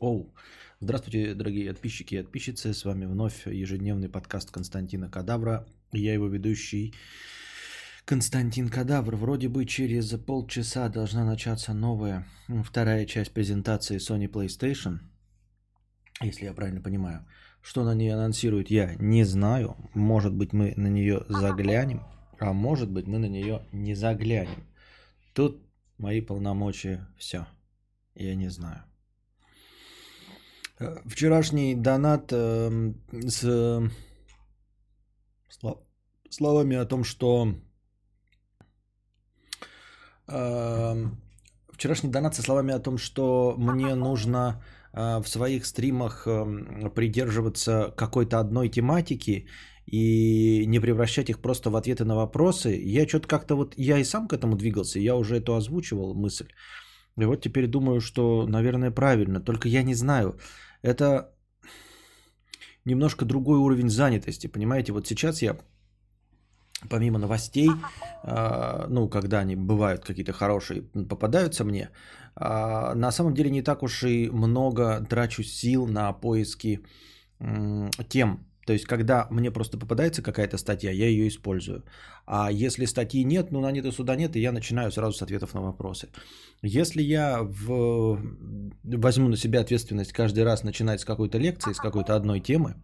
Оу, здравствуйте, дорогие подписчики и подписчицы. С вами вновь ежедневный подкаст Константина Кадавра. Я его ведущий Константин Кадавр. Вроде бы через полчаса должна начаться новая вторая часть презентации Sony PlayStation. Если я правильно понимаю. Что на ней анонсируют, я не знаю. Может быть, мы на нее заглянем, а может быть, мы на нее не заглянем. Тут мои полномочия все. Я не знаю. Э, вчерашний донат э, с словами о том, что э, вчерашний донат со словами о том, что мне нужно э, в своих стримах э, придерживаться какой-то одной тематики и не превращать их просто в ответы на вопросы. Я что-то как-то вот, я и сам к этому двигался, я уже эту озвучивал мысль. И вот теперь думаю, что, наверное, правильно. Только я не знаю. Это немножко другой уровень занятости. Понимаете, вот сейчас я помимо новостей, а, ну, когда они бывают какие-то хорошие, попадаются мне, а, на самом деле не так уж и много трачу сил на поиски тем, то есть, когда мне просто попадается какая-то статья, я ее использую. А если статьи нет, ну на нет и суда нет, и я начинаю сразу с ответов на вопросы. Если я в... возьму на себя ответственность каждый раз начинать с какой-то лекции, с какой-то одной темы,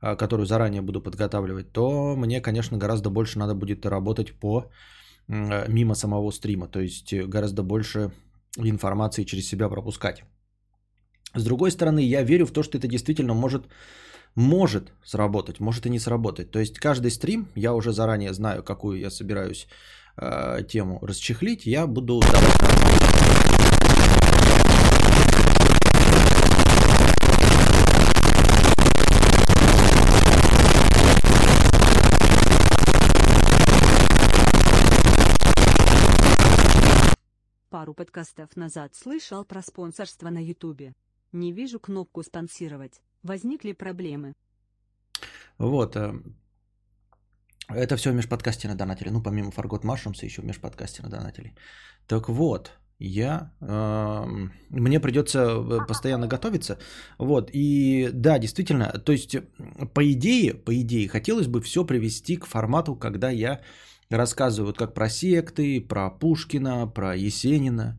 а, которую заранее буду подготавливать, то мне, конечно, гораздо больше надо будет работать по мимо самого стрима. То есть гораздо больше информации через себя пропускать. С другой стороны, я верю в то, что это действительно может может сработать, может и не сработать. То есть каждый стрим, я уже заранее знаю, какую я собираюсь э, тему расчехлить, я буду давать Пару подкастов назад слышал про спонсорство на Ютубе. Не вижу кнопку спонсировать. Возникли проблемы? Вот. Э, это все в межподкасте на донатели. Ну, помимо Фаргот Машрумса, еще в межподкасте на донатели. Так вот, я, э, мне придется постоянно готовиться. Вот, и да, действительно, то есть, по идее, по идее, хотелось бы все привести к формату, когда я рассказываю как про секты, про Пушкина, про Есенина,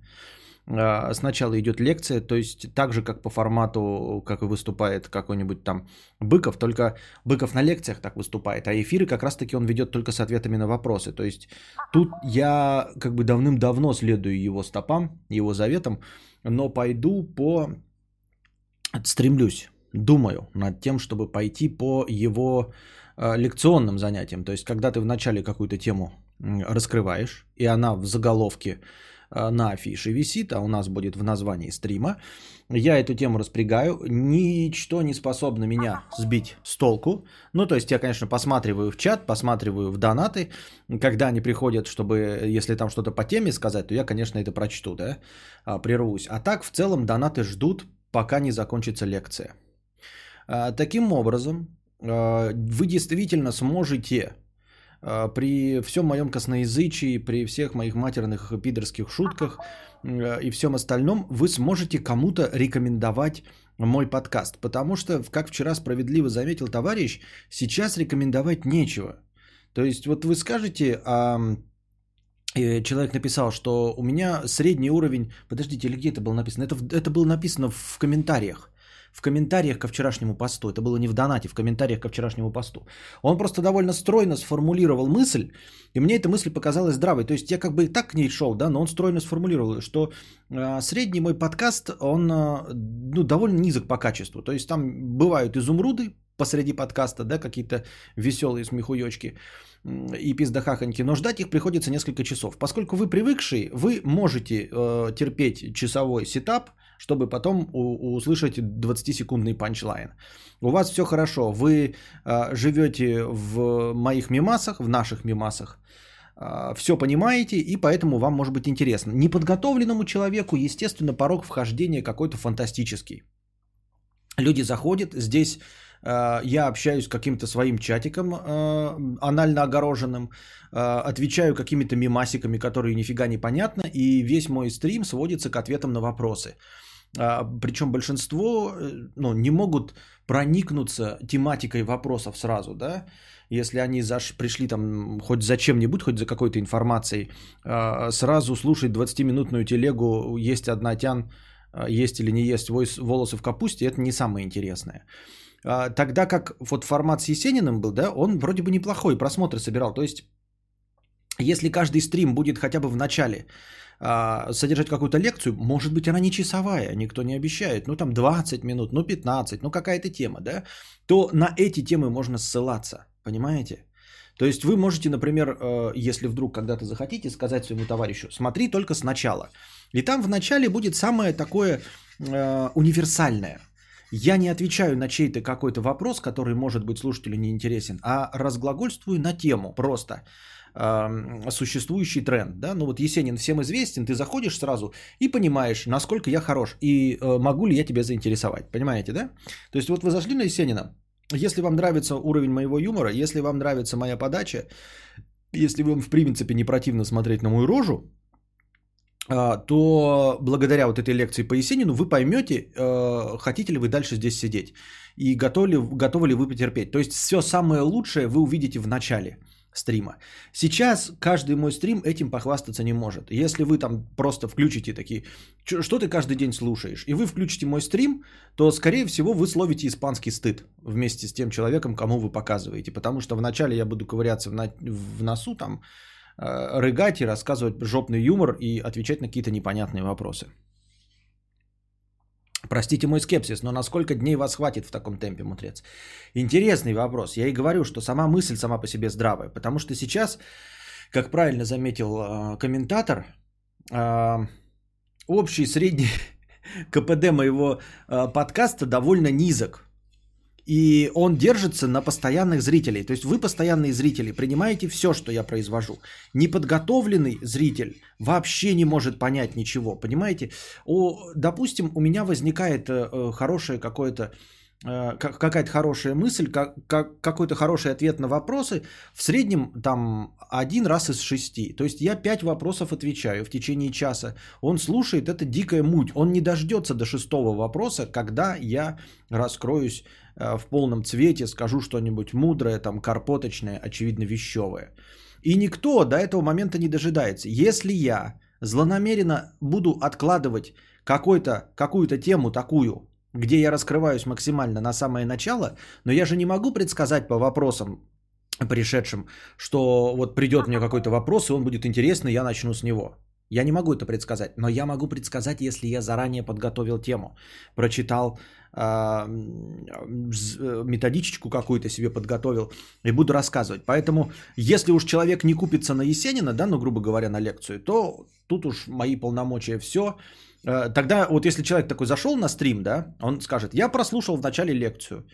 сначала идет лекция, то есть так же, как по формату, как и выступает какой-нибудь там Быков, только Быков на лекциях так выступает, а эфиры как раз-таки он ведет только с ответами на вопросы. То есть тут я как бы давным-давно следую его стопам, его заветам, но пойду по... стремлюсь, думаю над тем, чтобы пойти по его а, лекционным занятиям. То есть когда ты вначале какую-то тему раскрываешь, и она в заголовке на афише висит, а у нас будет в названии стрима. Я эту тему распрягаю. Ничто не способно меня сбить с толку. Ну, то есть я, конечно, посматриваю в чат, посматриваю в донаты. Когда они приходят, чтобы, если там что-то по теме сказать, то я, конечно, это прочту, да, а, прервусь. А так, в целом, донаты ждут, пока не закончится лекция. А, таким образом, а, вы действительно сможете при всем моем косноязычии, при всех моих матерных пидорских шутках а, и всем остальном, вы сможете кому-то рекомендовать мой подкаст. Потому что, как вчера справедливо заметил товарищ, сейчас рекомендовать нечего. То есть вот вы скажете, а человек написал, что у меня средний уровень... Подождите, или где это было написано? Это, это было написано в комментариях в комментариях ко вчерашнему посту. Это было не в донате, в комментариях ко вчерашнему посту. Он просто довольно стройно сформулировал мысль, и мне эта мысль показалась здравой. То есть я как бы и так к ней шел, да, но он стройно сформулировал, что э, средний мой подкаст, он э, ну, довольно низок по качеству. То есть там бывают изумруды посреди подкаста, да, какие-то веселые смехуёчки и пиздахахоньки, но ждать их приходится несколько часов. Поскольку вы привыкшие, вы можете э, терпеть часовой сетап – чтобы потом услышать 20-секундный панчлайн. У вас все хорошо, вы э, живете в моих мимасах, в наших мимасах, э, все понимаете, и поэтому вам может быть интересно. Неподготовленному человеку, естественно, порог вхождения какой-то фантастический. Люди заходят, здесь я общаюсь с каким-то своим чатиком э, анально огороженным, э, отвечаю какими-то мимасиками, которые нифига не понятно, и весь мой стрим сводится к ответам на вопросы. Причем большинство э, ну, не могут проникнуться тематикой вопросов сразу, да, если они заш, пришли там хоть за чем-нибудь, хоть за какой-то информацией, сразу слушать 20-минутную телегу «Есть одна тян», а, «Есть или не есть волосы в капусте» – это не самое интересное. Тогда как вот формат с Есениным был, да, он вроде бы неплохой, просмотры собирал. То есть, если каждый стрим будет хотя бы в начале а, содержать какую-то лекцию, может быть, она не часовая, никто не обещает, ну там 20 минут, ну 15, ну какая-то тема, да, то на эти темы можно ссылаться, понимаете? То есть вы можете, например, э, если вдруг когда-то захотите сказать своему товарищу, смотри только сначала. И там в начале будет самое такое э, универсальное. Я не отвечаю на чей-то какой-то вопрос, который может быть слушателю не интересен, а разглагольствую на тему просто существующий тренд. Да? Ну вот Есенин всем известен, ты заходишь сразу и понимаешь, насколько я хорош и э, могу ли я тебя заинтересовать. Понимаете, да? То есть вот вы зашли на Есенина, если вам нравится уровень моего юмора, если вам нравится моя подача, если вам в принципе не противно смотреть на мою рожу, то благодаря вот этой лекции по Есенину вы поймете, э, хотите ли вы дальше здесь сидеть и готовы ли, готовы ли вы потерпеть. То есть все самое лучшее вы увидите в начале – стрима. Сейчас каждый мой стрим этим похвастаться не может. Если вы там просто включите такие, что ты каждый день слушаешь, и вы включите мой стрим, то, скорее всего, вы словите испанский стыд вместе с тем человеком, кому вы показываете. Потому что вначале я буду ковыряться в, на... в носу, там, рыгать и рассказывать жопный юмор и отвечать на какие-то непонятные вопросы. Простите мой скепсис, но на сколько дней вас хватит в таком темпе, мудрец? Интересный вопрос. Я и говорю, что сама мысль сама по себе здравая. Потому что сейчас, как правильно заметил э, комментатор, э, общий средний КПД моего э, подкаста довольно низок. И он держится на постоянных зрителей. То есть вы постоянные зрители, принимаете все, что я произвожу. Неподготовленный зритель вообще не может понять ничего. Понимаете? О, допустим, у меня возникает э, хорошее какое-то э, какая-то хорошая мысль, как, как, какой-то хороший ответ на вопросы, в среднем там один раз из шести. То есть я пять вопросов отвечаю в течение часа. Он слушает, это дикая муть. Он не дождется до шестого вопроса, когда я раскроюсь Э, в полном цвете, скажу что-нибудь мудрое, там, карпоточное, очевидно, вещевое. И никто до этого момента не дожидается. Если я злонамеренно буду откладывать какой-то, какую-то тему такую, где я раскрываюсь максимально на самое начало, но я же не могу предсказать по вопросам пришедшим, что вот придет мне какой-то вопрос, и он будет интересный, я начну с него. Я не могу это предсказать, но я могу предсказать, если я заранее подготовил тему, прочитал методичечку какую-то себе подготовил и буду рассказывать. Поэтому, если уж человек не купится на Есенина, да, ну, грубо говоря, на лекцию, то тут уж мои полномочия все. А, тогда вот если человек такой зашел на стрим, да, он скажет, я прослушал в начале лекцию,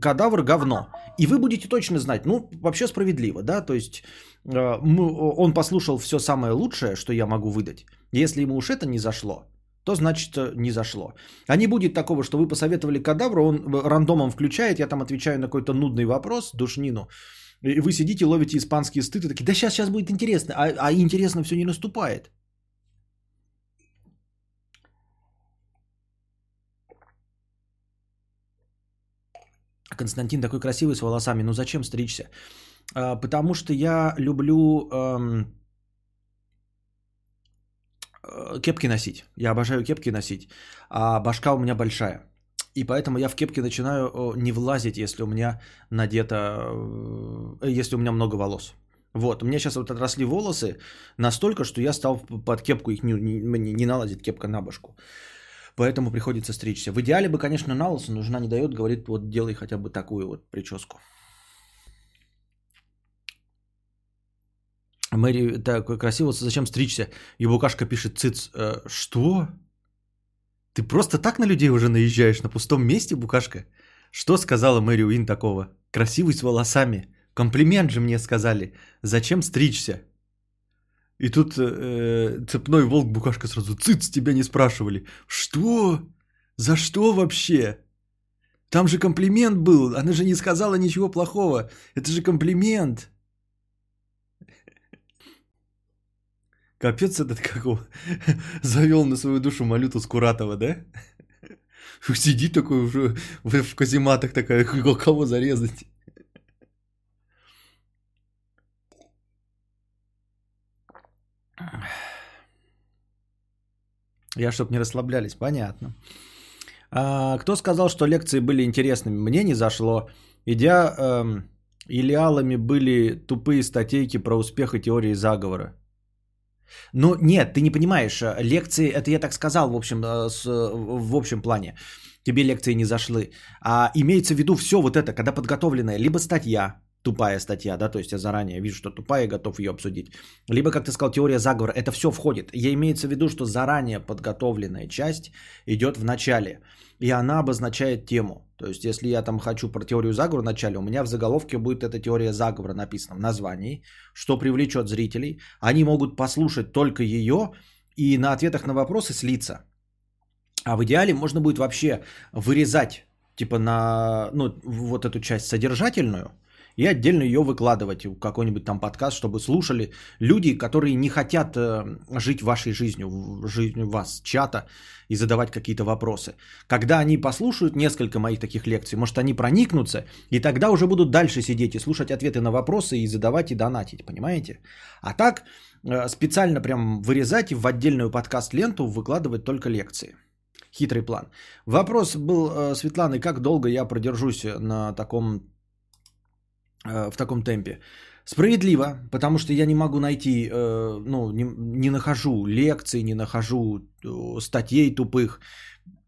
кадавр говно. И вы будете точно знать, ну, вообще справедливо, да, то есть а, он послушал все самое лучшее, что я могу выдать. Если ему уж это не зашло, то значит э, не зашло. А не будет такого, что вы посоветовали кадавру, он рандомом включает, я там отвечаю на какой-то нудный вопрос, душнину, и вы сидите, ловите испанские стыды, такие, да сейчас, сейчас будет интересно, а, а интересно все не наступает. Константин такой красивый с волосами, ну зачем стричься? А, потому что я люблю эм, Э, кепки носить. Я обожаю кепки носить, а башка у меня большая. И поэтому я в кепке начинаю э, не влазить, если у меня надето, э, если у меня много волос. Вот, у меня сейчас вот отросли волосы настолько, что я стал под кепку, их не, не, не налазит кепка на башку. Поэтому приходится стричься. В идеале бы, конечно, на лысо, но жена не дает, говорит, вот делай хотя бы такую вот прическу. Мэри, так красиво, зачем стричься? И Букашка пишет, циц, э, что? Ты просто так на людей уже наезжаешь на пустом месте, Букашка? Что сказала Мэри Уин такого? Красивый с волосами. Комплимент же мне сказали. Зачем стричься? И тут э, цепной волк Букашка сразу, циц, тебя не спрашивали. Что? За что вообще? Там же комплимент был, она же не сказала ничего плохого. Это же комплимент. Капец этот как его завел на свою душу малюту Скуратова, да? Сидит такой уже в казематах такая, кого зарезать. Я, чтобы не расслаблялись, понятно. А, кто сказал, что лекции были интересными? Мне не зашло. Идя эм, илиалами были тупые статейки про успех и теории заговора. Ну, нет, ты не понимаешь. Лекции, это я так сказал, в общем, э, с, в общем плане. Тебе лекции не зашлы. А имеется в виду все вот это, когда подготовленная либо статья, тупая статья, да, то есть я заранее вижу, что тупая и готов ее обсудить. Либо, как ты сказал, теория заговора, это все входит. Я имеется в виду, что заранее подготовленная часть идет в начале, и она обозначает тему. То есть, если я там хочу про теорию заговора в начале, у меня в заголовке будет эта теория заговора написана в названии, что привлечет зрителей. Они могут послушать только ее и на ответах на вопросы слиться. А в идеале можно будет вообще вырезать, типа на, ну, вот эту часть содержательную – и отдельно ее выкладывать в какой-нибудь там подкаст, чтобы слушали люди, которые не хотят э, жить вашей жизнью, жизнью вас, чата и задавать какие-то вопросы. Когда они послушают несколько моих таких лекций, может они проникнутся, и тогда уже будут дальше сидеть и слушать ответы на вопросы и задавать и донатить, понимаете? А так э, специально прям вырезать и в отдельную подкаст-ленту выкладывать только лекции. Хитрый план. Вопрос был, э, Светланы, как долго я продержусь на таком Э, в таком темпе. Справедливо, потому что я не могу найти, э, ну, не, не нахожу лекций, не нахожу э, статей тупых,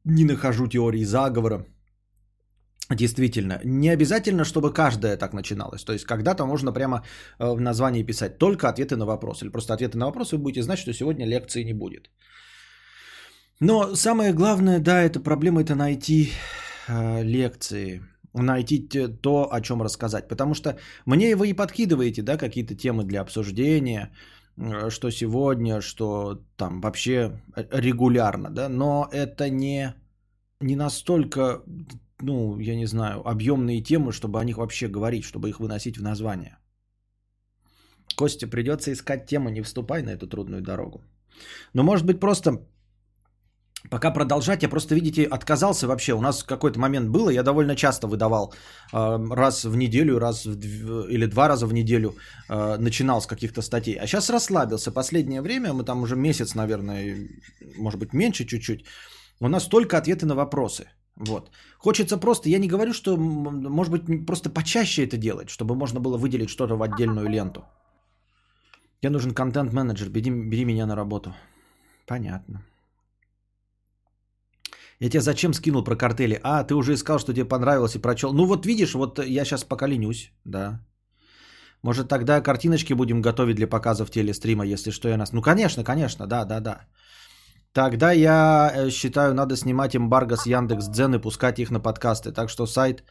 не нахожу теории заговора. Действительно, не обязательно, чтобы каждая так начиналась. То есть когда-то можно прямо в названии писать только ответы на вопросы. Или просто ответы на вопросы, вы будете знать, что сегодня лекции не будет. Но самое главное, да, это проблема это найти э, лекции найти то, о чем рассказать. Потому что мне вы и подкидываете, да, какие-то темы для обсуждения, э, что сегодня, что там вообще регулярно, да, но это не, не настолько, ну, я не знаю, объемные темы, чтобы о них вообще говорить, чтобы их выносить в название. Костя, придется искать тему, не вступай на эту трудную дорогу. Но может быть просто Пока продолжать, я просто, видите, отказался вообще. У нас какой-то момент было, я довольно часто выдавал э, раз в неделю, раз в дв... или два раза в неделю э, начинал с каких-то статей. А сейчас расслабился. Последнее время, мы там уже месяц, наверное, может быть меньше чуть-чуть, у нас только ответы на вопросы. Вот. Хочется просто, я не говорю, что, может быть, просто почаще это делать, чтобы можно было выделить что-то в отдельную ленту. Мне нужен контент-менеджер, бери, бери меня на работу. Понятно. Я тебе зачем скинул про картели? А, ты уже искал, что тебе понравилось и прочел. Ну вот видишь, вот я сейчас пока ленюсь, да. Может тогда картиночки будем готовить для показа в телестрима, если что я нас... Ну конечно, конечно, да, да, да. Тогда я э, считаю, надо снимать эмбарго с Яндекс Дзен и пускать их на подкасты. Так что сайт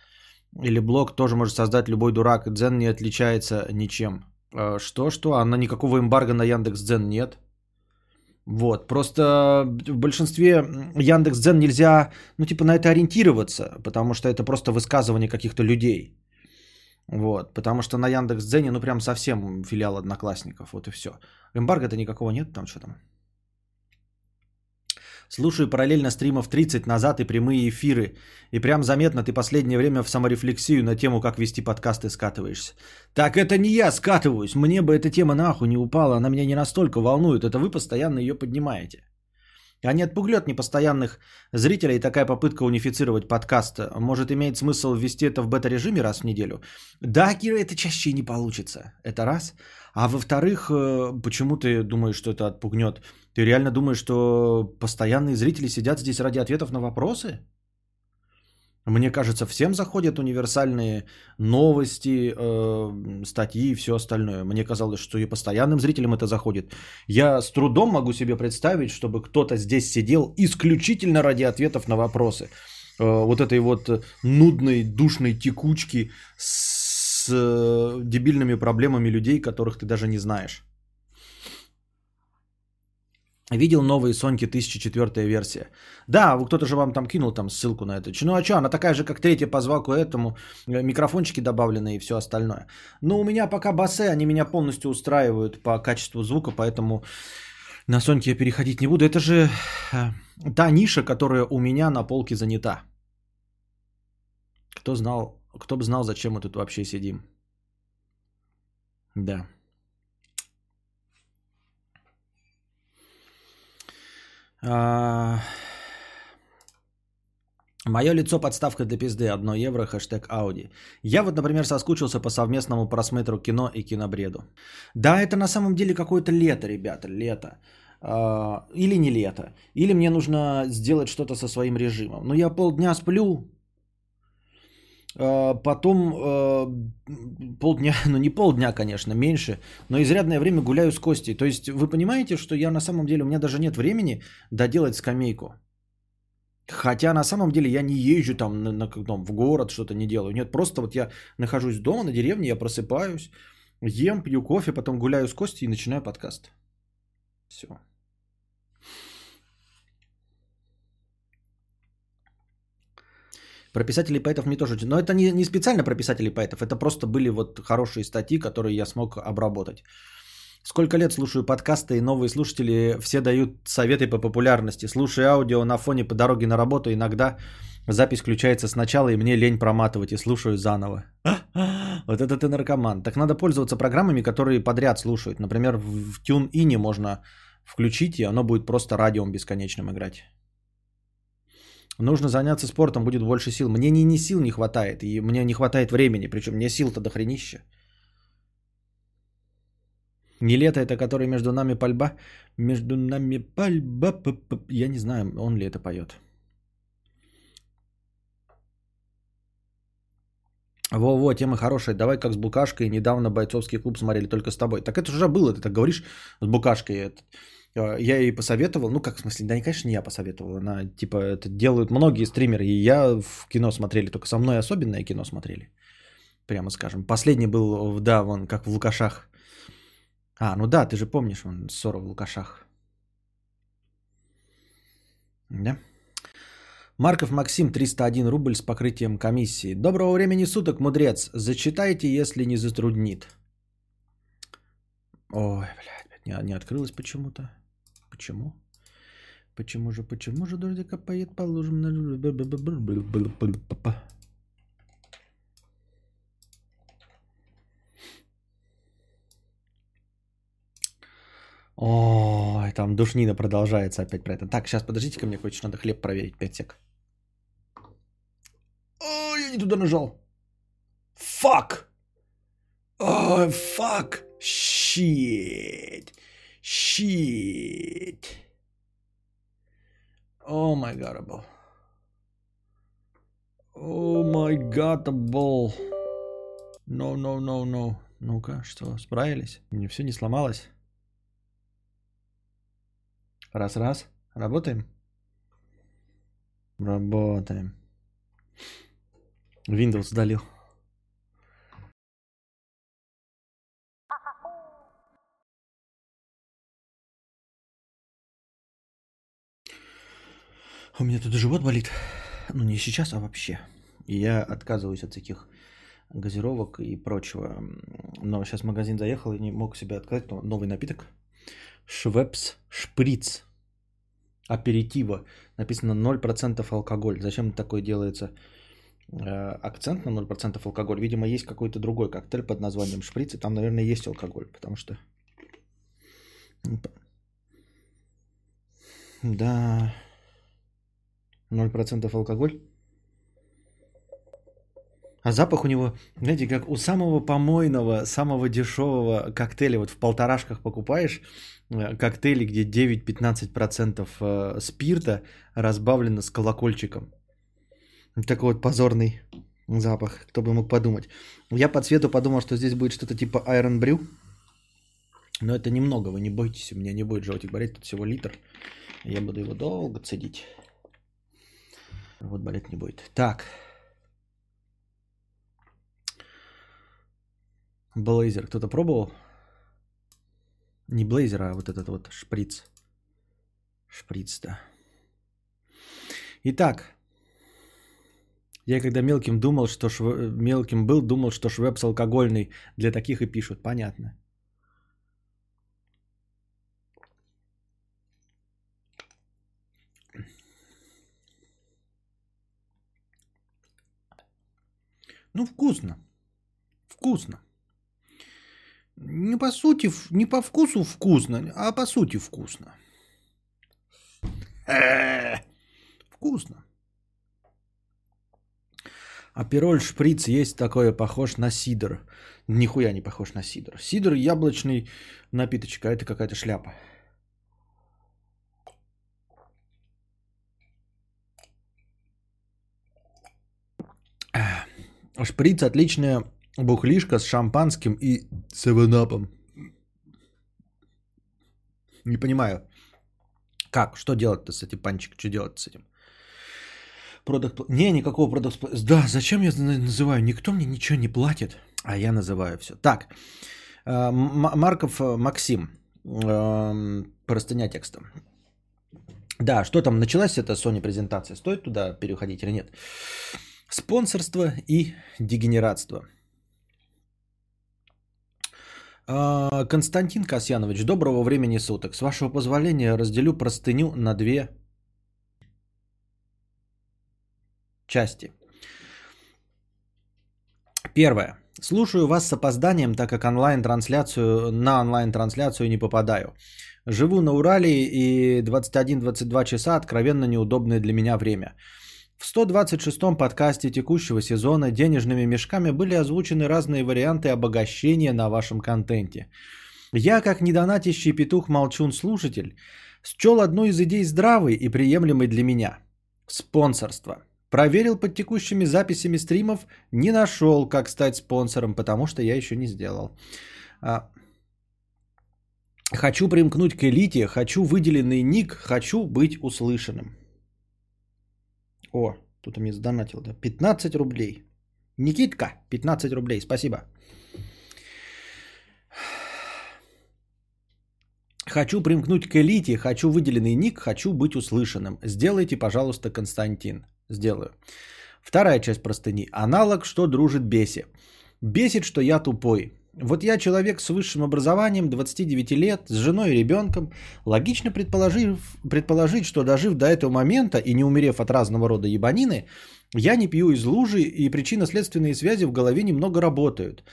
или блог тоже может создать любой дурак. Дзен не отличается ничем. Э, что, что? А на никакого эмбарго на Яндекс Дзен нет. Вот, просто в большинстве Яндекс.Дзен нельзя, ну, типа, на это ориентироваться, потому что это просто высказывание каких-то людей. Вот, потому что на Яндекс.Дзене, ну, прям совсем филиал одноклассников, вот и все. Эмбарго-то никакого нет, там что там. Слушаю параллельно стримов 30 назад и прямые эфиры. И прям заметно ты последнее время в саморефлексию на тему, как вести подкасты скатываешься. Так это не я скатываюсь. Мне бы эта тема нахуй не упала. Она меня не настолько волнует. Это вы постоянно ее поднимаете. А не отпугнет непостоянных зрителей такая попытка унифицировать подкаст. Может, имеет смысл ввести это в бета-режиме раз в неделю? Да, Кира, это чаще не получится. Это раз. А во-вторых, э, почему ты думаешь, что это отпугнет? Ты реально думаешь, что постоянные зрители сидят здесь ради ответов на вопросы? Мне кажется, всем заходят универсальные новости, э, статьи и все остальное. Мне казалось, что и постоянным зрителям это заходит. Я с трудом могу себе представить, чтобы кто-то здесь сидел исключительно ради ответов на вопросы. Э, вот этой вот нудной, душной текучки с э, дебильными проблемами людей, которых ты даже не знаешь. Видел новые Соньки 1004 версия. Да, кто-то же вам там кинул там ссылку на это. Ну а что, она такая же, как третья по звуку этому. Э, микрофончики добавлены и все остальное. Но у меня пока басы, они меня полностью устраивают по качеству звука, поэтому На Соньке я переходить не буду. Это же э, та ниша, которая у меня на полке занята. Кто знал, кто бы знал, зачем мы тут вообще сидим. Да. А... Мое лицо подставка для пизды, 1 евро, хэштег Ауди. Я вот, например, соскучился по совместному просмотру кино и кинобреду. Да, это на самом деле какое-то лето, ребята, лето. А, или не лето. Или мне нужно сделать что-то со своим режимом. Но я полдня сплю, потом а, полдня, ну не полдня, конечно, меньше, но изрядное время гуляю с Костей. То есть вы понимаете, что я на самом деле, у меня даже нет времени доделать скамейку. Хотя на самом деле я не езжу там, на, на, там в город, что-то не делаю. Нет, просто вот я нахожусь дома на деревне, я просыпаюсь, ем, пью кофе, потом гуляю с Костей и начинаю подкаст. Все. Про писателей поэтов мне тоже... Но это не, не специально про писателей поэтов, это просто были вот хорошие статьи, которые я смог обработать. Сколько лет слушаю подкасты, и новые слушатели все дают советы по популярности. Слушаю аудио на фоне по дороге на работу, иногда запись включается сначала, и мне лень проматывать, и слушаю заново. Вот это ты наркоман. Так надо пользоваться программами, которые подряд слушают. Например, в TuneIn можно включить, и оно будет просто радиом бесконечным играть. Нужно заняться спортом, будет больше сил. Мне ни, ни сил не хватает, и мне не хватает времени, причем мне сил-то до хренища. Не лето это, который между нами пальба. Между нами пальба. Я не знаю, он ли это поет. Во-во, тема хорошая. Давай как с Букашкой. Недавно бойцовский клуб смотрели только с тобой. Так это же уже было, ты так говоришь с Букашкой. Э, я ей посоветовал, ну как в смысле, да, конечно, не я посоветовал. Она типа это делают многие стримеры. И я в кино смотрели, только со мной особенное кино смотрели. Прямо скажем. Последний был, да, вон, как в Лукашах. А, ну да, ты же помнишь, он ссора в Лукашах. Да? Марков Максим, 301 рубль с покрытием комиссии. Доброго времени суток, мудрец. Зачитайте, если не затруднит. Ой, блядь, не, не открылось почему-то. Почему? Почему же, почему же дождик капает по лужам на... Ой, там душнина продолжается опять про это. Так, сейчас подождите ко мне, короче, надо хлеб проверить. 5 сек. Ой, я не туда нажал. Fuck. Ой, fuck. Shit. Shit. Oh my godable. Oh my godable. No, no, no, no. Ну-ка, что, справились? Не все не сломалось? Раз-раз. Работаем? Работаем. Windows удалил. У меня тут живот болит. Ну, не сейчас, а вообще. И я отказываюсь от таких газировок и прочего. Но сейчас в магазин заехал и не мог себе отказать. Новый напиток. Швепс Шприц аперитива. Написано 0% алкоголь. Зачем такое делается э, акцент на 0% алкоголь? Видимо, есть какой-то другой коктейль под названием шприц, и там, наверное, есть алкоголь, потому что... Да, 0% алкоголь. А запах у него, знаете, как у самого помойного, самого дешевого коктейля. Вот в полторашках покупаешь э, коктейли, где 9-15% э, спирта разбавлено с колокольчиком. Такой вот позорный запах, кто бы мог подумать. Я по цвету подумал, что здесь будет что-то типа Iron Brew. Но это немного, вы не бойтесь, у меня не будет желтик болеть, тут всего литр. Я буду его долго цедить. Вот болеть не будет. Так, Блейзер кто-то пробовал? Не блейзер, а вот этот вот шприц. Шприц, да. Итак, я когда мелким думал, что шв... мелким был, думал, что швепс алкогольный. Для таких и пишут. Понятно. Ну, вкусно. Вкусно. Не по сути, не по вкусу вкусно, а по сути вкусно. Вкусно. Апероль шприц есть такое, похож на сидр. Нихуя не похож на сидр. Сидр яблочный напиточек, а это какая-то шляпа. Шприц отличная бухлишка с шампанским и севенапом. Не понимаю, как, что делать-то с этим панчик, что делать с этим? Продукт... Не, никакого продукт... Да, зачем я называю? Никто мне ничего не платит, а я называю все. Так, э, Марков э, Максим, эм, простыня текста. Да, что там, началась эта Sony презентация? Стоит туда переходить или нет? Спонсорство и дегенератство. А, Константин Касьянович, доброго времени суток. С вашего позволения разделю простыню на две части. Первое. Слушаю вас с опозданием, так как онлайн-трансляцию, на онлайн-трансляцию не попадаю. Живу на Урале и 21-22 часа откровенно неудобное для меня время. В 126-м подкасте текущего сезона денежными мешками были озвучены разные варианты обогащения на вашем контенте. Я, как недонатящий петух-молчун-слушатель, счел одну из идей здравой и приемлемой для меня – спонсорство. Проверил под текущими записями стримов, не нашел, как стать спонсором, потому что я еще не сделал. А, хочу примкнуть к элите, хочу выделенный ник, хочу быть услышанным. О, тут мне задонатил, да. 15 рублей. Никитка, 15 рублей, спасибо. Хочу примкнуть к элите, хочу выделенный ник, хочу быть услышанным. Сделайте, пожалуйста, Константин. Сделаю. Вторая часть простыни. Аналог, что дружит беси. Бесит, что я тупой. Вот я человек с высшим образованием, 29 лет, с женой и ребенком. Логично предположить, предположить, что дожив до этого момента и не умерев от разного рода ебанины, я не пью из лужи и причинно-следственные связи в голове немного работают.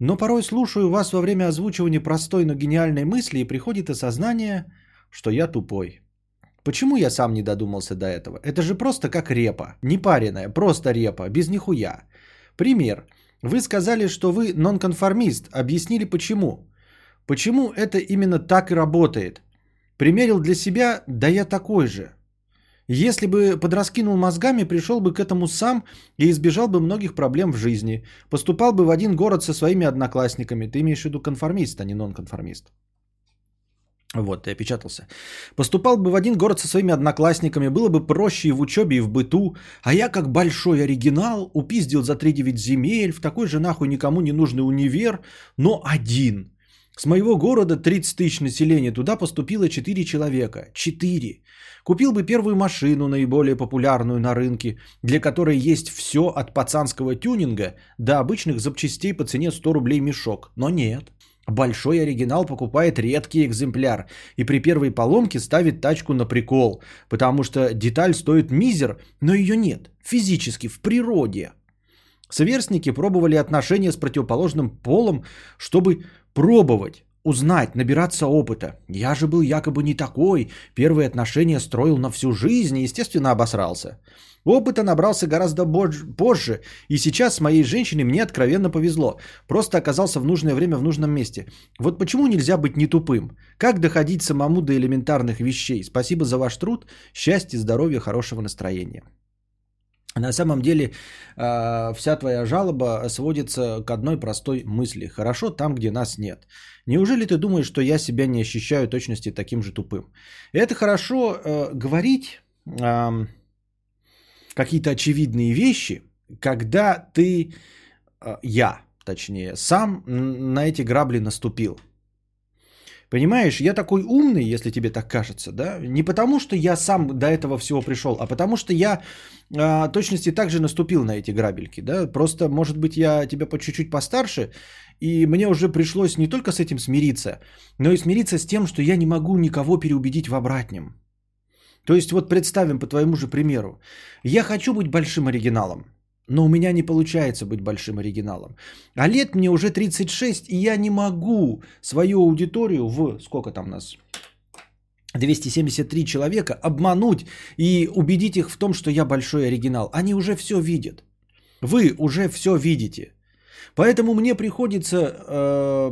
Но порой слушаю вас во время озвучивания простой, но гениальной мысли и приходит осознание, что я тупой. Почему я сам не додумался до этого? Это же просто как репа, не пареная, просто репа, без нихуя. Пример. Вы сказали, что вы нонконформист. Объяснили почему. Почему это именно так и работает? Примерил для себя, да я такой же. Если бы подраскинул мозгами, пришел бы к этому сам и избежал бы многих проблем в жизни. Поступал бы в один город со своими одноклассниками. Ты имеешь в виду конформист, а не нонконформист. Вот, ты опечатался. Поступал бы в один город со своими одноклассниками, было бы проще и в учебе, и в быту. А я, как большой оригинал, упиздил за 3-9 земель, в такой же нахуй никому не нужный универ, но один. С моего города 30 тысяч населения, туда поступило 4 человека. 4. Купил бы первую машину, наиболее популярную на рынке, для которой есть все от пацанского тюнинга до обычных запчастей по цене 100 рублей мешок. Но нет. Большой оригинал покупает редкий экземпляр и при первой поломке ставит тачку на прикол, потому что деталь стоит мизер, но ее нет, физически, в природе. Сверстники пробовали отношения с противоположным полом, чтобы пробовать, узнать, набираться опыта. Я же был якобы не такой, первые отношения строил на всю жизнь и, естественно, обосрался. Опыта набрался гораздо позже, и сейчас с моей женщиной мне откровенно повезло. Просто оказался в нужное время в нужном месте. Вот почему нельзя быть не тупым? Как доходить самому до элементарных вещей? Спасибо за ваш труд, счастья, здоровья, хорошего настроения. На самом деле а, вся твоя жалоба сводится к одной простой мысли. Хорошо там, где нас нет. Неужели ты думаешь, что я себя не ощущаю точности таким же тупым? Это хорошо э, говорить какие-то очевидные вещи, когда ты, э, я точнее, сам на эти грабли наступил. Понимаешь, я такой умный, если тебе так кажется, да? Не потому, что я сам до этого всего пришел, а потому что я а, точности также наступил на эти грабельки, да? Просто, может быть, я тебя по чуть-чуть постарше, и мне уже пришлось не только с этим смириться, но и смириться с тем, что я не могу никого переубедить в обратном. То есть вот представим по твоему же примеру. Я хочу быть большим оригиналом. Но у меня не получается быть большим оригиналом. А лет мне уже 36, и я не могу свою аудиторию в, сколько там нас, 273 человека обмануть и убедить их в том, что я большой оригинал. Они уже все видят. Вы уже все видите. Поэтому мне приходится э,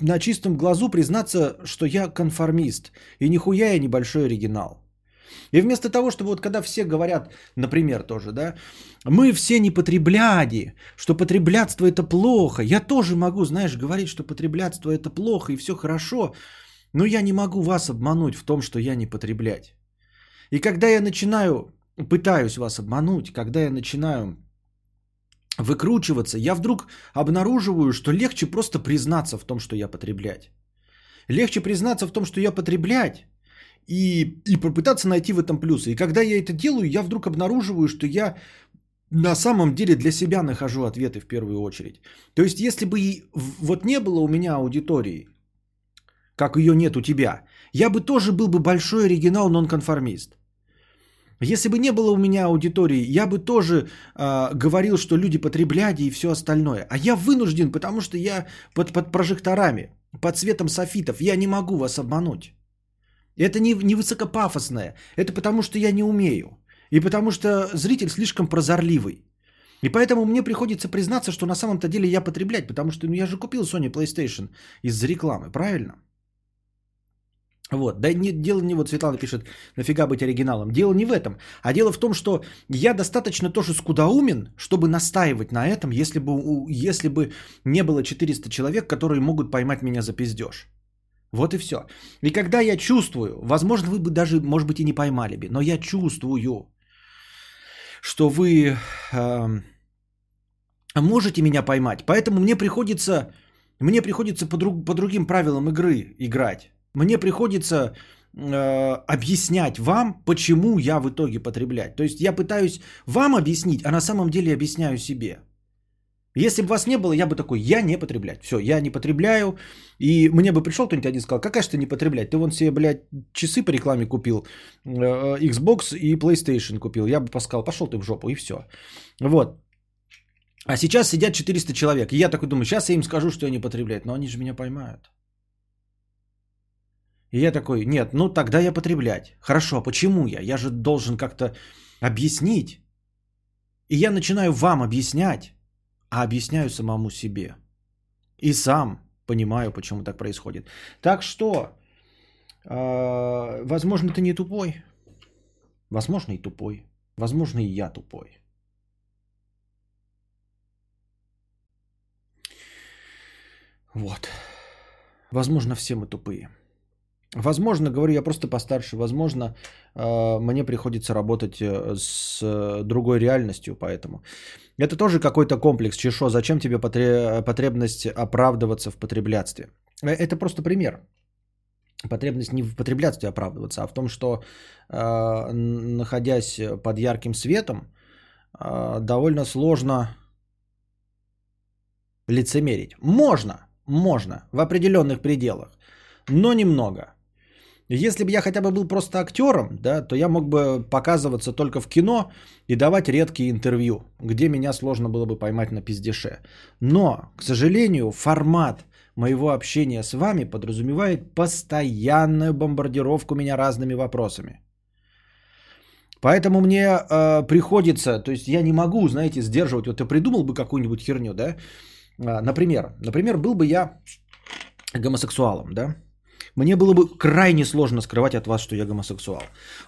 на чистом глазу признаться, что я конформист. И нихуя я небольшой оригинал. И вместо того, чтобы вот когда все говорят, например, тоже, да, мы все не потребляди, что потреблятство это плохо. Я тоже могу, знаешь, говорить, что потреблятство это плохо и все хорошо, но я не могу вас обмануть в том, что я не потреблять. И когда я начинаю, пытаюсь вас обмануть, когда я начинаю выкручиваться, я вдруг обнаруживаю, что легче просто признаться в том, что я потреблять. Легче признаться в том, что я потреблять, и, и попытаться найти в этом плюсы. И когда я это делаю, я вдруг обнаруживаю, что я на самом деле для себя нахожу ответы в первую очередь. То есть, если бы вот не было у меня аудитории, как ее нет у тебя, я бы тоже был бы большой оригинал нонконформист. Если бы не было у меня аудитории, я бы тоже э, говорил, что люди потребляли и все остальное. А я вынужден, потому что я под, под прожекторами, под светом софитов. Я не могу вас обмануть. Это не, не высокопафосное. Это потому, что я не умею. И потому что зритель слишком прозорливый. И поэтому мне приходится признаться, что на самом-то деле я потреблять, потому что ну, я же купил Sony PlayStation из-за рекламы, правильно? Вот, да не, дело не вот Светлана пишет, нафига быть оригиналом. Дело не в этом, а дело в том, что я достаточно тоже скудоумен, чтобы настаивать на этом, если бы, если бы не было 400 человек, которые могут поймать меня за пиздеж. Вот и все. И когда я чувствую, возможно, вы бы даже, может быть, и не поймали бы, но я чувствую, что вы э, можете меня поймать, поэтому мне приходится, мне приходится по, друг, по другим правилам игры играть. Мне приходится э, объяснять вам, почему я в итоге потреблять. То есть я пытаюсь вам объяснить, а на самом деле объясняю себе. Если бы вас не было, я бы такой, я не потреблять. Все, я не потребляю. И мне бы пришел кто-нибудь один и сказал, какая же ты не потреблять? Ты вон себе, блядь, часы по рекламе купил, э, Xbox и PlayStation купил. Я бы сказал, пошел ты в жопу, и все. Вот. А сейчас сидят 400 человек. И я такой думаю, сейчас я им скажу, что я не потребляю. Но они же меня поймают. И я такой, нет, ну тогда я потреблять. Хорошо, а почему я? Я же должен как-то объяснить. И я начинаю вам объяснять, а объясняю самому себе. И сам понимаю, почему так происходит. Так что, э, возможно, ты не тупой. Возможно, и тупой. Возможно, и я тупой. Вот. Возможно, все мы тупые. Возможно, говорю, я просто постарше, возможно, э, мне приходится работать э, с э, другой реальностью, поэтому. Это тоже какой-то комплекс, чешо, зачем тебе потребность оправдываться в потреблятстве? Это просто пример. Потребность не в потреблятстве оправдываться, а в том, что находясь под ярким светом, довольно сложно лицемерить. Можно, можно, в определенных пределах, но немного – если бы я хотя бы был просто актером, да, то я мог бы показываться только в кино и давать редкие интервью, где меня сложно было бы поймать на пиздеше. Но, к сожалению, формат моего общения с вами подразумевает постоянную бомбардировку меня разными вопросами. Поэтому мне э, приходится, то есть я не могу, знаете, сдерживать. Вот ты придумал бы какую-нибудь херню, да? А, например, например, был бы я гомосексуалом, да? Мне было бы крайне сложно скрывать от вас, что я гомосексуал.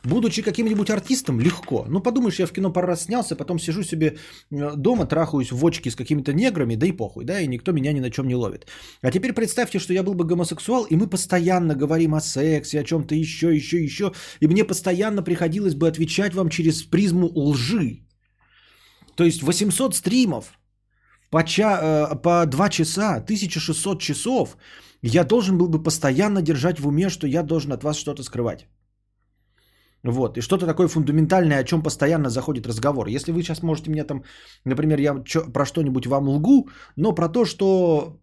Будучи каким-нибудь артистом, легко. Ну, подумаешь, я в кино пару раз снялся, потом сижу себе э, дома, трахаюсь в очке с какими-то неграми, да и похуй, да, и никто меня ни на чем не ловит. А теперь представьте, что я был бы гомосексуал, и мы постоянно говорим о сексе, о чем-то еще, еще, еще, и мне постоянно приходилось бы отвечать вам через призму лжи. То есть 800 стримов по, ча- э, по 2 часа, 1600 часов – я должен был бы постоянно держать в уме, что я должен от вас что-то скрывать. Вот, и что-то такое фундаментальное, о чем постоянно заходит разговор. Если вы сейчас можете мне там, например, я про что-нибудь вам лгу, но про то, что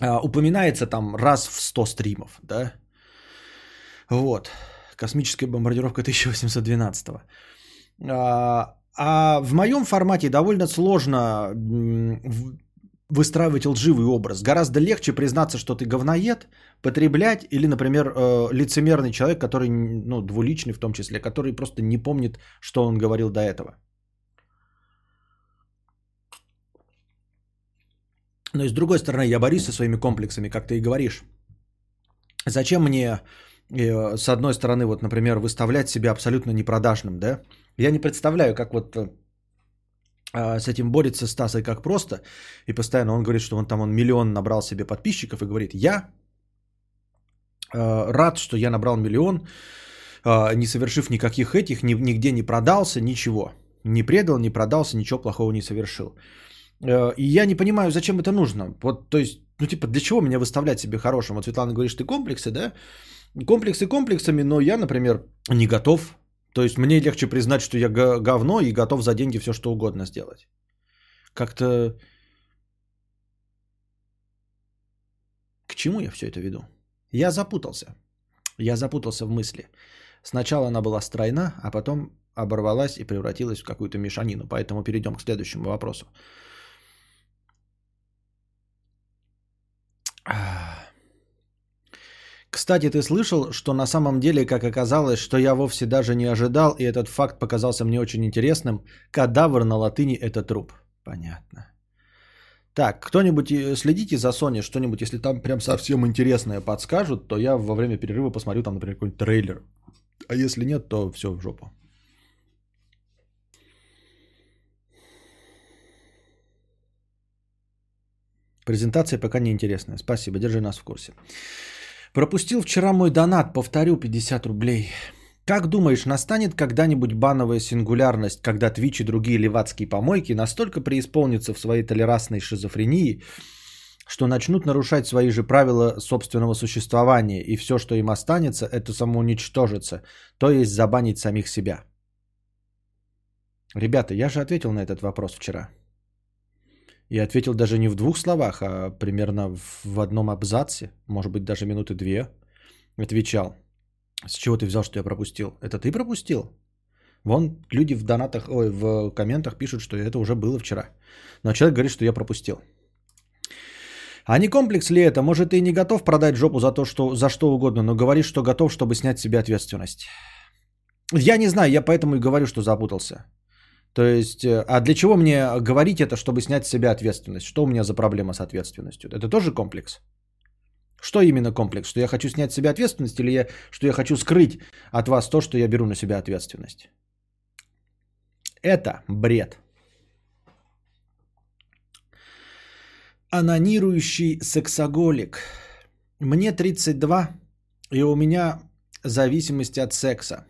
а, упоминается там раз в 100 стримов, да, вот, космическая бомбардировка 1812. А, А в моем формате довольно сложно выстраивать лживый образ. Гораздо легче признаться, что ты говноед, потреблять или, например, э, лицемерный человек, который, ну, двуличный в том числе, который просто не помнит, что он говорил до этого. Но и с другой стороны, я борюсь со своими комплексами, как ты и говоришь. Зачем мне, э, с одной стороны, вот, например, выставлять себя абсолютно непродажным, да? Я не представляю, как вот э, а, с этим борется Стас и как просто. И постоянно он говорит, что он там он миллион набрал себе подписчиков и говорит, я э, рад, что я набрал миллион, не совершив никаких этих, нигде не продался, ничего. Не предал, не продался, ничего плохого не совершил. Э, и я не понимаю, зачем это нужно. Вот, то есть, ну, типа, для чего меня выставлять себе хорошим? Вот Светлана говоришь, ты комплексы, да? Комплексы комплексами, но я, например, не готов. То есть, мне легче признать, что я говно и готов за деньги все, что угодно сделать. Как-то... К чему я все это веду? Я запутался. Я запутался в мысли. Сначала она была стройна, а потом оборвалась и превратилась в какую-то мешанину. Поэтому перейдем к следующему вопросу. Кстати, ты слышал, что на самом деле, как оказалось, что я вовсе даже не ожидал, и этот факт показался мне очень интересным. Кадавр на латыни – это труп. Понятно. Так, кто-нибудь э, следите за Sony, что-нибудь, если там прям совсем интересное подскажут, то я во время перерыва посмотрю там, например, какой-нибудь трейлер. А если нет, то все в жопу. Презентация пока не интересная. Спасибо, держи нас в курсе. Пропустил вчера мой донат, повторю, 50 рублей. Как думаешь, настанет когда-нибудь бановая сингулярность, когда Twitch и другие левацкие помойки настолько преисполнятся в своей толерантной шизофрении, что начнут нарушать свои же правила собственного существования, и все, что им останется, это самоуничтожиться, то есть забанить самих себя? Ребята, я же ответил на этот вопрос вчера. И ответил даже не в двух словах, а примерно в одном абзаце, может быть, даже минуты две. Отвечал. С чего ты взял, что я пропустил? Это ты пропустил? Вон люди в донатах, ой, в комментах пишут, что это уже было вчера. Но человек говорит, что я пропустил. А не комплекс ли это? Может, ты не готов продать жопу за то, что, за что угодно, но говоришь, что готов, чтобы снять с себя ответственность. Я не знаю, я поэтому и говорю, что запутался. То есть, э, а для чего мне говорить это, чтобы снять с себя ответственность? Что у меня за проблема с ответственностью? Это тоже комплекс? Что именно комплекс? Что я хочу снять с себя ответственность или я, что я хочу скрыть от вас то, что я беру на себя ответственность? Это бред. Анонирующий сексоголик. Мне 32, и у меня зависимость от секса.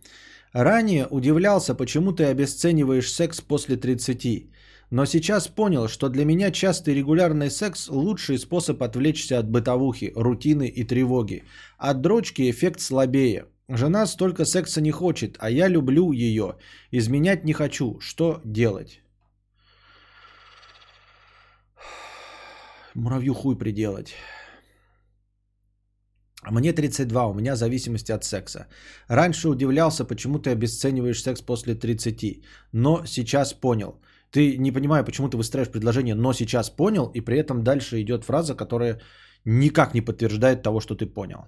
Ранее удивлялся, почему ты обесцениваешь секс после 30. Но сейчас понял, что для меня частый регулярный секс – лучший способ отвлечься от бытовухи, рутины и тревоги. От дрочки эффект слабее. Жена столько секса не хочет, а я люблю ее. Изменять не хочу. Что делать? Муравью хуй приделать. Мне 32, у меня зависимости от секса. Раньше удивлялся, почему ты обесцениваешь секс после 30, но сейчас понял. Ты не понимаю, почему ты выстраиваешь предложение, но сейчас понял, и при этом дальше идет фраза, которая никак не подтверждает того, что ты понял.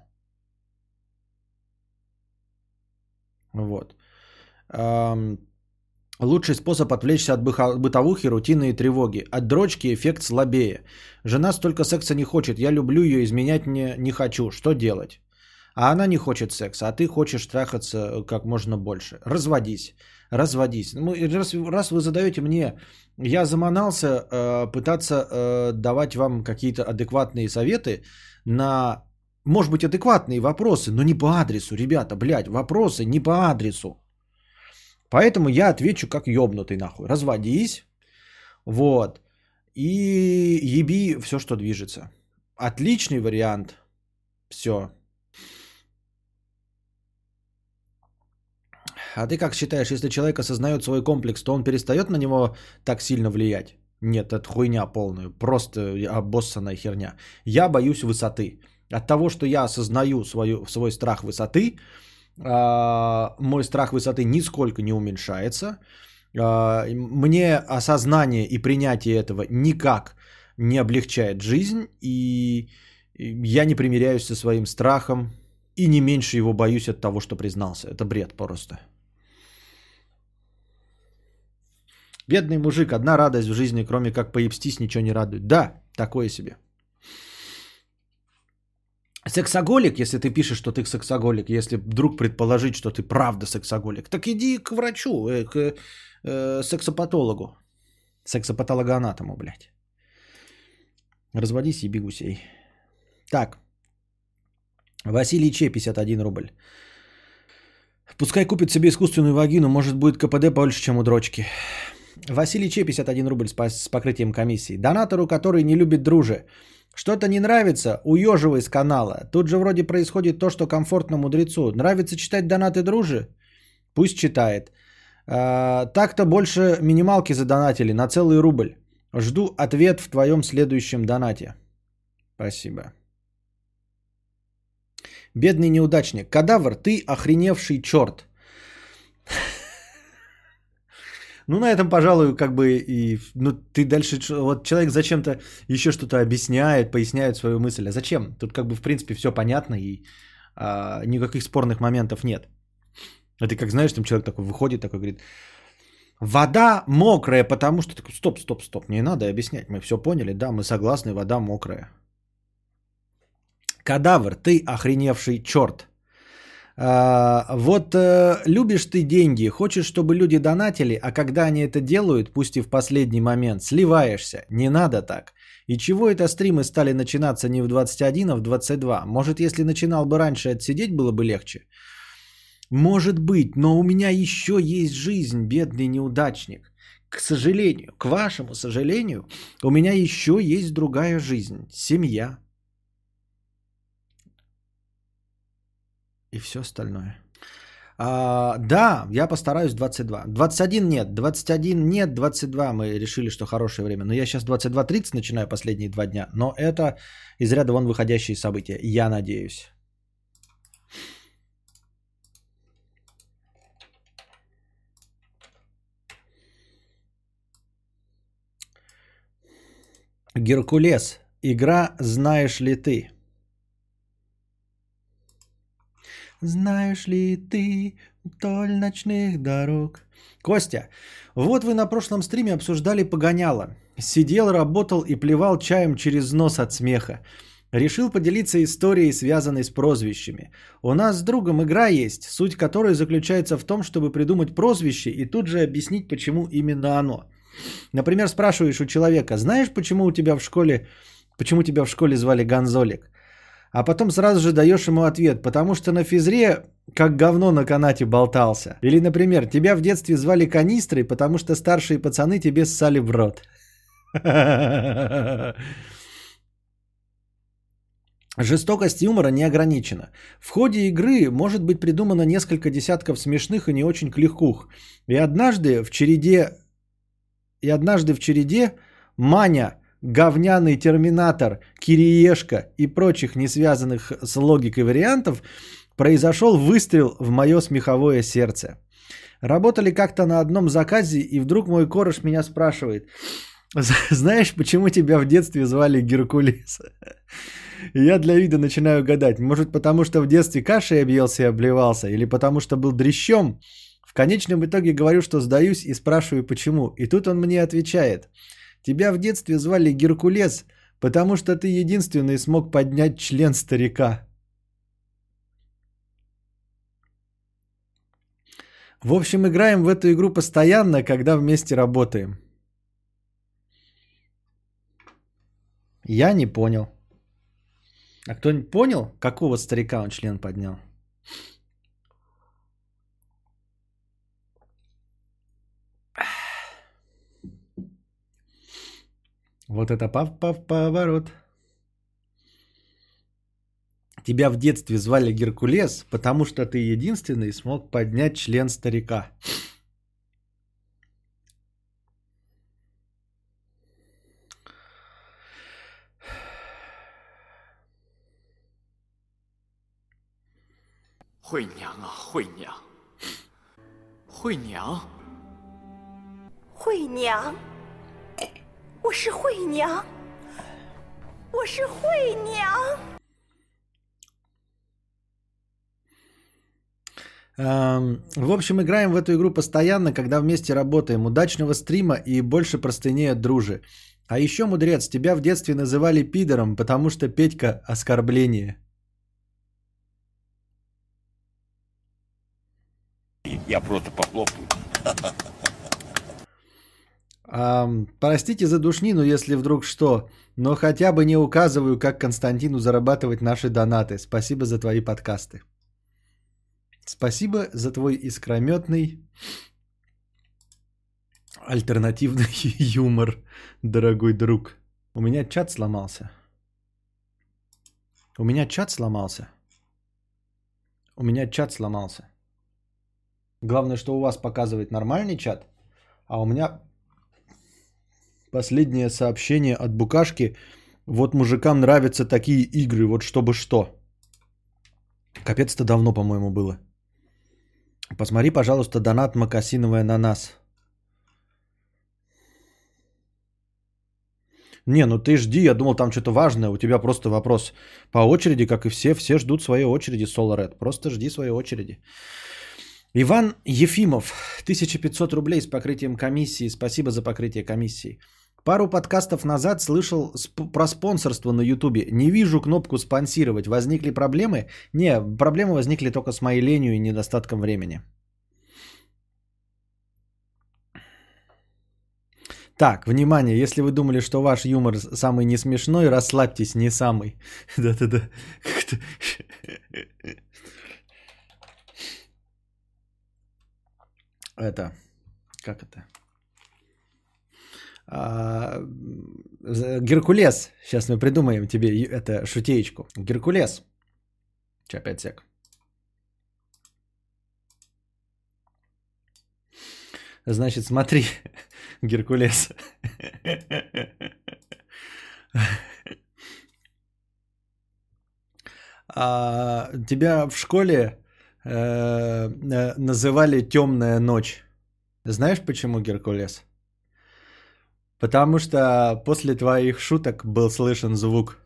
Вот. Лучший способ отвлечься от бытовухи, рутины и тревоги. От дрочки эффект слабее. Жена столько секса не хочет, я люблю ее, изменять не, не хочу. Что делать? А она не хочет секса, а ты хочешь трахаться как можно больше. Разводись. Разводись. Ну, раз, раз вы задаете мне, я заманался э, пытаться э, давать вам какие-то адекватные советы на, может быть, адекватные вопросы, но не по адресу, ребята, блядь, вопросы не по адресу. Поэтому я отвечу как ёбнутый нахуй. Разводись. Вот. И еби все, что движется. Отличный вариант. Все. А ты как считаешь, если человек осознает свой комплекс, то он перестает на него так сильно влиять? Нет, это хуйня полная. Просто обоссанная херня. Я боюсь высоты. От того, что я осознаю свою, свой страх высоты, мой страх высоты нисколько не уменьшается. А, мне осознание и принятие этого никак не облегчает жизнь, и я не примиряюсь со своим страхом, и не меньше его боюсь от того, что признался. Это бред просто. Бедный мужик, одна радость в жизни, кроме как поебстись, ничего не радует. Да, такое себе. Сексоголик, если ты пишешь, что ты сексоголик, если вдруг предположить, что ты правда сексоголик, так иди к врачу, э, к э, сексопатологу, сексопатологоанатому, блядь. Разводись, еби гусей. Так. Василий Че, 51 рубль. Пускай купит себе искусственную вагину, может будет КПД больше, чем у дрочки. Василий Че, 51 рубль с покрытием комиссии. Донатору, который не любит дружи. Что-то не нравится, уеживай с канала. Тут же вроде происходит то, что комфортно мудрецу. Нравится читать донаты дружи? Пусть читает. А, так-то больше минималки задонатили на целый рубль. Жду ответ в твоем следующем донате. Спасибо. Бедный неудачник. Кадавр, ты охреневший черт. Ну, на этом, пожалуй, как бы и... Ну, ты дальше... Вот человек зачем-то еще что-то объясняет, поясняет свою мысль. А зачем? Тут как бы, в принципе, все понятно и а, никаких спорных моментов нет. А ты как знаешь, там человек такой выходит, такой говорит, вода мокрая, потому что... Такой, стоп, стоп, стоп, не надо объяснять, мы все поняли, да, мы согласны, вода мокрая. Кадавр, ты охреневший черт. А, вот э, любишь ты деньги, хочешь, чтобы люди донатили, а когда они это делают, пусть и в последний момент, сливаешься. Не надо так. И чего это стримы стали начинаться не в 21, а в 22? Может, если начинал бы раньше отсидеть, было бы легче? Может быть, но у меня еще есть жизнь, бедный неудачник. К сожалению, к вашему сожалению, у меня еще есть другая жизнь. Семья, и все остальное. А, да, я постараюсь 22. 21 нет, 21 нет, 22 мы решили, что хорошее время. Но я сейчас 22.30 начинаю последние два дня. Но это из ряда вон выходящие события. Я надеюсь. Геркулес. Игра «Знаешь ли ты?» Знаешь ли ты вдоль ночных дорог? Костя, вот вы на прошлом стриме обсуждали погоняло. Сидел, работал и плевал чаем через нос от смеха. Решил поделиться историей, связанной с прозвищами. У нас с другом игра есть, суть которой заключается в том, чтобы придумать прозвище и тут же объяснить, почему именно оно. Например, спрашиваешь у человека, знаешь, почему у тебя в школе, почему тебя в школе звали Гонзолик? А потом сразу же даешь ему ответ, потому что на физре как говно на канате болтался. Или, например, тебя в детстве звали канистрой, потому что старшие пацаны тебе ссали в рот. Жестокость юмора не ограничена. В ходе игры может быть придумано несколько десятков смешных и не очень кликух. И однажды в череде и однажды в череде Маня говняный терминатор, кириешка и прочих не связанных с логикой вариантов, произошел выстрел в мое смеховое сердце. Работали как-то на одном заказе, и вдруг мой кореш меня спрашивает, знаешь, почему тебя в детстве звали Геркулес? Я для вида начинаю гадать, может потому что в детстве кашей объелся и обливался, или потому что был дрещом. В конечном итоге говорю, что сдаюсь и спрашиваю почему. И тут он мне отвечает – Тебя в детстве звали Геркулес, потому что ты единственный смог поднять член старика. В общем, играем в эту игру постоянно, когда вместе работаем. Я не понял. А кто-нибудь понял, какого старика он член поднял? Вот это пав-пав поворот. Тебя в детстве звали Геркулес, потому что ты единственный смог поднять член старика. Хуй 娘啊，惠娘，惠娘。 惠娘， 我是惠娘，我是惠娘。 Эм, В общем, играем в эту игру постоянно, когда вместе работаем. Удачного стрима и больше простыней от дружи. А еще, мудрец, тебя в детстве называли пидором, потому что Петька – оскорбление. Я просто похлопаю. Простите за душнину, если вдруг что, но хотя бы не указываю, как Константину зарабатывать наши донаты. Спасибо за твои подкасты. Спасибо за твой искрометный альтернативный юмор, дорогой друг. У меня чат сломался. У меня чат сломался. У меня чат сломался. Главное, что у вас показывает нормальный чат, а у меня последнее сообщение от Букашки. Вот мужикам нравятся такие игры, вот чтобы что. Капец-то давно, по-моему, было. Посмотри, пожалуйста, донат Макасиновая на нас. Не, ну ты жди, я думал, там что-то важное. У тебя просто вопрос по очереди, как и все. Все ждут своей очереди, Solar Red. Просто жди своей очереди. Иван Ефимов, 1500 рублей с покрытием комиссии. Спасибо за покрытие комиссии. Пару подкастов назад слышал сп- про спонсорство на Ютубе. Не вижу кнопку спонсировать. Возникли проблемы? Не, проблемы возникли только с моей ленью и недостатком времени. Так, внимание, если вы думали, что ваш юмор самый не смешной, расслабьтесь, не самый. Да-да-да. Это, как это? А, Геркулес. Сейчас мы придумаем тебе это шутеечку. Геркулес. Че, 5 сек. Значит, смотри, Геркулес. А, тебя в школе э, э, называли темная ночь. Знаешь почему, Геркулес? Потому что после твоих шуток был слышен звук.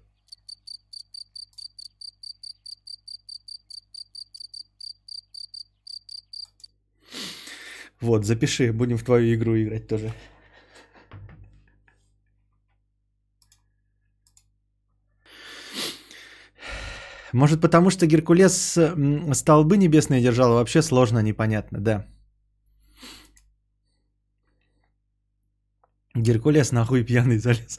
Вот, запиши, будем в твою игру играть тоже. Может, потому что Геркулес столбы небесные держал, вообще сложно, непонятно, да. Геркулес нахуй пьяный залез.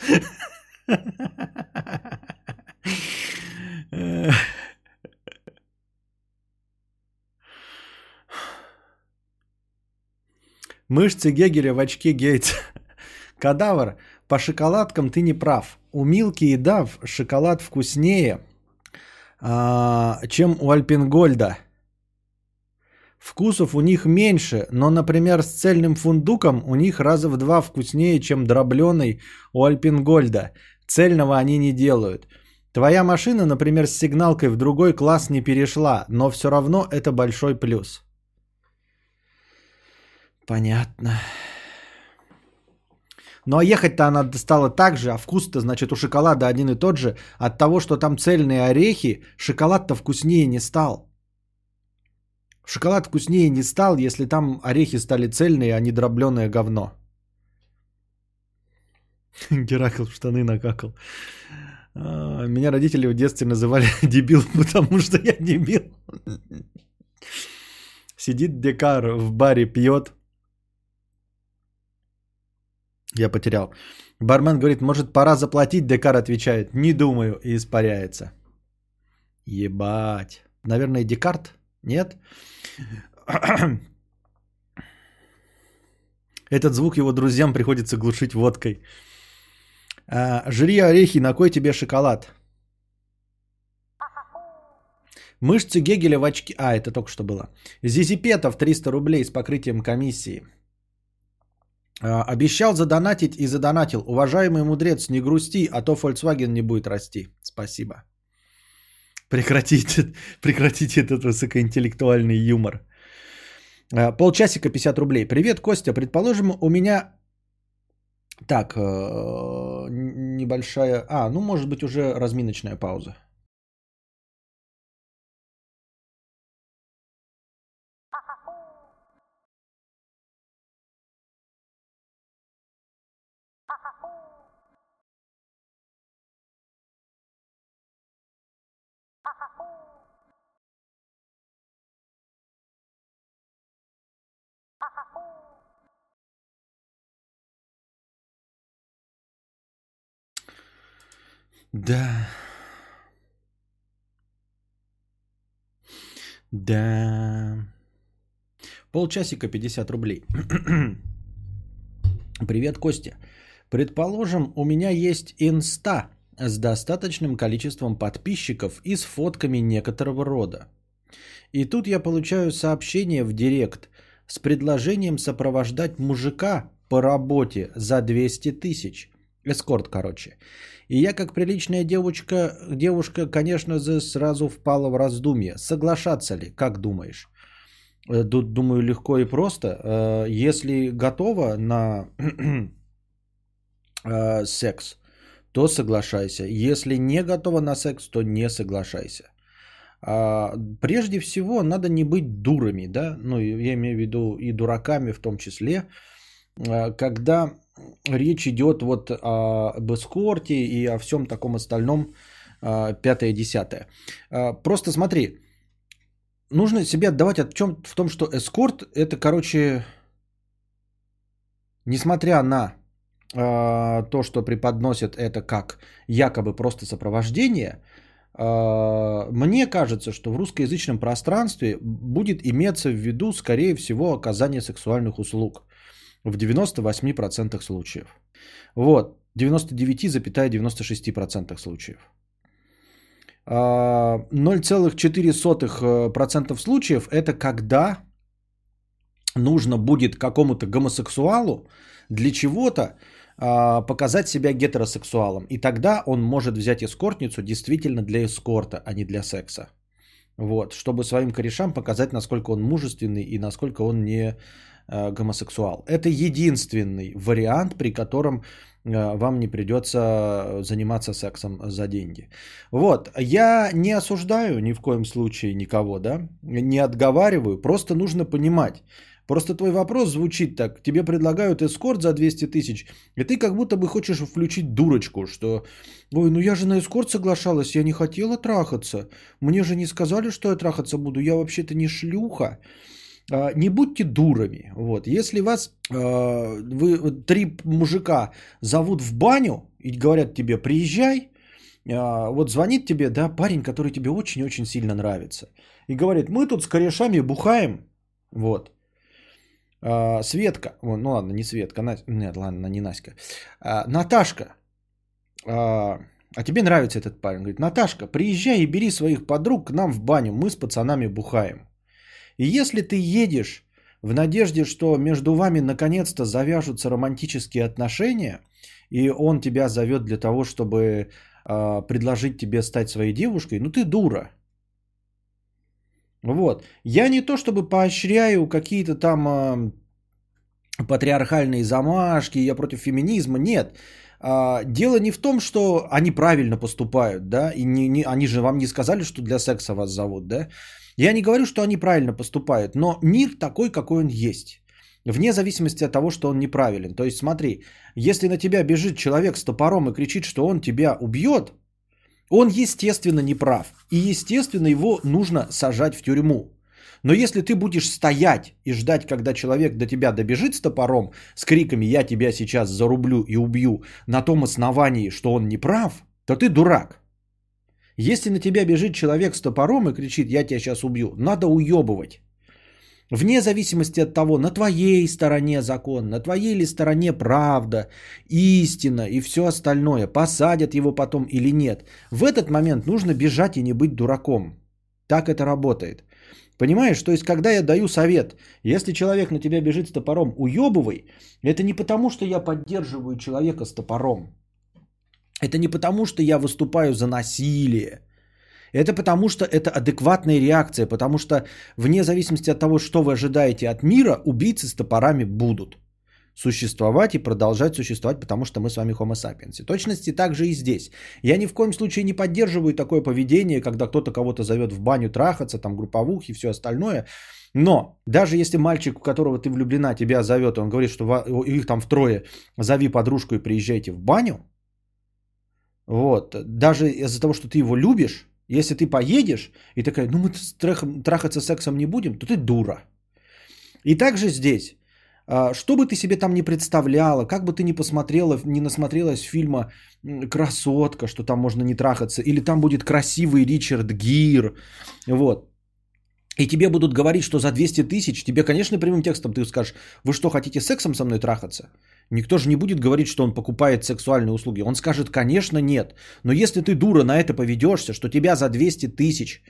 Мышцы Гегеля в очке Гейтса. Кадавр, по шоколадкам ты не прав. У Милки и Дав шоколад вкуснее, а, чем у Альпингольда. Вкусов у них меньше, но, например, с цельным фундуком у них раза в два вкуснее, чем дробленый у Альпингольда. Цельного они не делают. Твоя машина, например, с сигналкой в другой класс не перешла, но все равно это большой плюс. Понятно. Ну а ехать-то она стала так же, а вкус-то, значит, у шоколада один и тот же. От того, что там цельные орехи, шоколад-то вкуснее не стал. Шоколад вкуснее не стал, если там орехи стали цельные, а не дробленое говно. Геракл в штаны накакал. А, Меня родители в детстве называли дебил, потому что я дебил. Сидит Декар в баре, пьет. Я потерял. Бармен говорит, может пора заплатить? Декар отвечает, не думаю, и испаряется. Ебать. Наверное, Декарт? Нет? Этот звук его друзьям приходится глушить водкой. А, жри орехи, на кой тебе шоколад? Мышцы Гегеля в очке... А, это только что было. Зизипетов 300 рублей с покрытием комиссии. А, обещал задонатить и задонатил. Уважаемый мудрец, не грусти, а то Volkswagen не будет расти. Спасибо. Прекратите, прекратите этот высокоинтеллектуальный юмор. А, Полчасика 50 рублей. Привет, Костя. Предположим, у меня Так, э, небольшая... А, ну, может быть, уже разминочная пауза. Да. Да. Полчасика 50 рублей. Привет, Костя. Предположим, у меня есть инста с достаточным количеством подписчиков и с фотками некоторого рода. И тут я получаю сообщение в директ с предложением сопровождать мужика по работе за 200 тысяч. Эскорт, короче. И я, как приличная девочка, девушка, конечно же, сразу впала в раздумье. Соглашаться ли, как думаешь? Э, тут, думаю, легко и просто. Э, если готова на э, секс, то соглашайся. Если не готова на секс, то не соглашайся. А, прежде всего, надо не быть дурами, да, ну, я имею в виду и дураками в том числе, когда речь идет вот об эскорте и о всем таком остальном, а, пятое-десятое. А, просто смотри, нужно себе отдавать отчет в том, что эскорт это, короче, несмотря на то, что преподносят это как якобы просто сопровождение, мне кажется, что в русскоязычном пространстве будет иметься в виду, скорее всего, оказание сексуальных услуг в 98% случаев. Вот, 99,96% случаев. 0,4% а, случаев это когда нужно будет какому-то гомосексуалу для чего-то а, показать себя гетеросексуалом. И тогда он может взять эскортницу действительно для эскорта, а не для секса. Вот, чтобы своим корешам показать, насколько он мужественный и насколько он не гомосексуал. Это единственный вариант, при котором э, вам не придется заниматься сексом за деньги. Вот, я не осуждаю ни в коем случае никого, да, не отговариваю, просто нужно понимать. Просто твой вопрос звучит так, тебе предлагают эскорт за 200 тысяч, и ты как будто бы хочешь включить дурочку, что, ой, ну я же на эскорт соглашалась, я не хотела трахаться, мне же не сказали, что я трахаться буду, я вообще-то не шлюха. А, не будьте дурами. Вот. Если вас а, вы, три мужика зовут в баню и говорят тебе, приезжай, а, вот звонит тебе, да, парень, который тебе очень-очень сильно нравится. И говорит, мы тут с корешами бухаем, вот. Светка, ну ладно, не Светка, Настя, нет, ладно, не Наська. Наташка, а тебе нравится этот парень. Говорит, Наташка, приезжай и бери своих подруг к нам в баню, мы с пацанами бухаем. И если ты едешь в надежде, что между вами наконец-то завяжутся романтические отношения, и он тебя зовет для того, чтобы э, предложить тебе стать своей девушкой, ну ты дура. Вот. Я не то чтобы поощряю какие-то там э, патриархальные замашки, я против феминизма, нет. А, дело не в том, что они правильно поступают, да, и не, не, они же вам не сказали, что для секса вас зовут, да. Я не говорю, что они правильно поступают, но мир такой, какой он есть. Вне зависимости от того, что он неправилен. То есть смотри, если на тебя бежит человек с топором и кричит, что он тебя убьет, он естественно не прав. И естественно его нужно сажать в тюрьму. Но если ты будешь стоять и ждать, когда человек до тебя добежит с топором, с криками «я тебя сейчас зарублю и убью» на том основании, что он не прав, то ты дурак. Если на тебя бежит человек с топором и кричит «я тебя сейчас убью», надо уебывать. Вне зависимости от того, на твоей стороне закон, на твоей ли стороне правда, истина и все остальное, посадят его потом или нет. В этот момент нужно бежать и не быть дураком. Так это работает. Понимаешь, то есть когда я даю совет, если человек на тебя бежит с топором, уебывай, это не потому, что я поддерживаю человека с топором. Это не потому, что я выступаю за насилие. Это потому, что это адекватная реакция, потому что вне зависимости от того, что вы ожидаете от мира, убийцы с топорами будут. Существовать и продолжать существовать, потому что мы с вами homo sapiens. И точности также и здесь. Я ни в коем случае не поддерживаю такое поведение, когда кто-то кого-то зовет в баню трахаться, там групповух и все остальное. Но даже если мальчик, в которого ты влюблена, тебя зовет, он говорит, что их там втрое, зови подружку и приезжайте в баню, вот, даже из-за того, что ты его любишь, если ты поедешь и такая, ну мы трахаться сексом не будем, то ты дура. И также здесь. А, что бы ты себе там не представляла, как бы ты ни посмотрела, не насмотрелась фильма «Красотка», что там можно не трахаться, или там будет красивый Ричард Гир, вот, и тебе будут говорить, что за 200 тысяч, тебе, конечно, прямым текстом ты скажешь, вы что, хотите сексом со мной трахаться? Никто же не будет говорить, что он покупает сексуальные услуги. Он скажет, конечно, нет. Но если ты, дура, на это поведешься, что тебя за 200 тысяч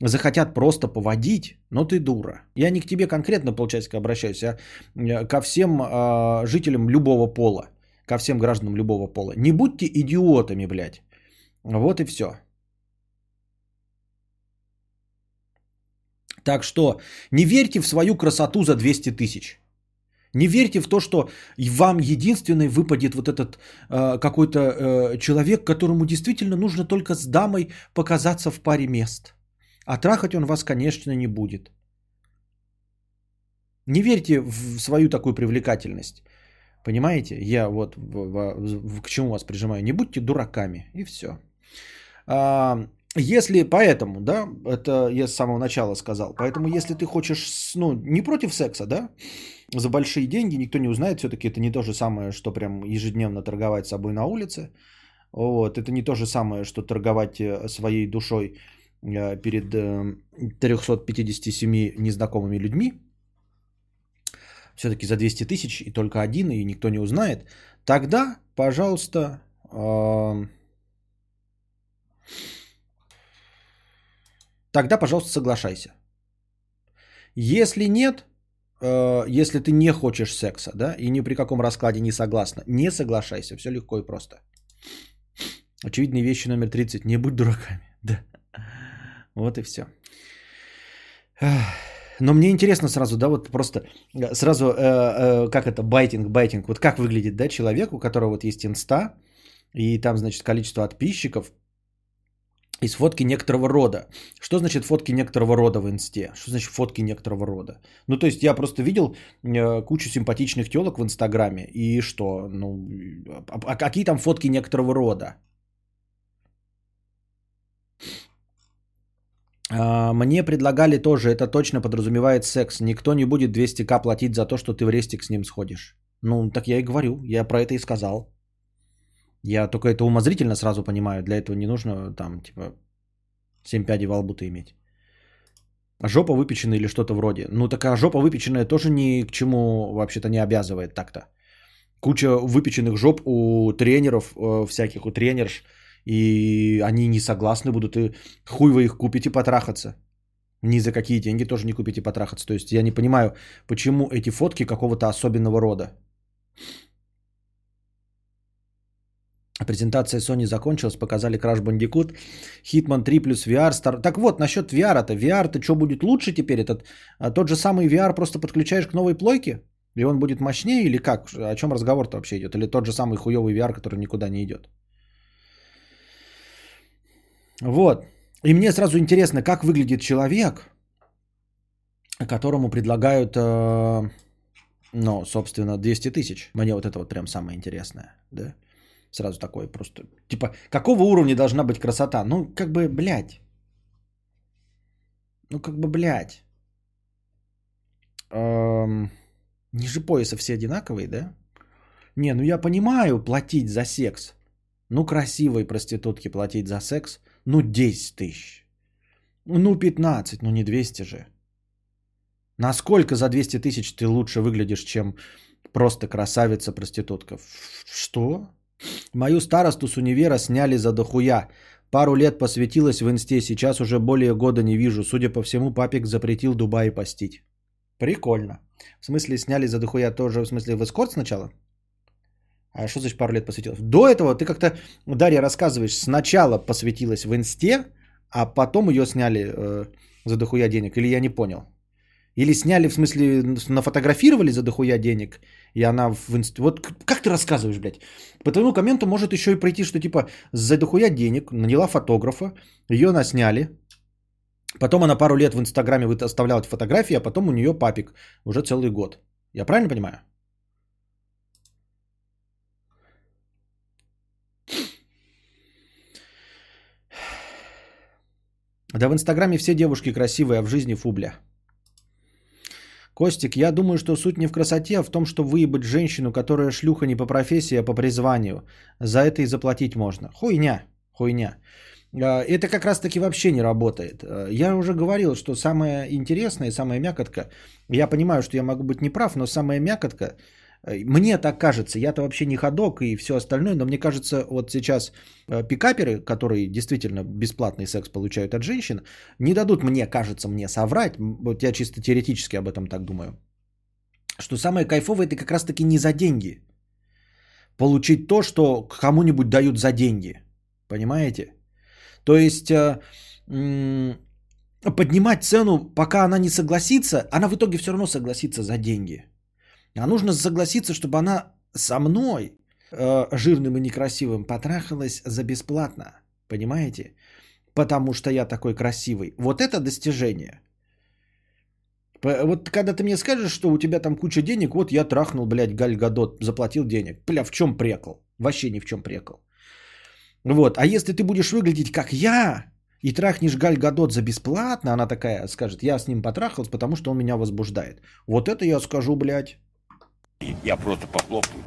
захотят просто поводить, но ты дура. Я не к тебе конкретно, полчасика обращаюсь, а э, ко всем э, жителям любого пола, ко всем гражданам любого пола. Не будьте идиотами, блядь. Вот и все. Так что не верьте в свою красоту за 200 тысяч. Не верьте в то, что вам единственный выпадет вот этот э, какой-то э, человек, которому действительно нужно только с дамой показаться в паре мест. А трахать он вас, конечно, не будет. Не верьте в свою такую привлекательность. Понимаете? Я вот в, в, в, к чему вас прижимаю. Не будьте дураками. И все. А, если поэтому, да, это я с самого начала сказал, поэтому если ты хочешь, ну, не против секса, да, за большие деньги, никто не узнает, все-таки это не то же самое, что прям ежедневно торговать собой на улице, вот, это не то же самое, что торговать э, своей душой перед 357 э, незнакомыми людьми, все-таки за 200 тысяч и только один, и никто не узнает, тогда, пожалуйста, тогда, пожалуйста, соглашайся. Если нет, э, если ты не хочешь секса, да, и ни при каком раскладе не согласна, не соглашайся, все легко и просто. Очевидные вещи номер 30. Не будь дураками. Да. Вот и все. Но мне интересно сразу, да, вот просто э, сразу, э, э, как это, байтинг, байтинг, вот как выглядит, да, человек, у которого вот есть инста, и там, значит, количество подписчиков, из фотки некоторого рода. Что значит фотки некоторого рода в инсте? Что значит фотки некоторого рода? Ну, то есть я просто видел э, кучу симпатичных телок в инстаграме. И что? Ну, а, а какие там фотки некоторого рода? А, мне предлагали тоже, это точно подразумевает секс. Никто не будет 200к платить за то, что ты в рестик с ним сходишь. Ну, так я и говорю, я про это и сказал. Я только это умозрительно сразу понимаю. Для этого не нужно там, типа, 7 пядей во лбу-то иметь. Жопа выпеченная или что-то вроде. Ну, такая жопа выпеченная тоже ни к чему вообще-то не обязывает так-то. Куча выпеченных жоп у тренеров э, всяких, у тренерш. И они не согласны будут. И хуй вы их купите потрахаться. Ни за какие деньги тоже не купите потрахаться. То есть я не понимаю, почему эти фотки какого-то особенного рода. Презентация Sony закончилась, показали Crash Bandicoot, Hitman 3 плюс VR. Star... Так вот, насчет VR-то. VR-то что будет лучше теперь? Этот, а, тот же самый VR просто подключаешь к новой плойке? И он будет мощнее или как? О чем разговор-то вообще идет? Или тот же самый хуевый VR, который никуда не идет? Вот. И мне сразу интересно, как выглядит человек, которому предлагают, э, ну, собственно, 200 тысяч. Мне вот это вот прям самое интересное, да? Сразу такое просто. Типа, какого уровня должна быть красота? Ну, как бы, блядь. Ну, как бы, блядь. Эм, ниже пояса все одинаковые, да? Не, ну я понимаю платить за секс. Ну, красивой проститутке платить за секс. Ну, 10 тысяч. Ну, 15, ну не 200 же. Насколько за 200 тысяч ты лучше выглядишь, чем просто красавица-проститутка? Что? Мою старосту с универа сняли за дохуя. Пару лет посвятилась в инсте, сейчас уже более года не вижу. Судя по всему, папик запретил Дубай постить. Прикольно. В смысле, сняли за дохуя тоже, в смысле, в эскорт сначала? А что значит пару лет посвятилась? До этого ты как-то, Дарья, рассказываешь, сначала посвятилась в инсте, а потом ее сняли э, за дохуя денег. Или я не понял? Или сняли, в смысле, нафотографировали за дохуя денег и она в инст... Вот как ты рассказываешь, блядь? По твоему комменту может еще и пройти, что типа за дохуя денег наняла фотографа, ее насняли, потом она пару лет в Инстаграме вы- оставляла эти фотографии, а потом у нее папик уже целый год. Я правильно понимаю? Да в Инстаграме все девушки красивые, а в жизни фубля. Костик, я думаю, что суть не в красоте, а в том, что выебать женщину, которая шлюха не по профессии, а по призванию. За это и заплатить можно. Хуйня, хуйня. А, Это как раз таки вообще не работает. А, Я уже говорил, что самое интересное, самая мякотка, я понимаю, что я могу быть неправ, но самая мякотка, мне так кажется, я-то вообще не ходок и все остальное, но мне кажется, вот сейчас э, пикаперы, которые действительно бесплатный секс получают от женщин, не дадут мне, кажется, мне соврать, вот я чисто теоретически об этом так думаю, что самое кайфовое это как раз таки не за деньги. Получить то, что кому-нибудь дают за деньги. Понимаете? То есть э, поднимать цену, пока она не согласится, она в итоге все равно согласится за деньги. А нужно согласиться, чтобы она со мной, э, жирным и некрасивым, потрахалась за бесплатно. Понимаете? Потому что я такой красивый. Вот это достижение. Вот когда ты мне скажешь, что у тебя там куча денег, вот я трахнул, блядь, Галь Гадот, заплатил денег. Бля, в чем прекол? Вообще ни в чем прекол. Вот, а если ты будешь выглядеть как я, и трахнешь Галь Гадот за бесплатно, она такая скажет, я с ним потрахалась, потому что он меня возбуждает. Вот это я скажу, блядь. Я просто похлопаю.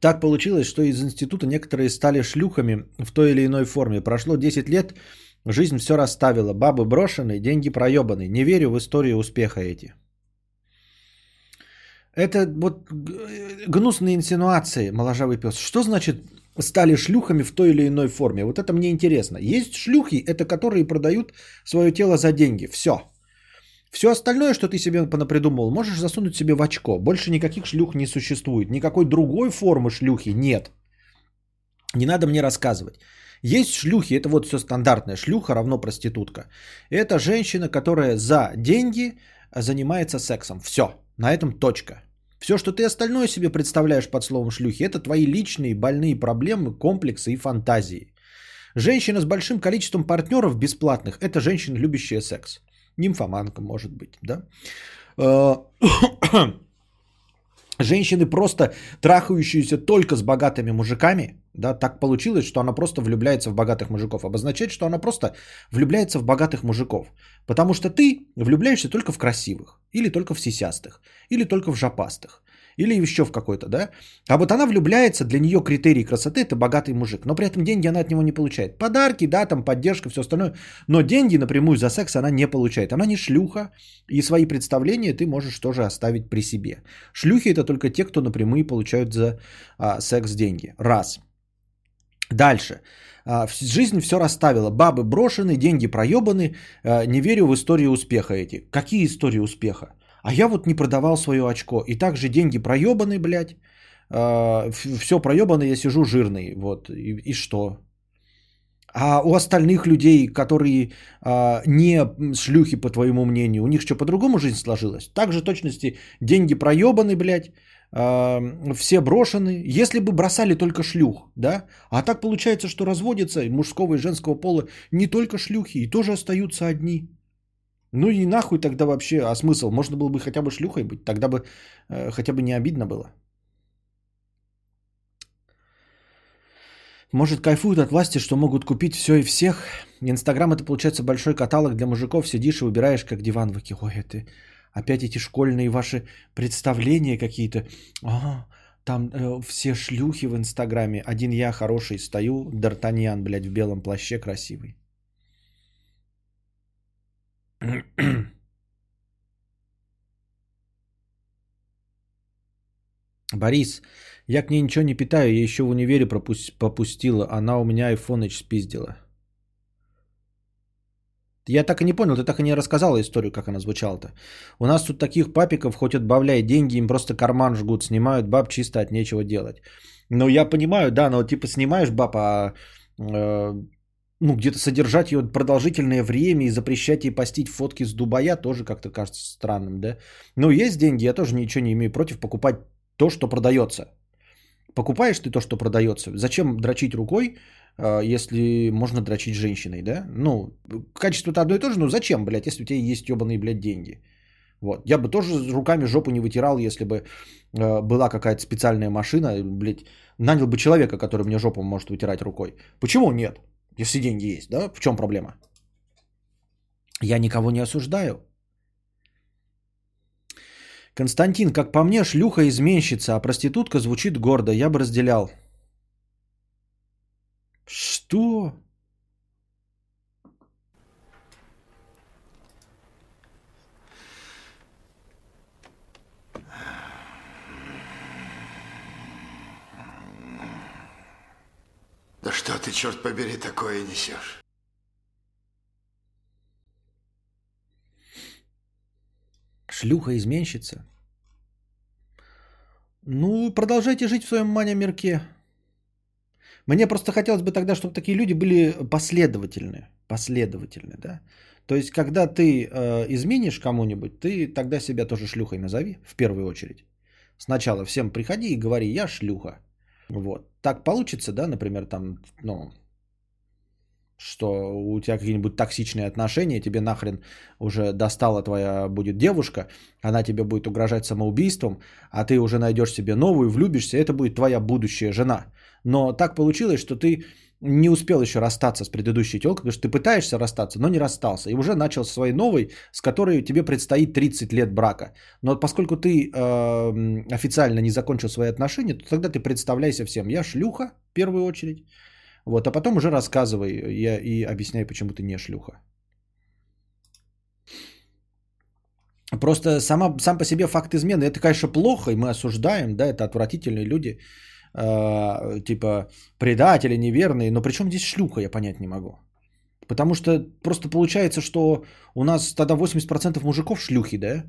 Так получилось, что из института некоторые стали шлюхами в той или иной форме. Прошло 10 лет, жизнь все расставила. Бабы брошены, деньги проебаны. Не верю в историю успеха эти. Это вот г- гнусные инсинуации, моложавый пес. Что значит стали шлюхами в той или иной форме? Вот это мне интересно. Есть шлюхи, это которые продают свое тело за деньги. Все. Все остальное, что ты себе понапридумывал, можешь засунуть себе в очко. Больше никаких шлюх не существует. Никакой другой формы шлюхи нет. Не надо мне рассказывать. Есть шлюхи, это вот все стандартная. Шлюха равно проститутка. Это женщина, которая за деньги занимается сексом. Все, на этом точка. Все, что ты остальное себе представляешь под словом шлюхи, это твои личные больные проблемы, комплексы и фантазии. Женщина с большим количеством партнеров бесплатных – это женщина, любящая секс. Нимфоманка, может быть, да? Женщины просто трахающиеся только с богатыми мужиками, да, так получилось, что она просто влюбляется в богатых мужиков. Обозначает, что она просто влюбляется в богатых мужиков. Потому что ты влюбляешься только в красивых, или только в сисястых, или только в жопастых, или еще в какой-то, да. А вот она влюбляется, для нее критерий красоты это богатый мужик, но при этом деньги она от него не получает. Подарки, да, там поддержка, все остальное, но деньги напрямую за секс она не получает. Она не шлюха, и свои представления ты можешь тоже оставить при себе. Шлюхи это только те, кто напрямую получают за а, секс деньги. Раз. Дальше. А, жизнь все расставила. Бабы брошены, деньги проебаны. А, не верю в истории успеха эти. Какие истории успеха? А я вот не продавал свое очко. И также деньги проебаны, блядь. все проебано, я сижу жирный. Вот. И, и что? А у остальных людей, которые а, не шлюхи, по твоему мнению, у них что, по-другому жизнь сложилась? Так же в точности деньги проебаны, блядь, а, все брошены. Если бы бросали только шлюх, да? А так получается, что разводятся мужского и женского пола не только шлюхи, и тоже остаются одни. Ну и нахуй тогда вообще, а смысл? Можно было бы хотя бы шлюхой быть, тогда бы э, хотя бы не обидно было. Может, кайфуют от власти, что могут купить все и всех. Инстаграм это получается большой каталог для мужиков. Сидишь и выбираешь, как диван выки. Ой, это опять эти школьные ваши представления какие-то. Ага, там э, все шлюхи в Инстаграме. Один я хороший стою, Д'Артаньян, блядь, в белом плаще красивый. Борис, я к ней ничего не питаю, я еще в универе пропус- попустила, она у меня айфоныч спиздила. Я так и не понял, ты так и не рассказала историю, как она звучала-то. У нас тут таких папиков, хоть отбавляй деньги, им просто карман жгут, снимают баб чисто от нечего делать. Ну, я понимаю, да, но типа снимаешь баб, а э, ну, где-то содержать ее продолжительное время и запрещать ей постить фотки с Дубая тоже как-то кажется странным, да? Ну, есть деньги, я тоже ничего не имею против покупать то, что продается. Покупаешь ты то, что продается. Зачем дрочить рукой, а, если можно дрочить женщиной, да? Ну, качество-то одно и то же, но зачем, блядь, если у тебя есть ебаные, блядь, деньги? Вот. Я бы тоже руками жопу не вытирал, если бы э, была какая-то специальная машина, блядь, нанял бы человека, который мне жопу может вытирать рукой. Почему нет? Если деньги есть, да? В чем проблема? Я никого не осуждаю. Константин, как по мне, шлюха изменщица, а проститутка звучит гордо. Я бы разделял. Что? Да что ты, черт побери, такое несешь? Шлюха-изменщица? Ну, продолжайте жить в своем мане-мирке. Мне просто хотелось бы тогда, чтобы такие люди были последовательны. Последовательны, да? То есть, когда ты э, изменишь кому-нибудь, ты тогда себя тоже шлюхой назови, в первую очередь. Сначала всем приходи и говори, я шлюха. Вот. Так получится, да, например, там, ну, что у тебя какие-нибудь токсичные отношения, тебе нахрен уже достала твоя будет девушка, она тебе будет угрожать самоубийством, а ты уже найдешь себе новую, влюбишься, это будет твоя будущая жена. Но так получилось, что ты не успел еще расстаться с предыдущей телкой, потому что ты пытаешься расстаться, но не расстался. И уже начал со своей новой, с которой тебе предстоит 30 лет брака. Но поскольку ты э, официально не закончил свои отношения, то тогда ты представляйся всем. Я шлюха, в первую очередь. Вот, а потом уже рассказывай я, и объясняй, почему ты не шлюха. Просто сама, сам по себе факт измены, это, конечно, плохо, и мы осуждаем, да, это отвратительные люди – э, типа предатели, неверные, но при чем здесь шлюха, я понять не могу. Потому что просто получается, что у нас тогда 80% мужиков шлюхи, да?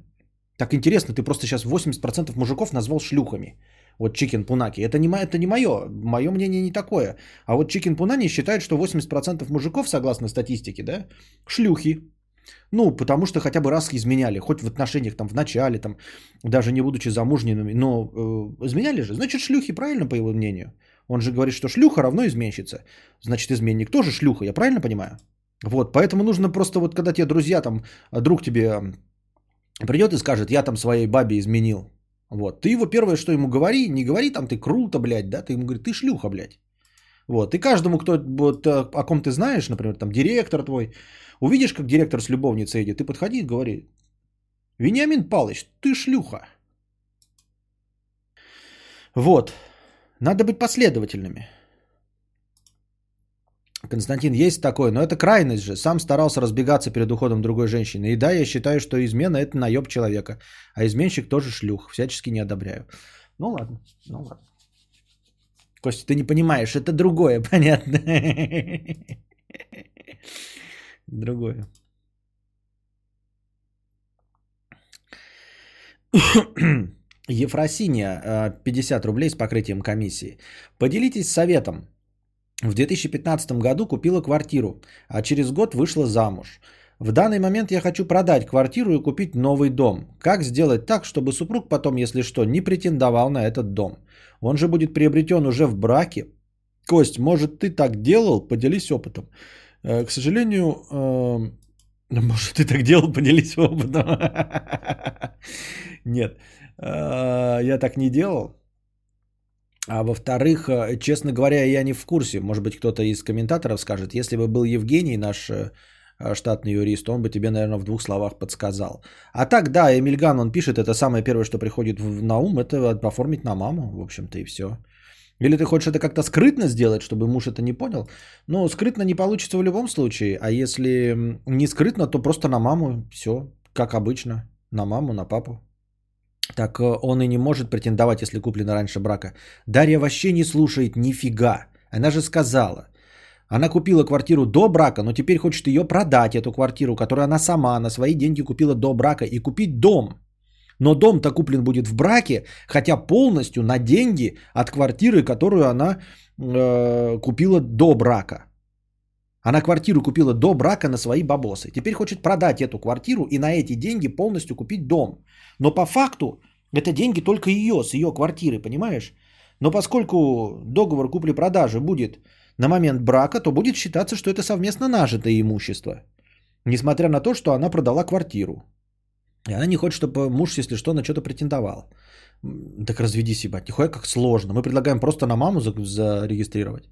Так интересно, ты просто сейчас 80% мужиков назвал шлюхами. Вот Chicken Punani. Это не, это не мое. Мое мнение не такое. А вот Chicken Punani считает, что 80% мужиков, согласно статистике, да, шлюхи. Ну, потому что хотя бы раз изменяли, хоть в отношениях там в начале, там, даже не будучи замужними, но э, изменяли же. Значит, шлюхи, правильно, по его мнению? Он же говорит, что шлюха равно изменщица. Значит, изменник тоже шлюха, я правильно понимаю? Вот, поэтому нужно просто вот, когда тебе друзья, там, друг тебе придет и скажет, я там своей бабе изменил. Вот, ты его первое, что ему говори, не говори там, ты круто, блядь, да, ты ему говоришь, ты шлюха, блядь. Вот, и каждому, кто, вот, о ком ты знаешь, например, там, директор твой, Увидишь, как директор с любовницей идет, ты подходи и говори, Вениамин Палыч, ты шлюха. Вот. Надо быть последовательными. Константин, есть такое, но это крайность же. Сам старался разбегаться перед уходом другой женщины. И да, я считаю, что измена это наеб человека. А изменщик тоже шлюх. Всячески не одобряю. Ну ладно, ну ладно. Костя, ты не понимаешь, это другое, понятно. Другое. Ефросиния, 50 рублей с покрытием комиссии. Поделитесь советом. В 2015 году купила квартиру, а через год вышла замуж. В данный момент я хочу продать квартиру и купить новый дом. Как сделать так, чтобы супруг потом, если что, не претендовал на этот дом? Он же будет приобретен уже в браке. Кость, может ты так делал? Поделись опытом. Э, к сожалению, эм, может, ты так делал, поделись опытом. Нет, э, я так не делал. А во-вторых, э, честно говоря, я не в курсе. Может быть, кто-то из комментаторов скажет, если бы был Евгений, наш штатный юрист, он бы тебе, наверное, в двух словах подсказал. А так, да, Эмильган, он пишет, это самое первое, что приходит на ум, это оформить на маму, в общем-то, и все. Или ты хочешь это как-то скрытно сделать, чтобы муж это не понял? Ну, скрытно не получится в любом случае. А если не скрытно, то просто на маму. Все, как обычно. На маму, на папу. Так э, он и не может претендовать, если куплено раньше брака. Дарья вообще не слушает нифига. Она же сказала. Она купила квартиру до брака, но теперь хочет ее продать, эту квартиру, которую она сама на свои деньги купила до брака, и купить дом. Но дом-то куплен будет в браке, хотя полностью на деньги от квартиры, которую она э, купила до брака. Она квартиру купила до брака на свои бабосы. Теперь хочет продать эту квартиру и на эти деньги полностью купить дом. Но по факту это деньги только ее, с ее квартиры, понимаешь? Но поскольку договор купли-продажи будет на момент брака, то будет считаться, что это совместно нажитое имущество. Несмотря на то, что она продала квартиру. И она не хочет, чтобы муж, если что, на что-то претендовал. Так разведись, ебать. Нихуя как сложно. Мы предлагаем просто на маму за- зарегистрировать.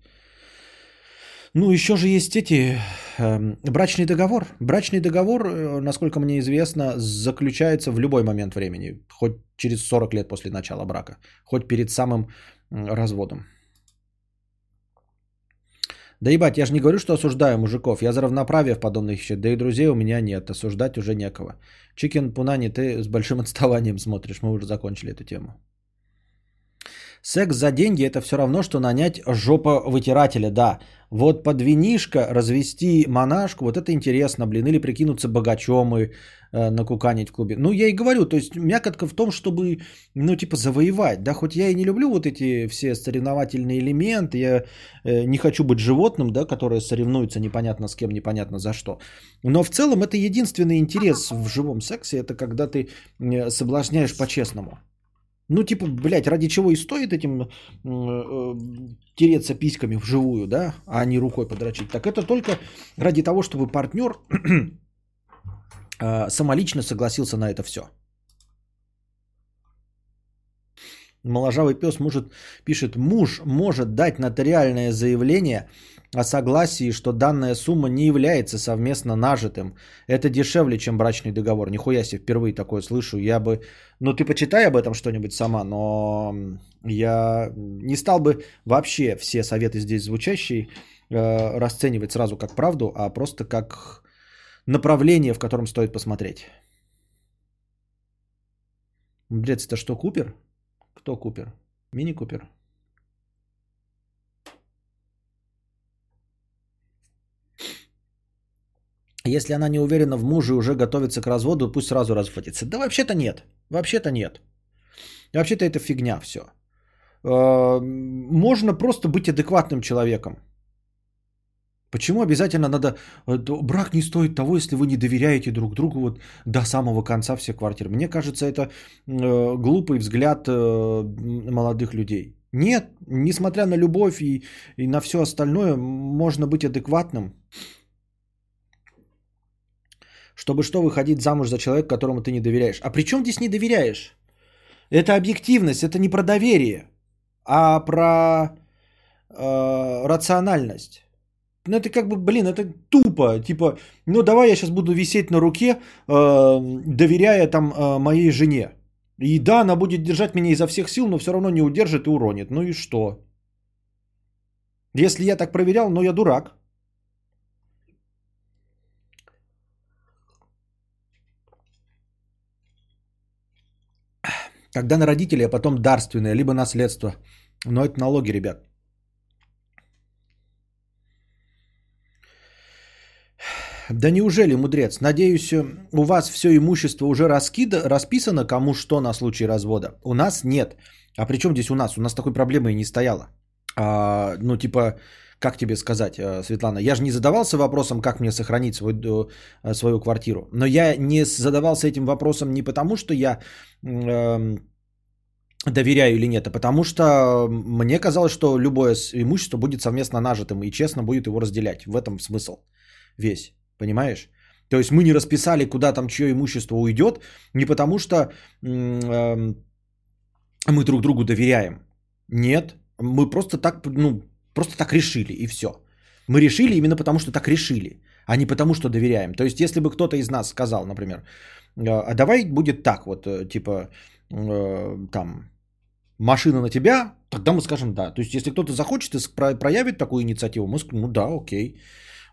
Ну, еще же есть эти эм, брачный договор. Брачный договор, э, насколько мне известно, заключается в любой момент времени, хоть через 40 лет после начала брака, хоть перед самым разводом. Да ебать, я же не говорю, что осуждаю мужиков. Я за равноправие в подобных вещах. Да и друзей у меня нет. Осуждать уже некого. Чикен Пунани, ты с большим отставанием смотришь. Мы уже закончили эту тему. Секс за деньги это все равно, что нанять жопа вытирателя, да. Вот под винишко развести монашку, вот это интересно, блин, или прикинуться богачом и накуканить в клубе. Ну, я и говорю, то есть мякотка в том, чтобы, ну, типа, завоевать, да, хоть я и не люблю вот эти все соревновательные элементы, я э, не хочу быть животным, да, которое соревнуется непонятно с кем, непонятно за что. Но в целом это единственный интерес в живом сексе, это когда ты э, соблазняешь по-честному. Ну, типа, блядь, ради чего и стоит этим э, э, тереться письками вживую, да, а не рукой подрочить. Так это только ради того, чтобы партнер э, самолично согласился на это все. Моложавый пес может, пишет, муж может дать нотариальное заявление о согласии, что данная сумма не является совместно нажитым. Это дешевле, чем брачный договор. Нихуя себе, впервые такое слышу. Я бы... Ну, ты почитай об этом что-нибудь сама, но я не стал бы вообще все советы здесь звучащие э, расценивать сразу как правду, а просто как направление, в котором стоит посмотреть. Блядь, это что, Купер? Кто Купер? Мини Купер? Если она не уверена в муже и уже готовится к разводу, пусть сразу разводится. Да вообще-то нет. Вообще-то нет. Вообще-то это фигня все. Можно просто быть адекватным человеком. Почему обязательно надо... э, Брак не стоит того, если вы не доверяете друг другу вот до самого конца всех квартир. Мне кажется, это э, глупый взгляд э, молодых людей. Нет, несмотря на любовь и, и на все остальное, можно быть адекватным. Чтобы что, выходить замуж за человека, которому ты не доверяешь. А при чем здесь не доверяешь? Это объективность, это не про доверие, а про э, рациональность. Ну, это как бы, блин, это тупо. Типа, ну, давай я сейчас буду висеть на руке, э, доверяя там э, моей жене. И да, она будет держать меня изо всех сил, но все равно не удержит и уронит. Ну и что? Если я так проверял, ну я дурак. Когда на родителей, а потом дарственное, либо наследство. Но это налоги, ребят. Да неужели, мудрец? Надеюсь, у вас все имущество уже раскида, расписано, кому что на случай развода. У нас нет. А при чем здесь у нас? У нас такой проблемы и не стояло. А, ну, типа, как тебе сказать, э, Светлана, я же не задавался вопросом, как мне сохранить свой, э, свою квартиру. Но я не задавался этим вопросом не потому, что я э, доверяю или нет, а потому что мне казалось, что любое имущество будет совместно нажитым и честно будет его разделять. В этом смысл весь. Понимаешь? То есть мы не расписали, куда там чье имущество уйдет, не потому что эм, мы друг другу доверяем. Нет, мы просто так, ну, просто так решили и все. Мы решили именно потому, что так решили, а не потому, что доверяем. То есть, если бы кто-то из нас сказал, например, э, а давай будет так вот, э, типа, э, там, машина на тебя, тогда мы скажем да. То есть, если кто-то захочет и проявит такую инициативу, мы скажем, ну да, окей,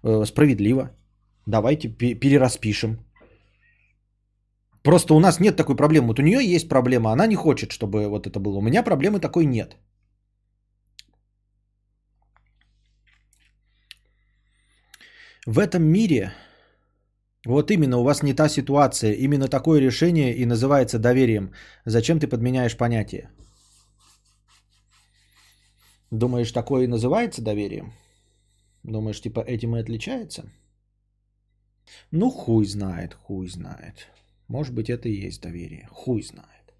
э, справедливо, давайте пе- перераспишем. Просто у нас нет такой проблемы. Вот у нее есть проблема, она не хочет, чтобы вот это было. У меня проблемы такой нет. В этом мире, вот именно у вас не та ситуация, именно такое решение и называется доверием. Зачем ты подменяешь понятие? Думаешь, такое и называется доверием? Думаешь, типа этим и отличается? Ну, хуй знает, хуй знает. Может быть, это и есть доверие. Хуй знает.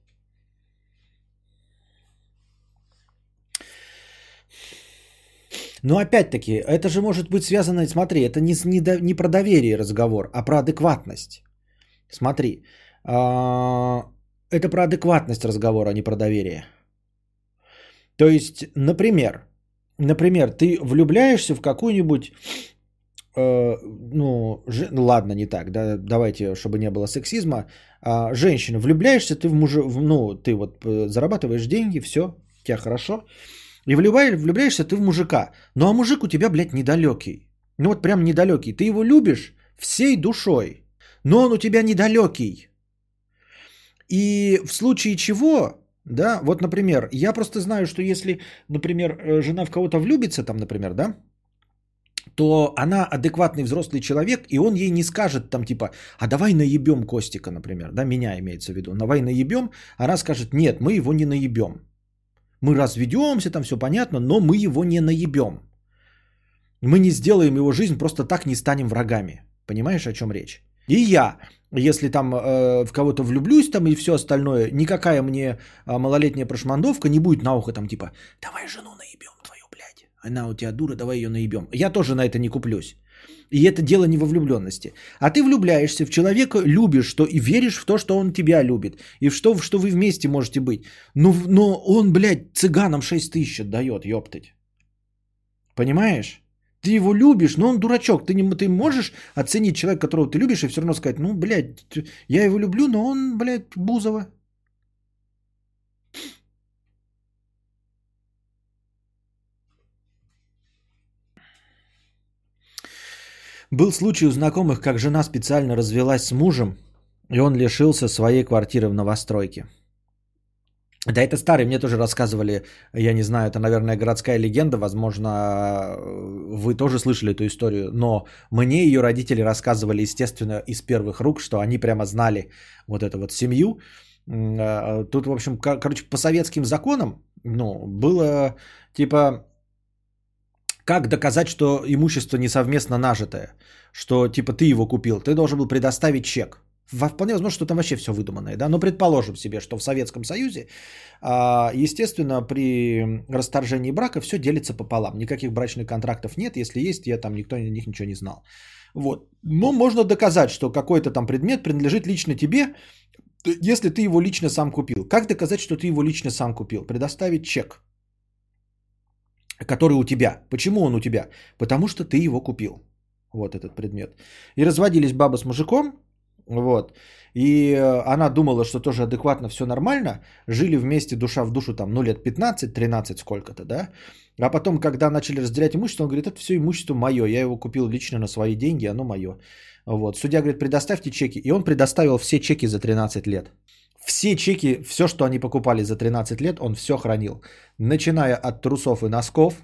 Но опять-таки, это же может быть связано, смотри, это не, не, до- не про доверие разговор, а про адекватность. Смотри, а, это про адекватность разговора, а не про доверие. То есть, например, например, ты влюбляешься в какую-нибудь, ну, же- ну, ладно, не так, да, давайте, чтобы не было сексизма, а, женщина, влюбляешься ты в мужа, ну, ты вот э, зарабатываешь деньги, все, тебе хорошо, и влюбляешь, влюбляешься ты в мужика, ну а мужик у тебя, блядь, недалекий, ну вот прям недалекий, ты его любишь всей душой, но он у тебя недалекий, и в случае чего, да, вот, например, я просто знаю, что если, например, э, жена в кого-то влюбится, там, например, да, то она адекватный взрослый человек, и он ей не скажет там типа, а давай наебем Костика, например, да, меня имеется в виду, давай наебем, она скажет, нет, мы его не наебем. Мы разведемся, там все понятно, но мы его не наебем. Мы не сделаем его жизнь, просто так не станем врагами. Понимаешь, о чем речь? И я, если там э, в кого-то влюблюсь там и все остальное, никакая мне э, малолетняя прошмандовка не будет на ухо там типа, давай жену наебем. Она у тебя дура, давай ее наебем. Я тоже на это не куплюсь. И это дело не во влюбленности. А ты влюбляешься в человека, любишь, что и веришь в то, что он тебя любит. И в что, в что вы вместе можете быть. Но, но он, блядь, цыганам 6 тысяч отдает, ёптать. Понимаешь? Ты его любишь, но он дурачок. Ты, не, ты можешь оценить человека, которого ты любишь, и все равно сказать, ну, блядь, я его люблю, но он, блядь, Бузова. Был случай у знакомых, как жена специально развелась с мужем, и он лишился своей квартиры в новостройке. Да, это старый, мне тоже рассказывали, я не знаю, это, наверное, городская легенда, возможно, вы тоже слышали эту историю, но мне ее родители рассказывали, естественно, из первых рук, что они прямо знали вот эту вот семью. А, Тут, в общем, кор- короче, по советским законам, ну, было типа, как доказать, что имущество не совместно нажитое, что типа ты его купил, ты должен был предоставить чек. Вполне возможно, что там вообще все выдуманное, да, но предположим себе, что в Советском Союзе, а, естественно, при расторжении брака все делится пополам, никаких брачных контрактов нет, если есть, я там никто о них ничего не знал. Вот. Но можно доказать, что какой-то там предмет принадлежит лично тебе, если ты его лично сам купил. Как доказать, что ты его лично сам купил? Предоставить чек, который у тебя. Почему он у тебя? Потому что ты его купил. Вот этот предмет. И разводились баба с мужиком, вот. И э, она думала, что тоже адекватно все нормально. Жили вместе душа в душу там, ну, лет 15-13 сколько-то, да. А потом, когда начали разделять имущество, он говорит, это все имущество мое, я его купил лично на свои деньги, оно мое. Вот. Судья говорит, предоставьте чеки. И он предоставил все чеки за 13 лет. Все чеки, все, что они покупали за 13 лет, он все хранил. Начиная от трусов и носков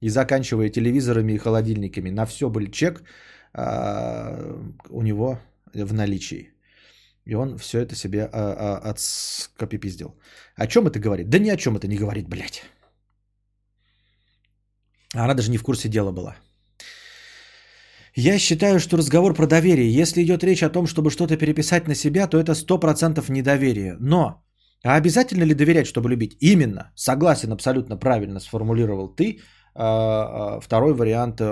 и заканчивая телевизорами и холодильниками. На все был чек а, у него в наличии. И он все это себе а, а, отскопипиздил. О чем это говорит? Да ни о чем это не говорит, блядь. Она даже не в курсе дела была. Я считаю, что разговор про доверие. Если идет речь о том, чтобы что-то переписать на себя, то это 100% недоверие. Но а обязательно ли доверять, чтобы любить? Именно. Согласен, абсолютно правильно сформулировал ты. а, а, Второй вариант э,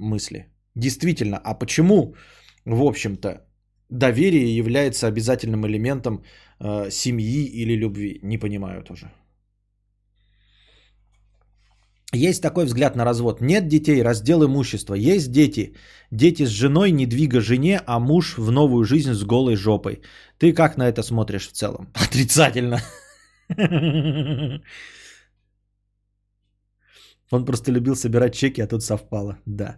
мысли. Действительно, а почему, в общем-то, доверие является обязательным элементом э, семьи или любви? Не понимаю тоже. Есть такой взгляд на развод. Нет детей, раздел имущества. Есть дети. Дети с женой, не двига жене, а муж в новую жизнь с голой жопой. Ты как на это смотришь в целом? Отрицательно. Он просто любил собирать чеки, а тут совпало. Да.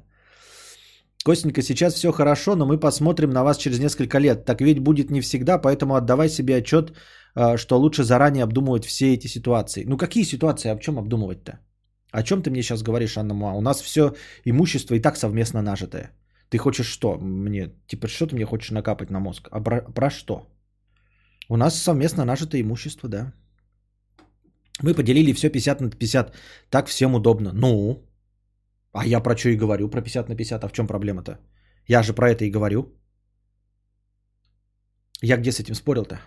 Костенька, сейчас все хорошо, но мы посмотрим на вас через несколько лет. Так ведь будет не всегда, поэтому отдавай себе отчет, э, что лучше заранее обдумывать все эти ситуации. Ну какие ситуации, о чем обдумывать-то? О чем ты мне сейчас говоришь, Анна Муа? У нас все имущество и так совместно нажитое. Ты хочешь что мне? Типа, что ты мне хочешь накапать на мозг? А про, про что? У нас совместно нажитое имущество, да. Мы поделили все 50 на 50. Так всем удобно. Ну, А я про что и говорю, про 50 на 50. А в чем проблема-то? Я же про это и говорю. Я где с этим спорил-то?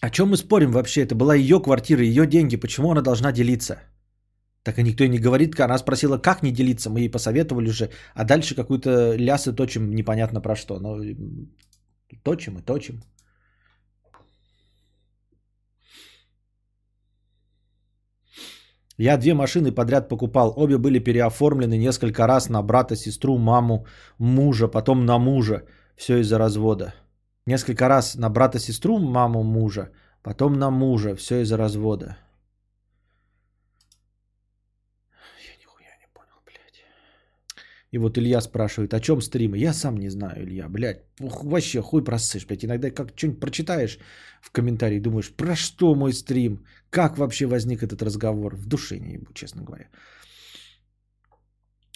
О чем мы спорим вообще? Это была ее квартира, ее деньги. Почему она должна делиться? Так и никто и не говорит. Она спросила, как не делиться. Мы ей посоветовали уже. А дальше какую-то лясы точим непонятно про что. Но точим и точим. Я две машины подряд покупал. Обе были переоформлены несколько раз на брата, сестру, маму, мужа, потом на мужа. Все из-за развода. Несколько раз на брата, сестру, маму, мужа, потом на мужа. Все из-за развода. Я нихуя не понял, блядь. И вот Илья спрашивает, о чем стримы? Я сам не знаю, Илья, блядь. Вообще хуй просышь, блядь. Иногда как что-нибудь прочитаешь в комментарии, думаешь, про что мой стрим? Как вообще возник этот разговор? В душе не ебу, честно говоря.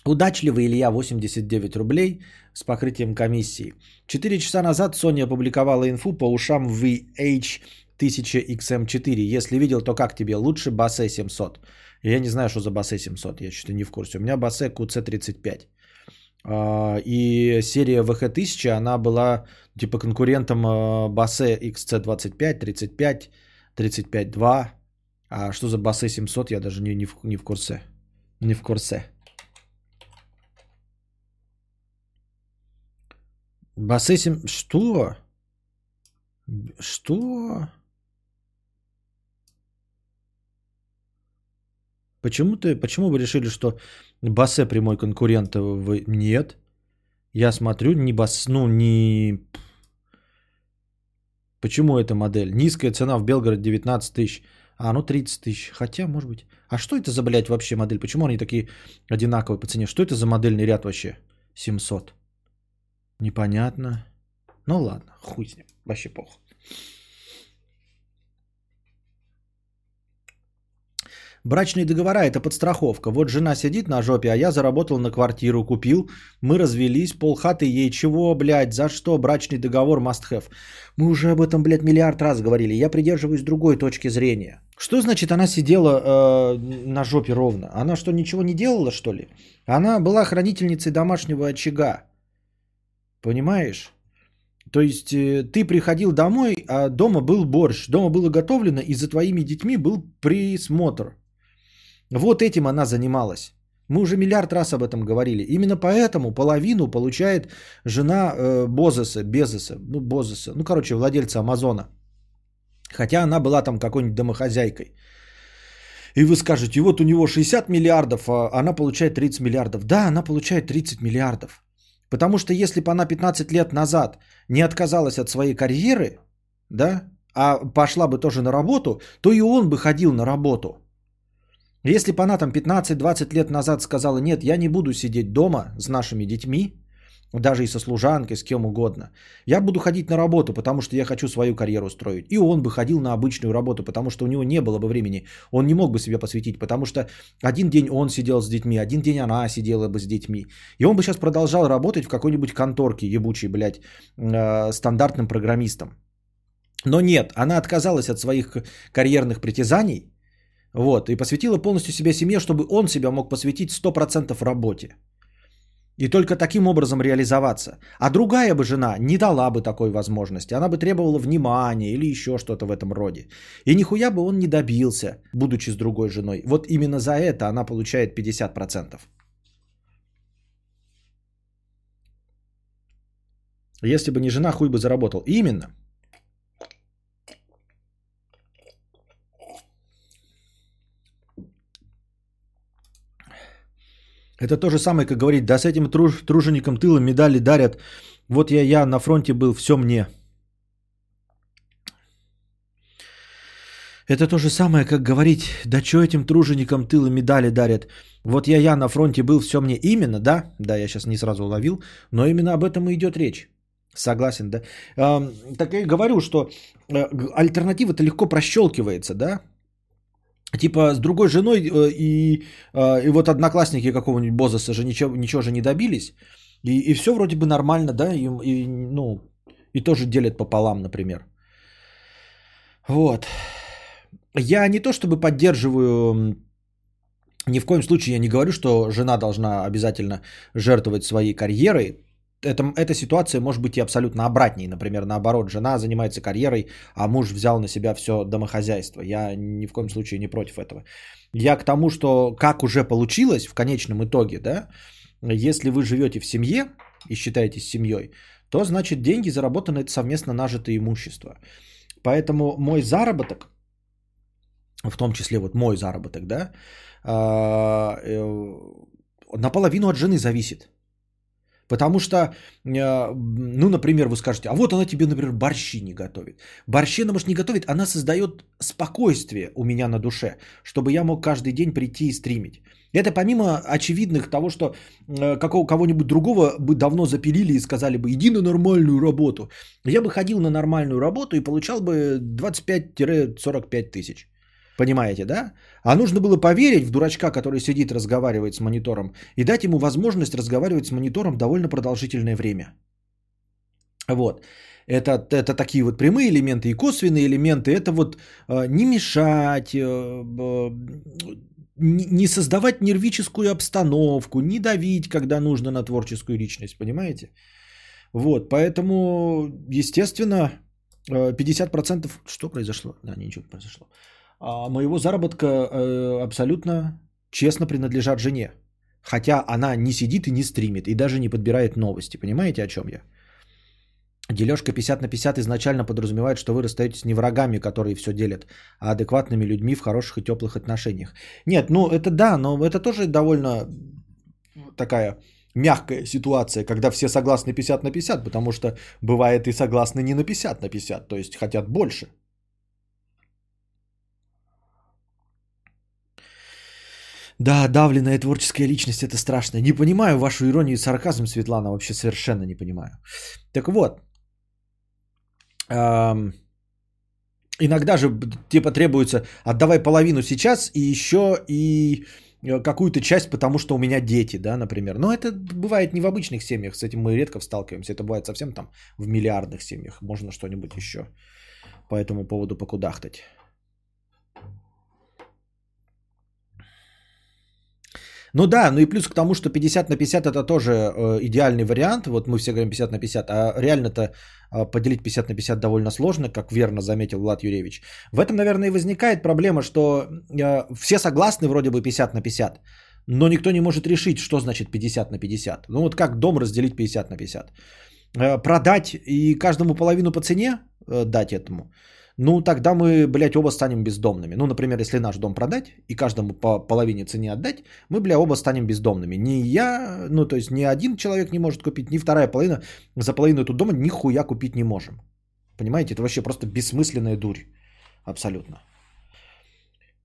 Удачливый Илья 89 рублей с покрытием комиссии. 4 часа назад Sony опубликовала инфу по ушам VH1000XM4. Если видел, то как тебе? Лучше Basse 700. Я не знаю, что за Basse 700, я что-то не в курсе. У меня Basse QC35. А, И серия VH1000, она была типа конкурентом Basse XC25, 35, 35.2. А что за Basse 700, я даже не, не, в, не в курсе. Не в курсе. Basse 7... Что? Что? Почему ты, почему вы решили, что Бассе прямой конкурент? Вы... Нет. Я смотрю, не бас, ну не... Почему эта модель? Низкая цена в Белгороде 19 тысяч. А, ну 30 тысяч. Хотя, может быть. А что это за, блядь, вообще модель? Почему они такие одинаковые по цене? Что это за модельный ряд вообще? 700. Непонятно. Ну ладно, хуй с ним. Вообще похуй. Брачные договора – это подстраховка. Вот жена сидит на жопе, а я заработал на квартиру, купил. Мы развелись, полхаты ей. Чего, блядь, за что брачный договор must have? Мы уже об этом, блядь, миллиард раз говорили. Я придерживаюсь другой точки зрения. Что значит она сидела э, на жопе ровно? Она что, ничего не делала, что ли? Она была хранительницей домашнего очага. Понимаешь? То есть э, ты приходил домой, а дома был борщ, дома было готовлено, и за твоими детьми был присмотр. Вот этим она занималась. Мы уже миллиард раз об этом говорили. Именно поэтому половину получает жена э, Бозеса, Безоса, ну, Бозеса, ну, короче, владельца Амазона. Хотя она была там какой-нибудь домохозяйкой. И вы скажете, вот у него 60 миллиардов, а она получает 30 миллиардов. Да, она получает 30 миллиардов. Потому что если бы она 15 лет назад не отказалась от своей карьеры, да, а пошла бы тоже на работу, то и он бы ходил на работу. Если бы она там 15-20 лет назад сказала, нет, я не буду сидеть дома с нашими детьми, даже и со служанкой, с кем угодно. Я буду ходить на работу, потому что я хочу свою карьеру строить. И он бы ходил на обычную работу, потому что у него не было бы времени. Он не мог бы себе посвятить, потому что один день он сидел с детьми, один день она сидела бы с детьми. И он бы сейчас продолжал работать в какой-нибудь конторке ебучей, блядь, э, стандартным программистом. Но нет, она отказалась от своих карьерных притязаний, вот, и посвятила полностью себя семье, чтобы он себя мог посвятить 100% работе. И только таким образом реализоваться. А другая бы жена не дала бы такой возможности. Она бы требовала внимания или еще что-то в этом роде. И нихуя бы он не добился, будучи с другой женой. Вот именно за это она получает 50%. Если бы не жена, хуй бы заработал. Именно. Это то же самое, как говорить, да с этим труж, труженикам тыла медали дарят. Вот я, я на фронте был, все мне. Это то же самое, как говорить, да что этим труженикам тыла медали дарят. Вот я, я на фронте был, все мне. Именно, да, да, я сейчас не сразу уловил, но именно об этом и идет речь. Согласен, да. Так я и говорю, что э, альтернатива-то легко прощелкивается, да. Типа с другой женой э, и, э, и вот одноклассники какого-нибудь Бозоса же ничего, ничего же не добились. И, и все вроде бы нормально, да, и, и, ну, и тоже делят пополам, например. Вот. Я не то чтобы поддерживаю Ни в коем случае я не говорю, что жена должна обязательно жертвовать своей карьерой. Это, эта ситуация может быть и абсолютно обратней. Например, наоборот, жена занимается карьерой, а муж взял на себя все домохозяйство. Я ни в коем случае не против этого. Я к тому, что как уже получилось в конечном итоге, да, если вы живете в семье и считаетесь семьей, то значит деньги заработаны это совместно нажитое имущество. Поэтому мой заработок, в том числе вот мой заработок, да, а, э, наполовину от жены зависит. Потому что, э, ну, например, вы скажете, а вот она тебе, например, борщи не готовит. Борщи она, может, не готовит, она создает спокойствие у меня на душе, чтобы я мог каждый день прийти и стримить. Это помимо очевидных того, что э, какого, кого-нибудь другого бы давно запилили и сказали бы, иди на нормальную работу. Я бы ходил на нормальную работу и получал бы 25-45 тысяч. Понимаете, да? А нужно было поверить в дурачка, который сидит, разговаривает с монитором, и дать ему возможность разговаривать с монитором довольно продолжительное время. Вот. Это, это такие вот прямые элементы и косвенные элементы. Это вот э, не мешать, э, э, не создавать нервическую обстановку, не давить, когда нужно на творческую личность, понимаете? Вот, поэтому, естественно, 50% что произошло? Да, ничего не произошло. А моего заработка э, абсолютно честно принадлежат жене. Хотя она не сидит и не стримит, и даже не подбирает новости. Понимаете, о чем я? Дележка 50 на 50 изначально подразумевает, что вы расстаетесь не врагами, которые все делят, а адекватными людьми в хороших и теплых отношениях. Нет, ну это да, но это тоже довольно такая мягкая ситуация, когда все согласны 50 на 50, потому что бывает и согласны не на 50 на 50, то есть хотят больше. Да, давленная творческая личность это страшно. Не понимаю вашу иронию и сарказм, Светлана, вообще совершенно не понимаю. Так вот, эм, иногда же типа требуется отдавай половину сейчас и еще и э, какую-то часть, потому что у меня дети, да, например. Но это бывает не в обычных семьях, с этим мы редко сталкиваемся. Это бывает совсем там в миллиардных семьях. Можно что-нибудь еще по этому поводу покудахтать. Ну да, ну и плюс к тому, что 50 на 50 это тоже э, идеальный вариант. Вот мы все говорим 50 на 50, а реально-то э, поделить 50 на 50 довольно сложно, как верно заметил Влад Юрьевич. В этом, наверное, и возникает проблема, что э, все согласны вроде бы 50 на 50, но никто не может решить, что значит 50 на 50. Ну вот как дом разделить 50 на 50? Э, продать и каждому половину по цене э, дать этому – ну тогда мы, блядь, оба станем бездомными. Ну, например, если наш дом продать и каждому по половине цене отдать, мы, бля, оба станем бездомными. Ни я, ну, то есть ни один человек не может купить, ни вторая половина за половину эту дома нихуя купить не можем. Понимаете, это вообще просто бессмысленная дурь. Абсолютно.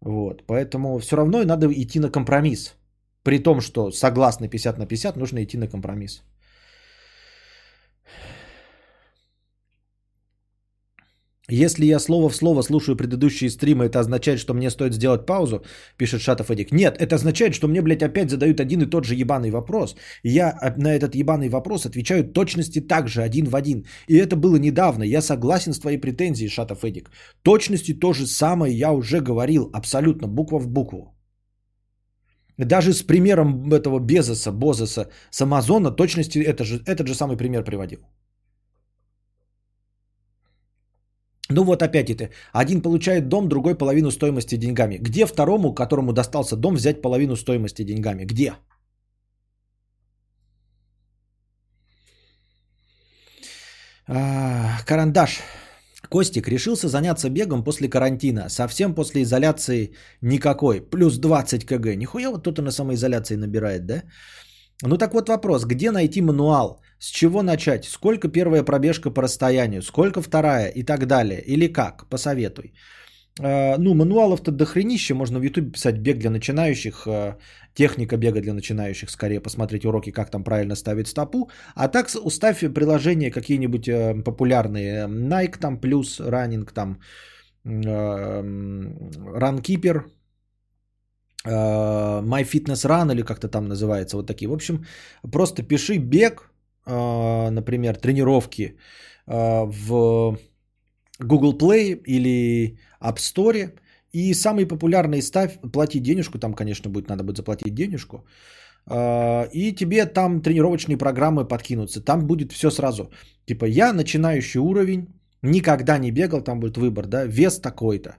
Вот, поэтому все равно надо идти на компромисс. При том, что согласны 50 на 50, нужно идти на компромисс. Если я слово в слово слушаю предыдущие стримы, это означает, что мне стоит сделать паузу, пишет Шатов Эдик. Нет, это означает, что мне, блядь, опять задают один и тот же ебаный вопрос. Я на этот ебаный вопрос отвечаю точности так же, один в один. И это было недавно. Я согласен с твоей претензией, Шатов Эдик. Точности то же самое я уже говорил, абсолютно, буква в букву. Даже с примером этого Безоса, Бозоса с Амазона точности это же, этот же самый пример приводил. Ну вот опять это. Один получает дом, другой половину стоимости деньгами. Где второму, которому достался дом, взять половину стоимости деньгами? Где? А, карандаш. Костик решился заняться бегом после карантина. Совсем после изоляции никакой. Плюс 20 кг. Нихуя вот и на самоизоляции набирает, да? Ну так вот вопрос. Где найти мануал? С чего начать? Сколько первая пробежка по расстоянию? Сколько вторая? И так далее. Или как? Посоветуй. Э, ну, мануалов-то дохренище. Можно в YouTube писать бег для начинающих. Э, техника бега для начинающих. Скорее посмотреть уроки, как там правильно ставить стопу. А так уставь приложения какие-нибудь э, популярные. Nike там плюс, Running там, Runkeeper, MyFitnessRun или как-то там называется. Вот такие. В общем, просто пиши бег, например, тренировки а, в Google Play или App Store И самый популярный ставь, плати денежку, там, конечно, будет, надо будет заплатить денежку. А, И тебе там тренировочные программы подкинутся. Там будет все сразу. Типа, я начинающий уровень, никогда не бегал, там будет выбор, да, вес такой-то.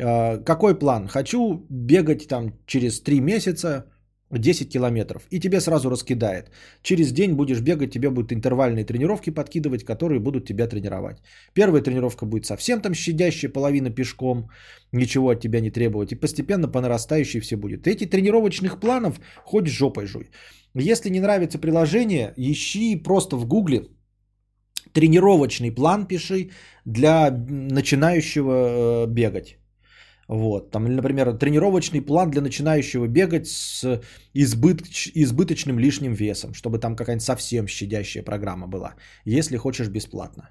А, Какой план? Хочу бегать там через 3 месяца 10 километров. И тебе сразу раскидает. Через день будешь бегать, тебе будут интервальные тренировки подкидывать, которые будут тебя тренировать. Первая тренировка будет совсем там щадящая, половина пешком, ничего от тебя не требовать. И постепенно по нарастающей все будет. Эти тренировочных планов хоть жопой жуй. Если не нравится приложение, ищи просто в гугле тренировочный план пиши для начинающего э, бегать. Вот, там, например, тренировочный план для начинающего бегать с избыточ- избыточным лишним весом, чтобы там какая-нибудь совсем щадящая программа была, если хочешь бесплатно.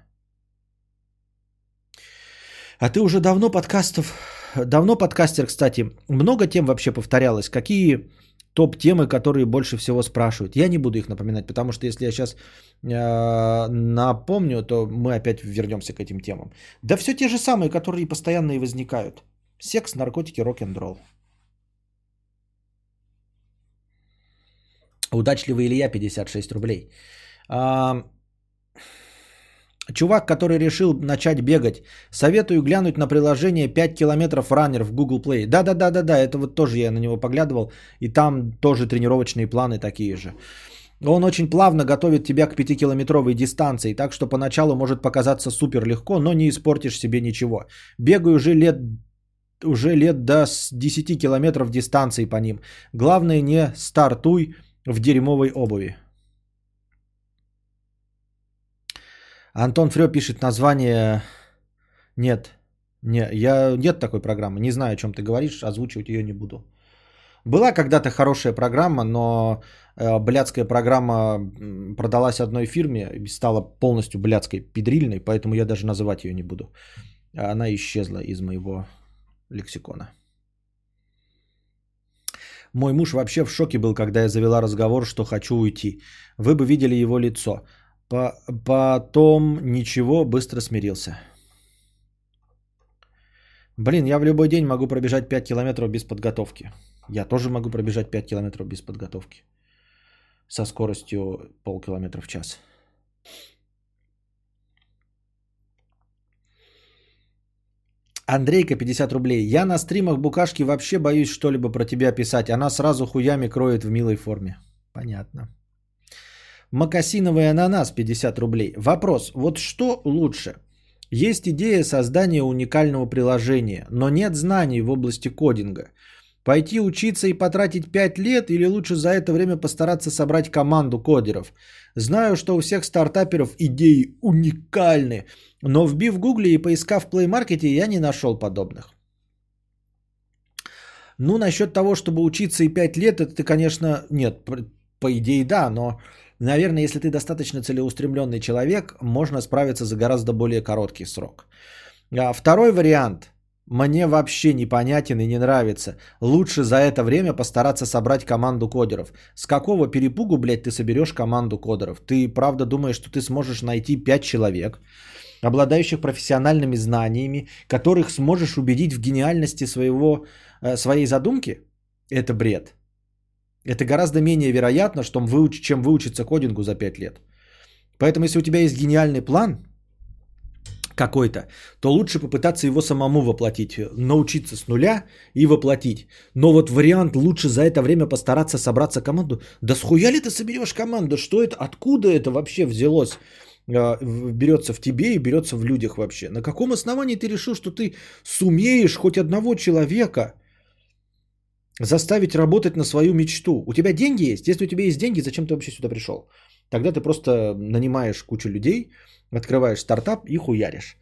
А ты уже давно подкастов, давно подкастер, кстати, много тем вообще повторялось. Какие топ-темы, которые больше всего спрашивают? Я не буду их напоминать, потому что если я сейчас э, напомню, то мы опять вернемся к этим темам. Да все те же самые, которые постоянно и возникают. Секс, наркотики, рок-н-ролл. Удачливый Илья, 56 рублей. А, чувак, который решил начать бегать, советую глянуть на приложение 5 километров раннер в Google Play. Да-да-да-да-да, это вот тоже я на него поглядывал, и там тоже тренировочные планы такие же. Он очень плавно готовит тебя к 5-километровой дистанции, так что поначалу может показаться супер легко, но не испортишь себе ничего. Бегаю уже лет уже лет до с 10 километров дистанции по ним. Главное не стартуй в дерьмовой обуви. Антон Фрё пишет название... Нет, не, я, нет такой программы. Не знаю, о чем ты говоришь, озвучивать ее не буду. Была когда-то хорошая программа, но э, блядская программа продалась одной фирме и стала полностью блядской, педрильной, поэтому я даже называть ее не буду. Она исчезла из моего лексикона. Мой муж вообще в шоке был, когда я завела разговор, что хочу уйти. Вы бы видели его лицо. По- потом ничего, быстро смирился. Блин, я в любой день могу пробежать 5 километров без подготовки. Я тоже могу пробежать 5 километров без подготовки. Со скоростью полкилометра в час. Андрейка, 50 рублей. Я на стримах Букашки вообще боюсь что-либо про тебя писать. Она сразу хуями кроет в милой форме. Понятно. Макасиновый ананас, 50 рублей. Вопрос. Вот что лучше? Есть идея создания уникального приложения, но нет знаний в области кодинга. Пойти учиться и потратить 5 лет или лучше за это время постараться собрать команду кодеров? Знаю, что у всех стартаперов идеи уникальны, но вбив в гугле и поискав в Play Market, я не нашел подобных. Ну, насчет того, чтобы учиться и 5 лет, это ты, конечно, нет, по- идее да, но, наверное, если ты достаточно целеустремленный человек, можно справиться за гораздо более короткий срок. А Второй вариант мне вообще непонятен и не нравится. Лучше за это время постараться собрать команду кодеров. С какого перепугу, блядь, ты соберешь команду кодеров? Ты правда думаешь, что ты сможешь найти 5 человек, обладающих профессиональными знаниями, которых сможешь убедить в гениальности своего, э, своей задумки? Это бред. Это гораздо менее вероятно, что выуч- чем выучиться кодингу за 5 лет. Поэтому, если у тебя есть гениальный план какой-то, то лучше попытаться его самому воплотить, научиться с нуля и воплотить. Но вот вариант лучше за это время постараться собраться команду. Да схуя ли ты соберешь команду? Что это? Откуда это вообще взялось? в- берется в тебе и берется в людях вообще. На каком основании ты решил, что ты сумеешь хоть одного человека заставить работать на свою мечту? У тебя деньги есть? Если у тебя есть деньги, зачем ты вообще сюда пришел? Тогда ты просто нанимаешь кучу людей, открываешь стартап и хуяришь.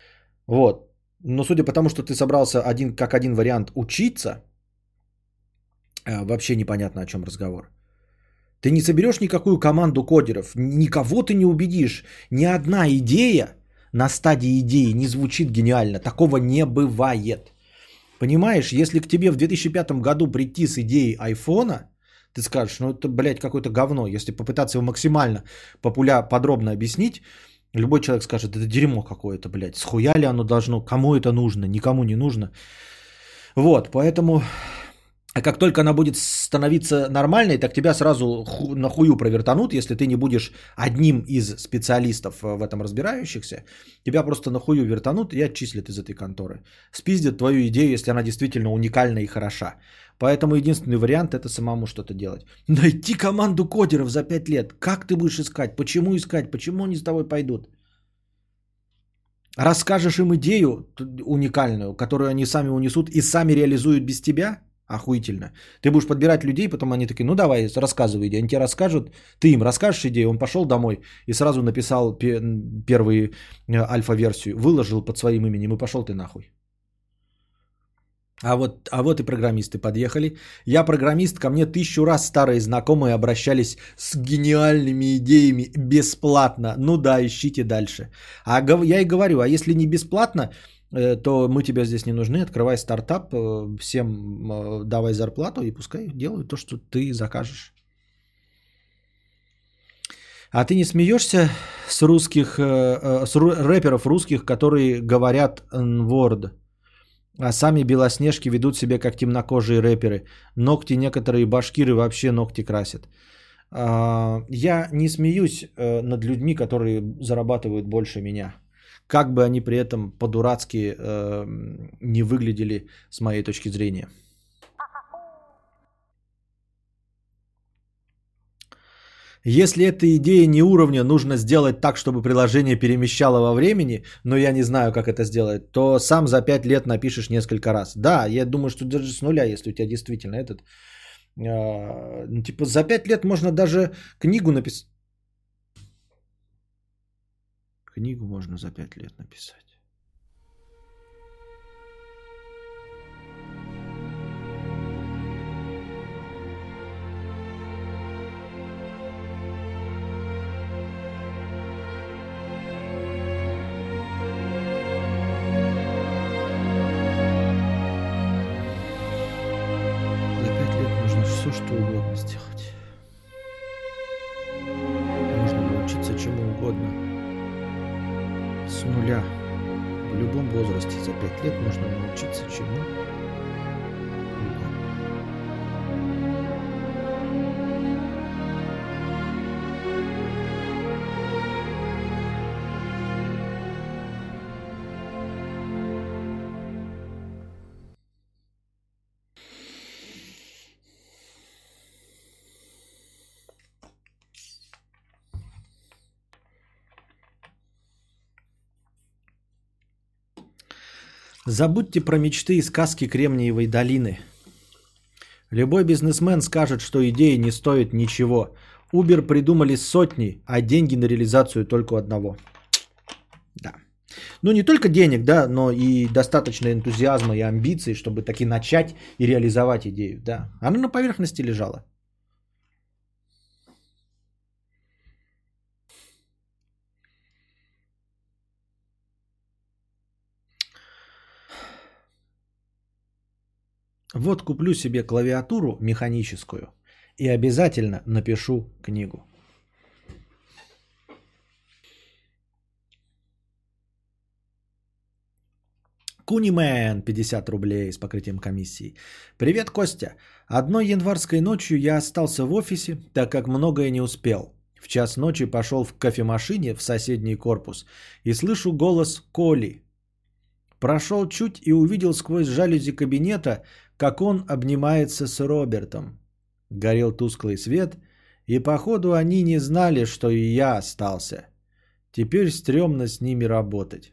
Вот. Но судя по тому, что ты собрался один, как один вариант учиться, э, вообще непонятно о чем разговор. Ты не соберешь никакую команду кодеров, никого ты не убедишь. Ни одна идея на стадии идеи не звучит гениально. Такого не бывает. Понимаешь, если к тебе в 2005 году прийти с идеей айфона, ты скажешь, ну это, блядь, какое-то говно. Если попытаться его максимально популя подробно объяснить, любой человек скажет, это дерьмо какое-то, блядь. Схуя ли оно должно, кому это нужно, никому не нужно. Вот, поэтому а как только она будет становиться нормальной, так тебя сразу ху- на хую провертанут, если ты не будешь одним из специалистов э, в этом разбирающихся. Тебя просто на хую вертанут и отчислят из этой конторы. Спиздят твою идею, если она действительно уникальна и хороша. Поэтому единственный вариант это самому что-то делать. Найти команду кодеров за 5 лет. Как ты будешь искать? Почему искать? Почему они с тобой пойдут? Расскажешь им идею уникальную, которую они сами унесут и сами реализуют без тебя? Охуительно. Ты будешь подбирать людей, потом они такие, ну давай, рассказывай идею. Они тебе расскажут, ты им расскажешь идею, он пошел домой и сразу написал пе- первую э, альфа-версию, выложил под своим именем и пошел ты нахуй. А вот, а вот и программисты подъехали. Я программист, ко мне тысячу раз старые знакомые обращались с гениальными идеями бесплатно. Ну да, ищите дальше. А я и говорю, а если не бесплатно, э, то мы тебе здесь не нужны. Открывай стартап, э, всем э, давай зарплату и пускай делают то, что ты закажешь. А ты не смеешься с русских, с рэперов русских, которые говорят N-word? А сами белоснежки ведут себя как темнокожие рэперы. Ногти некоторые башкиры вообще ногти красят. А, Я не смеюсь э, над людьми, которые зарабатывают больше меня. Как бы они при этом по-дурацки э, не выглядели с моей точки зрения. Если эта идея не уровня, нужно сделать так, чтобы приложение перемещало во времени, но я не знаю, как это сделать, то сам за 5 лет напишешь несколько раз. Да, я думаю, что даже с нуля, если у тебя действительно этот... э, типа за 5 лет можно даже книгу написать. Книгу можно за 5 лет написать. Забудьте про мечты и сказки Кремниевой долины. Любой бизнесмен скажет, что идеи не стоят ничего. Uber придумали сотни, а деньги на реализацию только одного. Да. Ну, не только денег, да, но и достаточно энтузиазма и амбиций, чтобы таки начать и реализовать идею, да. Она на поверхности лежала. Вот куплю себе клавиатуру механическую и обязательно напишу книгу. Кунимен 50 рублей с покрытием комиссии. Привет, Костя. Одной январской ночью я остался в офисе, так как многое не успел. В час ночи пошел в кофемашине в соседний корпус и слышу голос Коли. Прошел чуть и увидел сквозь жалюзи кабинета, как он обнимается с Робертом. Горел тусклый свет, и походу они не знали, что и я остался. Теперь стрёмно с ними работать.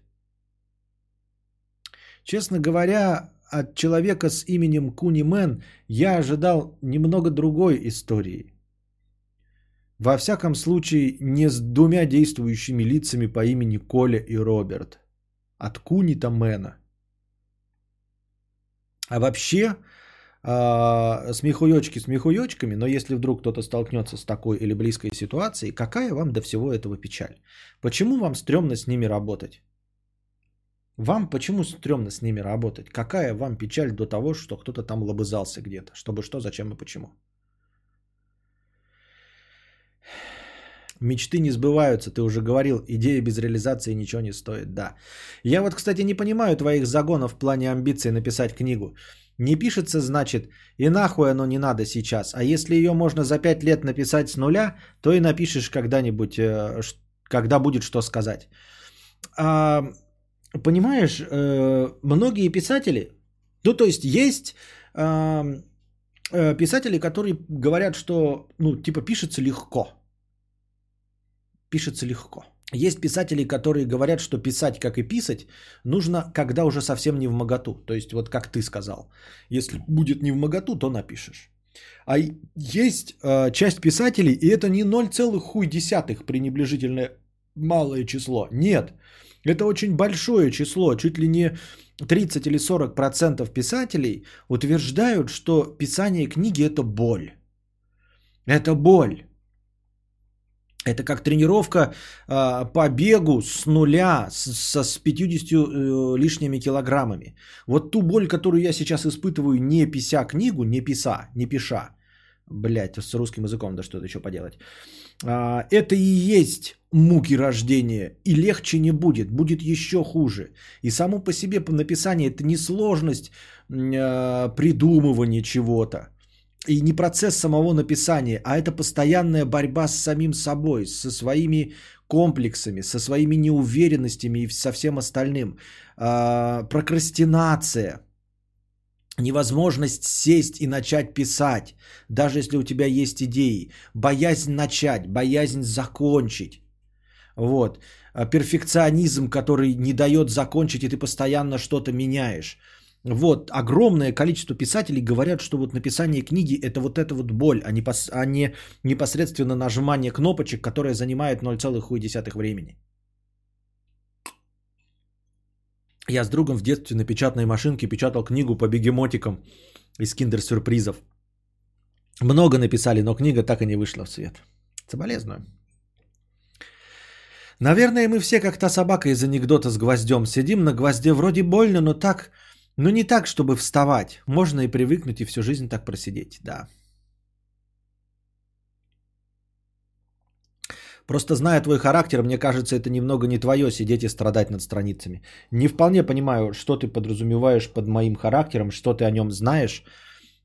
Честно говоря, от человека с именем Куни Мэн я ожидал немного другой истории. Во всяком случае, не с двумя действующими лицами по имени Коля и Роберт. От Куни-то Мэна. А вообще, а, смехуёчки смехуёчками, но если вдруг кто-то столкнется с такой или близкой ситуацией, какая вам до всего этого печаль? Почему вам стрёмно с ними работать? Вам почему стрёмно с ними работать? Какая вам печаль до того, что кто-то там лобызался где-то? Чтобы что, зачем и почему? Мечты не сбываются, ты уже говорил, идея без реализации ничего не стоит, да. Я вот, кстати, не понимаю твоих загонов в плане амбиций написать книгу. Не пишется, значит, и нахуй оно не надо сейчас. А если ее можно за 5 лет написать с нуля, то и напишешь когда-нибудь, э, когда будет что сказать. А, понимаешь, э, многие писатели, ну то есть есть э, писатели, которые говорят, что, ну типа пишется легко. Пишется легко. Есть писатели, которые говорят, что писать, как и писать, нужно, когда уже совсем не в моготу. То есть, вот как ты сказал. Если будет не в моготу, то напишешь. А есть э, часть писателей, и это не 0,1 пренебрежительное малое число. Нет. Это очень большое число. Чуть ли не 30 или 40 процентов писателей утверждают, что писание книги это боль. Это боль. Это как тренировка э, по бегу с нуля, с, с 50 э, лишними килограммами. Вот ту боль, которую я сейчас испытываю, не пися книгу, не писа, не пиша. Блять, с русским языком, да что-то еще поделать. А, это и есть муки рождения. И легче не будет, будет еще хуже. И само по себе по написанию это не сложность э, придумывания чего-то. И не процесс самого написания, а это постоянная борьба с самим собой, со своими комплексами, со своими неуверенностями и со всем остальным. А, прокрастинация, невозможность сесть и начать писать, даже если у тебя есть идеи, боязнь начать, боязнь закончить. Вот. А, Перфекционизм, который не дает закончить, и ты постоянно что-то меняешь. Вот, огромное количество писателей говорят, что вот написание книги это вот эта вот боль, а не, пос- а не непосредственно нажимание кнопочек, которое занимает 0,1 времени. Я с другом в детстве на печатной машинке печатал книгу по бегемотикам из киндер-сюрпризов. Много написали, но книга так и не вышла в свет. Соболезную. Наверное, мы все как та собака из анекдота с гвоздем. Сидим на гвозде, вроде больно, но так, но не так, чтобы вставать. Можно и привыкнуть, и всю жизнь так просидеть, да. Просто зная твой характер, мне кажется, это немного не твое сидеть и страдать над страницами. Не вполне понимаю, что ты подразумеваешь под моим характером, что ты о нем знаешь,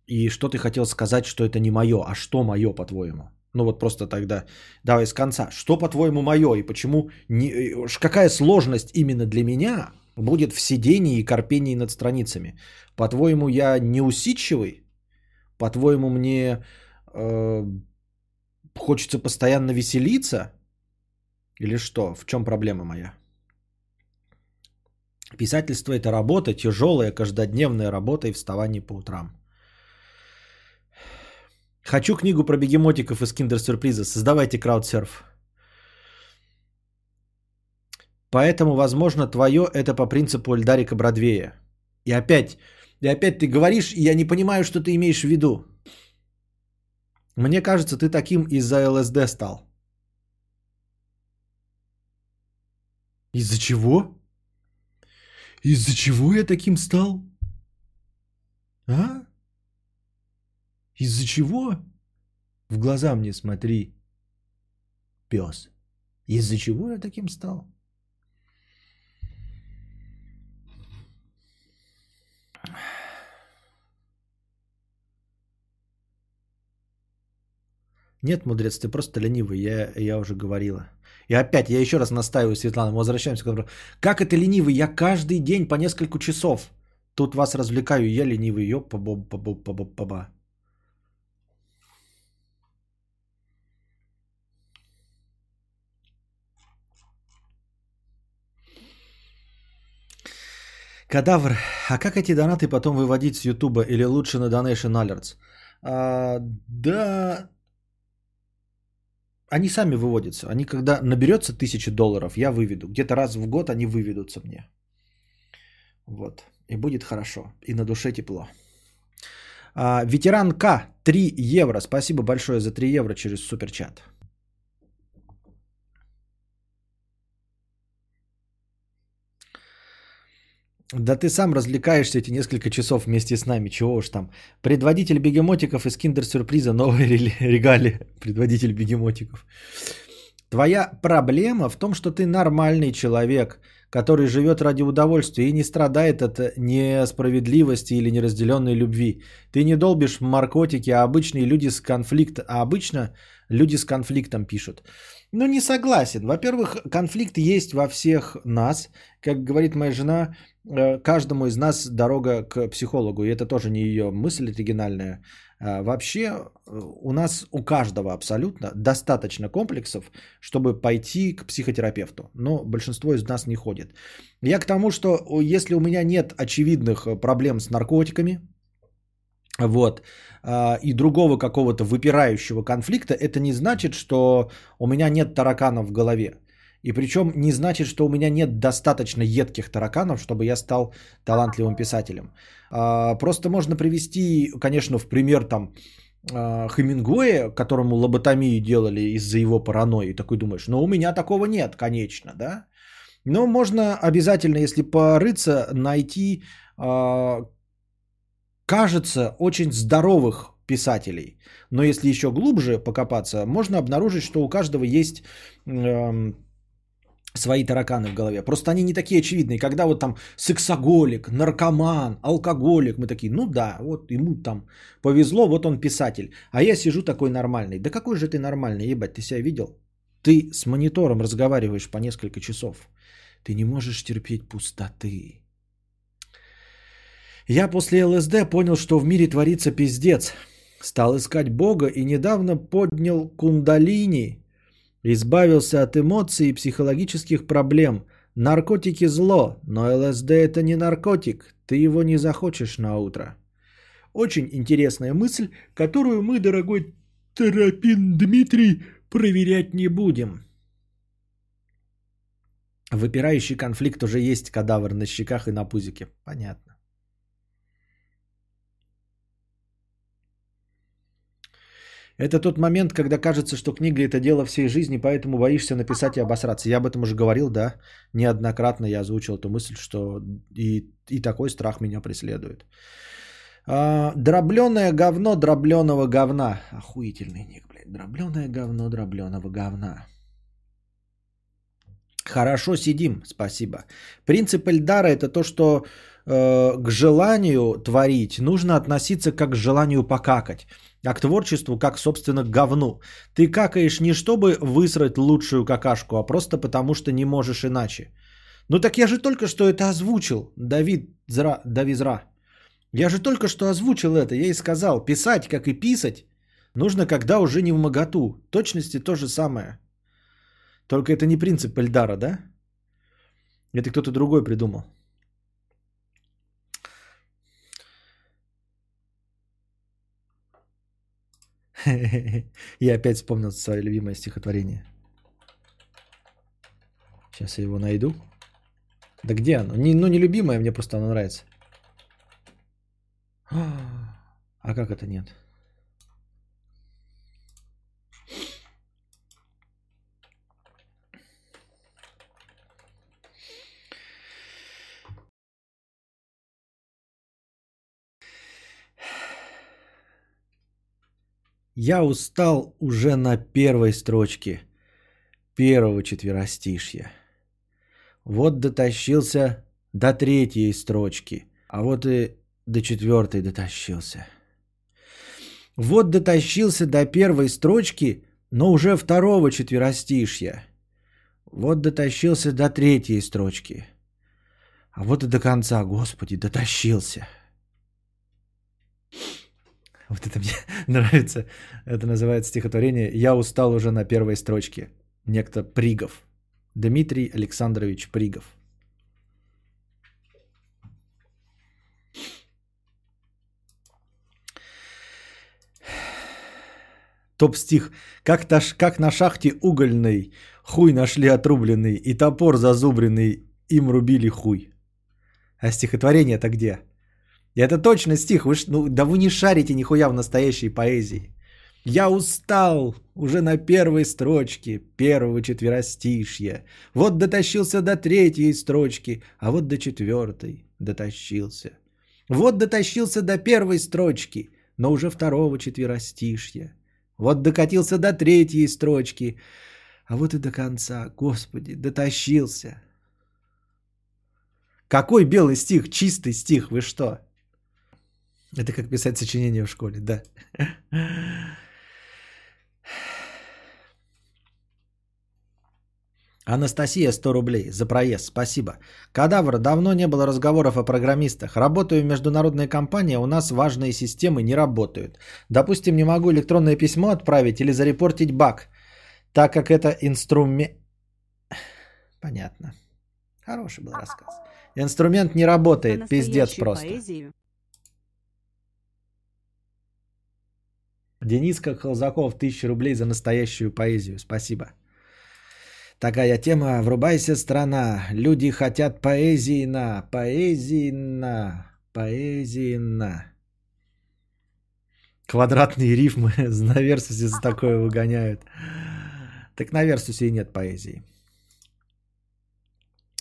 и что ты хотел сказать, что это не мое, а что мое, по-твоему. Ну вот просто тогда давай с конца. Что, по-твоему, мое и почему, не, э, ш- какая сложность именно для меня будет в сидении и корпении над страницами? По-твоему, я неусидчивый? По-твоему, мне э, хочется постоянно веселиться? Или что? В чем проблема моя? Писательство это работа, тяжелая, каждодневная работа и вставание по утрам. Хочу книгу про бегемотиков из киндер-сюрприза. Создавайте краудсерф. Поэтому, возможно, твое это по принципу Эльдарика Бродвея. И опять, и опять ты говоришь, и я не понимаю, что ты имеешь в виду. Мне кажется, ты таким из-за ЛСД стал. Из-за чего? Из-за чего я таким стал? А? Из-за чего? В глаза мне смотри, пес. Из-за чего я таким стал? Нет, мудрец, ты просто ленивый, я, я уже говорила. И опять, я еще раз настаиваю, Светлана, мы возвращаемся к вопросу. Как это ленивый? Я каждый день по несколько часов тут вас развлекаю, я ленивый, ёп, па боб па боб па боб па ба Кадавр, а как эти донаты потом выводить с Ютуба или лучше на Donation Alerts? А, да, они сами выводятся. Они когда наберется тысяча долларов, я выведу. Где-то раз в год они выведутся мне. Вот. И будет хорошо. И на душе тепло. А, ветеран К. 3 евро. Спасибо большое за 3 евро через суперчат. Да ты сам развлекаешься эти несколько часов вместе с нами. Чего уж там. Предводитель бегемотиков из киндер-сюрприза. Новые регалии. Предводитель бегемотиков. Твоя проблема в том, что ты нормальный человек, который живет ради удовольствия и не страдает от несправедливости или неразделенной любви. Ты не долбишь наркотики, а обычные люди с конфликтом, а обычно люди с конфликтом пишут. Ну, не согласен. Во-первых, конфликт есть во всех нас. Как говорит моя жена, э, каждому из нас дорога к психологу. И это тоже не ее мысль оригинальная. А, Вообще э, у нас, у каждого абсолютно достаточно комплексов, чтобы пойти к психотерапевту. Но большинство из нас не ходит. Я к тому, что если у меня нет очевидных э, проблем с наркотиками, вот, а, и другого какого-то выпирающего конфликта, это не значит, что у меня нет тараканов в голове. И причем не значит, что у меня нет достаточно едких тараканов, чтобы я стал талантливым писателем. А, Просто можно привести, конечно, в пример там а, Хемингуэя, которому лоботомию делали из-за его паранойи. И такой думаешь, ну у меня такого нет, конечно, да? Но можно обязательно, если порыться, найти, кажется, очень здоровых писателей. Но если еще глубже покопаться, можно обнаружить, что у каждого есть эм, свои тараканы в голове. Просто они не такие очевидные. Когда вот там сексоголик, наркоман, алкоголик, мы такие, ну да, вот ему там повезло, вот он писатель. А я сижу такой нормальный. Да какой же ты нормальный, ебать, ты себя видел? Ты с монитором разговариваешь по несколько часов. Ты не можешь терпеть пустоты. Я после ЛСД понял, что в мире творится пиздец. Стал искать Бога и недавно поднял кундалини, избавился от эмоций и психологических проблем. Наркотики зло, но ЛСД это не наркотик, ты его не захочешь на утро. Очень интересная мысль, которую мы, дорогой Терапин Дмитрий, проверять не будем. Выпирающий конфликт уже есть кадавр на щеках и на пузике. Понятно. Это тот момент, когда кажется, что книга это дело всей жизни, поэтому боишься написать и обосраться. Я об этом уже говорил, да, неоднократно я озвучил эту мысль, что и, и такой страх меня преследует. А, дробленое говно дробленого говна. Охуительный ник, блядь. Дробленое говно дробленого говна. Хорошо сидим, спасибо. Принцип Эльдара это то, что э, к желанию творить нужно относиться как к желанию покакать а к творчеству как, собственно, говну. Ты какаешь не чтобы высрать лучшую какашку, а просто потому, что не можешь иначе. Ну так я же только что это озвучил, Давид Зра, Давизра. Я же только что озвучил это, я и сказал, писать, как и писать, нужно, когда уже не в моготу. Точности то же самое. Только это не принцип Эльдара, да? Это кто-то другой придумал. Я опять вспомнил свое любимое стихотворение. Сейчас я его найду. Да где оно? Не, ну, не любимое, мне просто оно нравится. А как это нет? Я устал уже на первой строчке первого четверостишья. Вот дотащился до третьей строчки, а вот и до четвертой дотащился. Вот дотащился до первой строчки, но уже второго четверостишья. Вот дотащился до третьей строчки. А вот и до конца, Господи, дотащился. Вот это мне нравится. Это называется стихотворение «Я устал уже на первой строчке». Некто Пригов. Дмитрий Александрович Пригов. Топ-стих. Как, таш, как на шахте угольной хуй нашли отрубленный и топор зазубренный, им рубили хуй. А стихотворение-то где? И это точно стих. Вы, ж- ну, да вы не шарите нихуя в настоящей поэзии. Я устал уже на первой строчке первого четверостишья. Вот дотащился до третьей строчки, а вот до четвертой дотащился. Вот дотащился до первой строчки, но уже второго четверостишья. Вот докатился до третьей строчки, А вот и до конца, господи, дотащился. Какой белый стих? Чистый стих, вы что? Это как писать сочинение в школе, да. Анастасия, 100 рублей за проезд, спасибо. Кадавр, давно не было разговоров о программистах. Работаю в международной компании, у нас важные системы не работают. Допустим, не могу электронное письмо отправить или зарепортить баг, так как это инструмент... Понятно. Хороший был рассказ. Инструмент не работает, пиздец просто. поэзию Дениска Холзаков, 1000 рублей за настоящую поэзию. Спасибо. Такая тема. Врубайся, страна. Люди хотят поэзии на, поэзии на, поэзии на. Квадратные рифмы на Версусе за такое выгоняют. Так на Версусе и нет поэзии.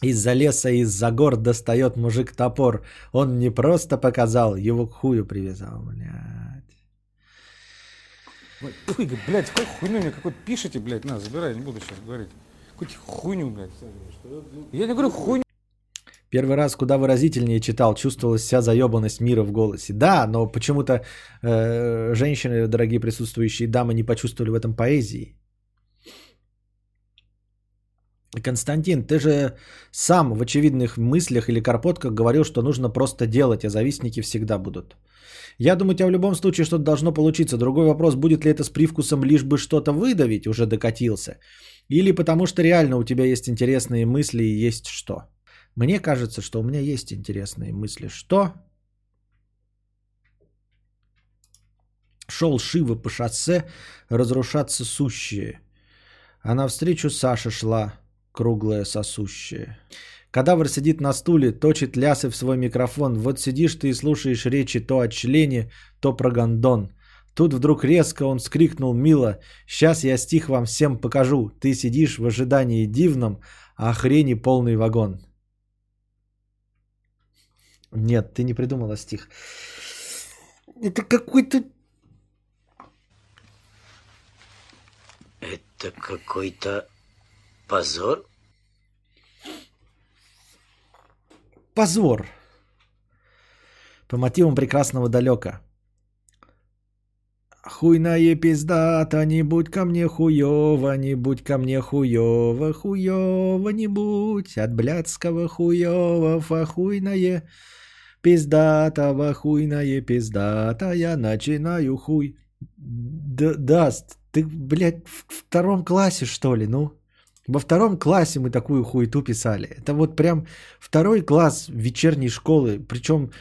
Из-за леса, из-за гор достает мужик топор. Он не просто показал, его к хую привязал. Блядь. Ой, блядь, какой хуйню мне какой-то пишете, блядь, на, забирай, не буду сейчас говорить. Какую-то хуйню, блядь. Я не говорю хуйню. Первый раз куда выразительнее читал, чувствовалась вся заебанность мира в голосе. Да, но почему-то э, женщины, дорогие присутствующие дамы, не почувствовали в этом поэзии. Константин, ты же сам в очевидных мыслях или карпотках говорил, что нужно просто делать, а завистники всегда будут. Я думаю, у тебя в любом случае что-то должно получиться. Другой вопрос, будет ли это с привкусом лишь бы что-то выдавить, уже докатился. Или потому что реально у тебя есть интересные мысли и есть что. Мне кажется, что у меня есть интересные мысли. Что? Шел Шива по шоссе разрушаться сущие. А навстречу Саша шла, круглая сосущая. Кадавр сидит на стуле, точит лясы в свой микрофон. Вот сидишь ты и слушаешь речи то о члене, то про гондон. Тут вдруг резко он скрикнул мило. «Сейчас я стих вам всем покажу. Ты сидишь в ожидании дивном, а хрени полный вагон». Нет, ты не придумала стих. Это какой-то... Это какой-то позор? Позор. По мотивам прекрасного далека. Хуйная пиздата, не будь ко мне хуёво, не будь ко мне хуёво, хуёво не будь, от блядского хуёво, а хуйное пиздатого, хуйное пиздата, я начинаю хуй. Да, даст, ты, блядь, в втором классе, что ли, ну? Во втором классе мы такую хуету писали. Это вот прям второй класс вечерней школы, причем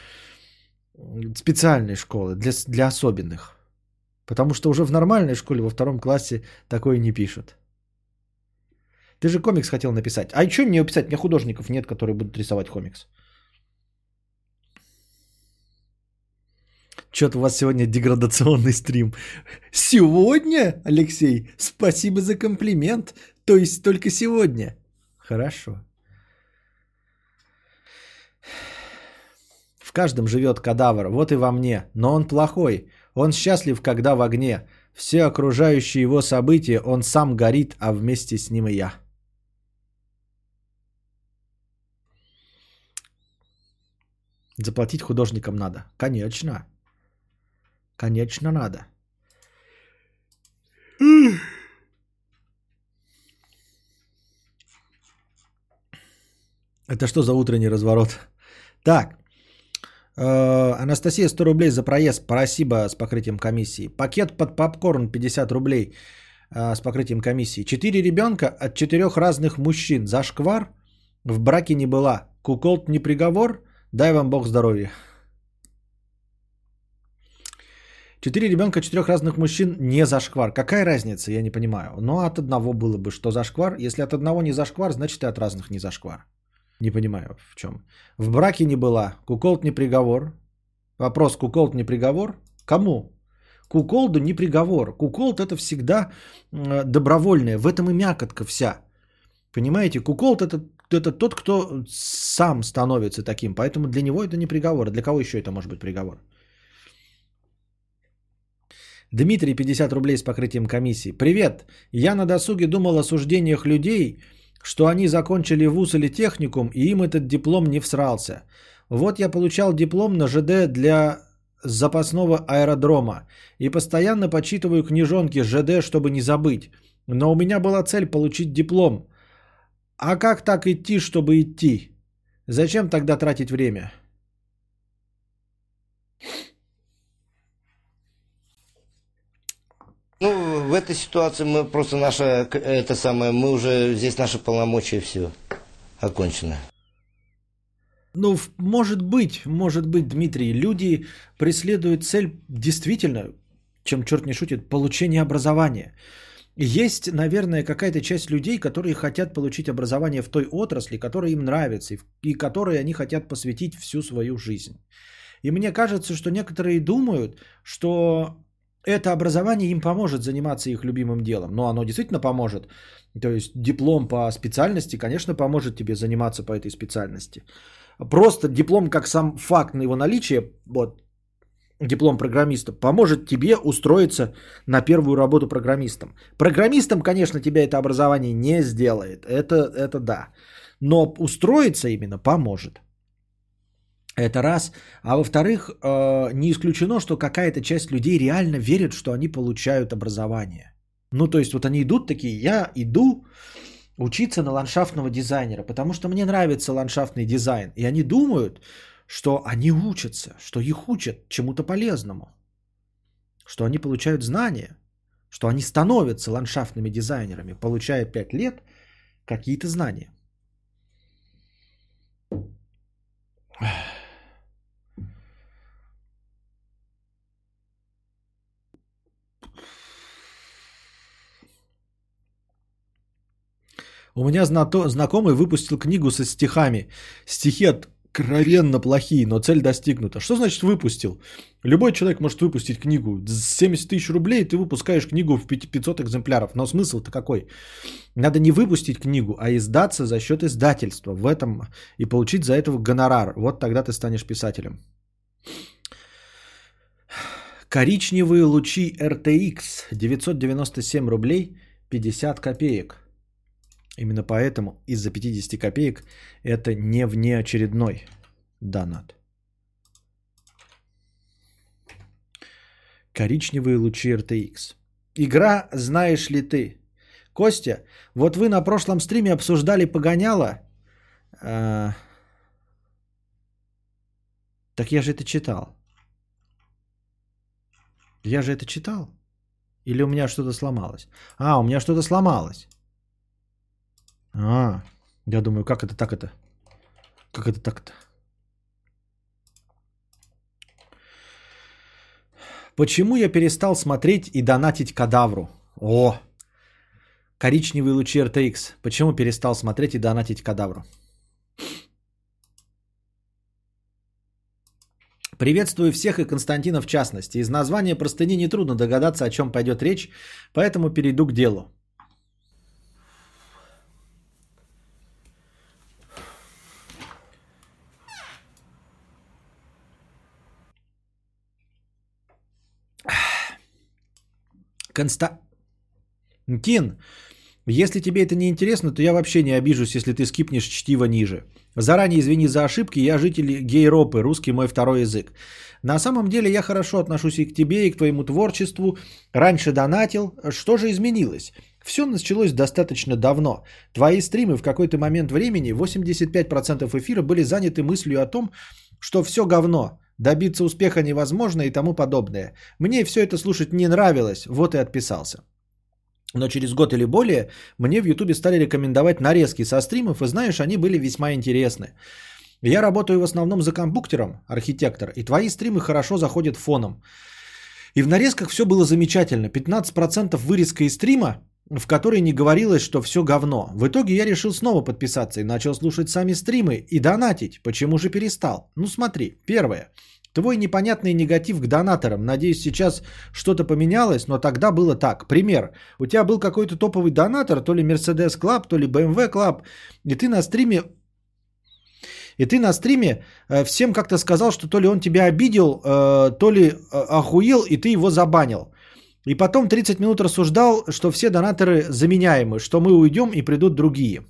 специальной школы для, для особенных. Потому что уже в нормальной школе во втором классе такое не пишут. Ты же комикс хотел написать. А что мне писать? У меня художников нет, которые будут рисовать комикс. Что-то у вас сегодня деградационный стрим. Сегодня, Алексей? Спасибо за комплимент. То есть только сегодня. Хорошо. В каждом живет кадавр, вот и во мне. Но он плохой. Он счастлив, когда в огне. Все окружающие его события, он сам горит, а вместе с ним и я. Заплатить художникам надо. Конечно. Конечно надо. Это что за утренний разворот? Так. Э, Анастасия 100 рублей за проезд. Спасибо с покрытием комиссии. Пакет под попкорн 50 рублей э, с покрытием комиссии. Четыре ребенка от четырех разных мужчин. Зашквар в браке не была. Куколт не приговор. Дай вам бог здоровья. Четыре ребенка четырех разных мужчин не зашквар. Какая разница, я не понимаю. Но от одного было бы, что зашквар. Если от одного не зашквар, значит и от разных не зашквар. Не понимаю в чем. В браке не была. Куколд не приговор. Вопрос, куколд не приговор? Кому? Куколду не приговор. Куколд это всегда э, добровольное. В этом и мякотка вся. Понимаете? Куколд это, это тот, кто сам становится таким. Поэтому для него это не приговор. Для кого еще это может быть приговор? Дмитрий, 50 рублей с покрытием комиссии. Привет. Я на досуге думал о суждениях людей, что они закончили вуз или техникум, и им этот диплом не всрался. Вот я получал диплом на ЖД для запасного аэродрома и постоянно почитываю книжонки ЖД, чтобы не забыть. Но у меня была цель получить диплом. А как так идти, чтобы идти? Зачем тогда тратить время? Ну, в этой ситуации мы просто наша, это самое, мы уже, здесь наши полномочия все окончено. Ну, может быть, может быть, Дмитрий, люди преследуют цель действительно, чем черт не шутит, получение образования. Есть, наверное, какая-то часть людей, которые хотят получить образование в той отрасли, которая им нравится, и которой они хотят посвятить всю свою жизнь. И мне кажется, что некоторые думают, что это образование им поможет заниматься их любимым делом. Но оно действительно поможет. То есть диплом по специальности, конечно, поможет тебе заниматься по этой специальности. Просто диплом как сам факт на его наличие, вот, диплом программиста, поможет тебе устроиться на первую работу программистом. Программистом, конечно, тебя это образование не сделает, это, это да. Но устроиться именно поможет. Это раз. А во-вторых, э, не исключено, что какая-то часть людей реально верит, что они получают образование. Ну, то есть вот они идут такие, я иду учиться на ландшафтного дизайнера, потому что мне нравится ландшафтный дизайн. И они думают, что они учатся, что их учат чему-то полезному, что они получают знания, что они становятся ландшафтными дизайнерами, получая 5 лет какие-то знания. У меня знато- знакомый выпустил книгу со стихами. Стихи откровенно плохие, но цель достигнута. Что значит выпустил? Любой человек может выпустить книгу. С 70 тысяч рублей ты выпускаешь книгу в 500 экземпляров. Но смысл-то какой? Надо не выпустить книгу, а издаться за счет издательства в этом и получить за этого гонорар. Вот тогда ты станешь писателем. Коричневые лучи RTX 997 рублей 50 копеек. Именно поэтому из-за 50 копеек это не внеочередной донат. Коричневые лучи RTX. Игра «Знаешь ли ты?» Костя, вот вы на прошлом стриме обсуждали погоняло. А, Так я же это читал. Я же это читал. Или у меня что-то сломалось? А, у меня что-то сломалось. А, я думаю, как это так это? Как это так-то? Почему я перестал смотреть и донатить кадавру? О, коричневые лучи RTX. Почему перестал смотреть и донатить кадавру? Приветствую всех и Константина в частности. Из названия простыни нетрудно догадаться, о чем пойдет речь, поэтому перейду к делу. Константин, если тебе это не интересно, то я вообще не обижусь, если ты скипнешь чтиво ниже. Заранее извини за ошибки, я житель гейропы, русский мой второй язык. На самом деле я хорошо отношусь и к тебе, и к твоему творчеству. Раньше донатил. Что же изменилось? Все началось достаточно давно. Твои стримы в какой-то момент времени, 85% эфира были заняты мыслью о том, что все говно, добиться успеха невозможно и тому подобное. Мне все это слушать не нравилось, вот и отписался. Но через год или более мне в Ютубе стали рекомендовать нарезки со стримов, и знаешь, они были весьма интересны. Я работаю в основном за компьютером, архитектор, и твои стримы хорошо заходят фоном. И в нарезках все было замечательно. 15% вырезка из стрима, в которой не говорилось, что все говно. В итоге я решил снова подписаться и начал слушать сами стримы и донатить. Почему же перестал? Ну смотри, первое. Твой непонятный негатив к донаторам. Надеюсь, сейчас что-то поменялось, но тогда было так. Пример. У тебя был какой-то топовый донатор, то ли Mercedes Club, то ли BMW Club, и ты на стриме и ты на стриме э, всем как-то сказал, что то ли он тебя обидел, э, то ли э, охуел, и ты его забанил. И потом 30 минут рассуждал, что все донаторы заменяемы, что мы уйдем и придут другие.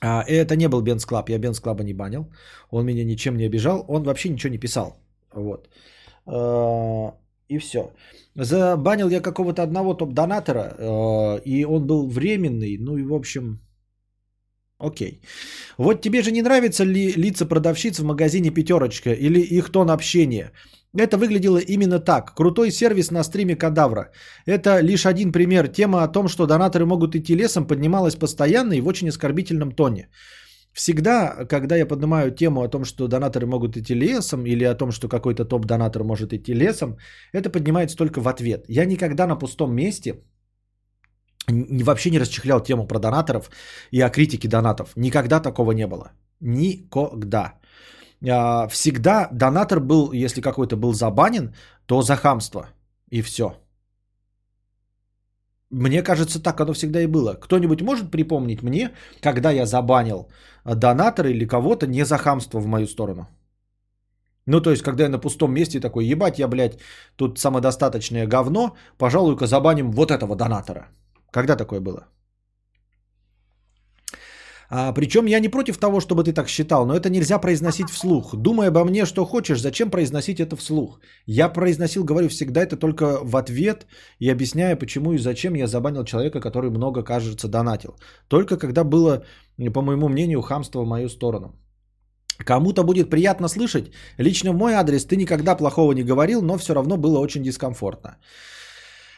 А, это не был Benz Club, я Benz Club а не банил. Он меня ничем не обижал, он вообще ничего не писал. Вот. А, и все. Забанил я какого-то одного топ-донатора, а, и он был временный, ну и в общем, Окей. Вот тебе же не нравятся ли лица продавщиц в магазине «Пятерочка» или их тон общения? Это выглядело именно так. Крутой сервис на стриме Кадавра. Это лишь один пример. Тема о том, что донаторы могут идти лесом, поднималась постоянно и в очень оскорбительном тоне. Всегда, когда я поднимаю тему о том, что донаторы могут идти лесом, или о том, что какой-то топ-донатор может идти лесом, это поднимается только в ответ. Я никогда на пустом месте вообще не расчехлял тему про донаторов и о критике донатов. Никогда такого не было. Никогда. А, всегда донатор был, если какой-то был забанен, то за хамство. И все. Мне кажется, так оно всегда и было. Кто-нибудь может припомнить мне, когда я забанил донатора или кого-то не за хамство в мою сторону? Ну, то есть, когда я на пустом месте такой, ебать, я, блядь, тут самодостаточное говно, пожалуй-ка забаним вот этого донатора. Когда такое было? А, причем я не против того, чтобы ты так считал, но это нельзя произносить вслух. Думай обо мне, что хочешь, зачем произносить это вслух? Я произносил, говорю всегда это только в ответ и объясняю, почему и зачем я забанил человека, который много, кажется, донатил. Только когда было, по моему мнению, хамство в мою сторону. Кому-то будет приятно слышать. Лично в мой адрес ты никогда плохого не говорил, но все равно было очень дискомфортно.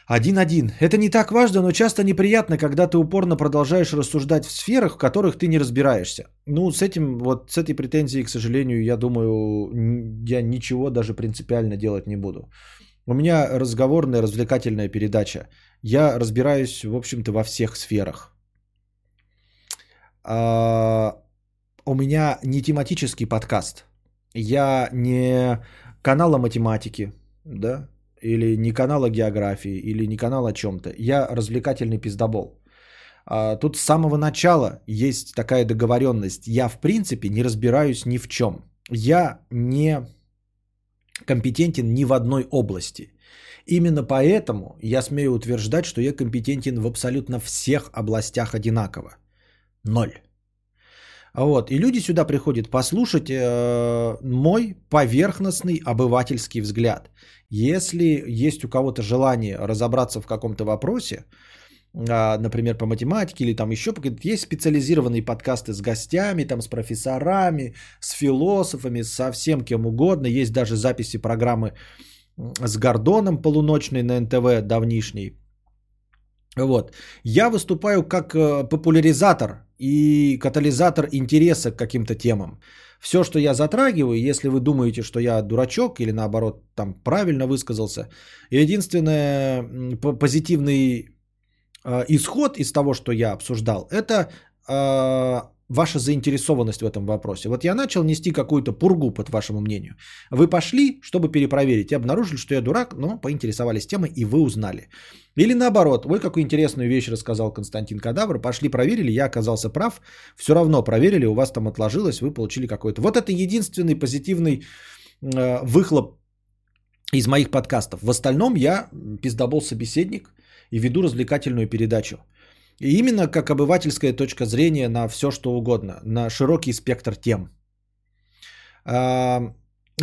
Один-один. Это не так важно, но часто неприятно, когда ты упорно продолжаешь рассуждать в сферах, в которых ты не разбираешься. Ну, с этим, вот с этой претензией, к сожалению, я думаю, я ничего даже принципиально делать не буду. У меня разговорная, развлекательная передача. Я разбираюсь, в общем-то, во всех сферах. А, у меня не тематический подкаст. Я не канала математики, да, или не канала географии, или не канал о чем-то. Я развлекательный пиздобол. А, тут с самого начала есть такая договоренность. Я в принципе не разбираюсь ни в чем. Я не компетентен ни в одной области. Именно поэтому я смею утверждать, что я компетентен в абсолютно всех областях одинаково. Ноль. Вот. И люди сюда приходят послушать э, мой поверхностный обывательский взгляд. Если есть у кого-то желание разобраться в каком-то вопросе, э, например, по математике или там еще, есть специализированные подкасты с гостями, там с профессорами, с философами, со всем кем угодно. Есть даже записи программы с Гордоном полуночной на НТВ давнишней. Вот. Я выступаю как э, популяризатор и катализатор интереса к каким-то темам. Все, что я затрагиваю, если вы думаете, что я дурачок или наоборот там правильно высказался, единственный позитивный э, исход из того, что я обсуждал, это ваша заинтересованность в этом вопросе. Вот я начал нести какую-то пургу, под вашему мнению. Вы пошли, чтобы перепроверить, и обнаружили, что я дурак, но поинтересовались темой, и вы узнали. Или наоборот, ой, какую интересную вещь рассказал Константин Кадавр, пошли проверили, я оказался прав, все равно проверили, у вас там отложилось, вы получили какой-то. Вот это единственный позитивный э, выхлоп из моих подкастов. В остальном я пиздобол собеседник и веду развлекательную передачу. И именно как обывательская точка зрения на все, что угодно, на широкий спектр тем. А,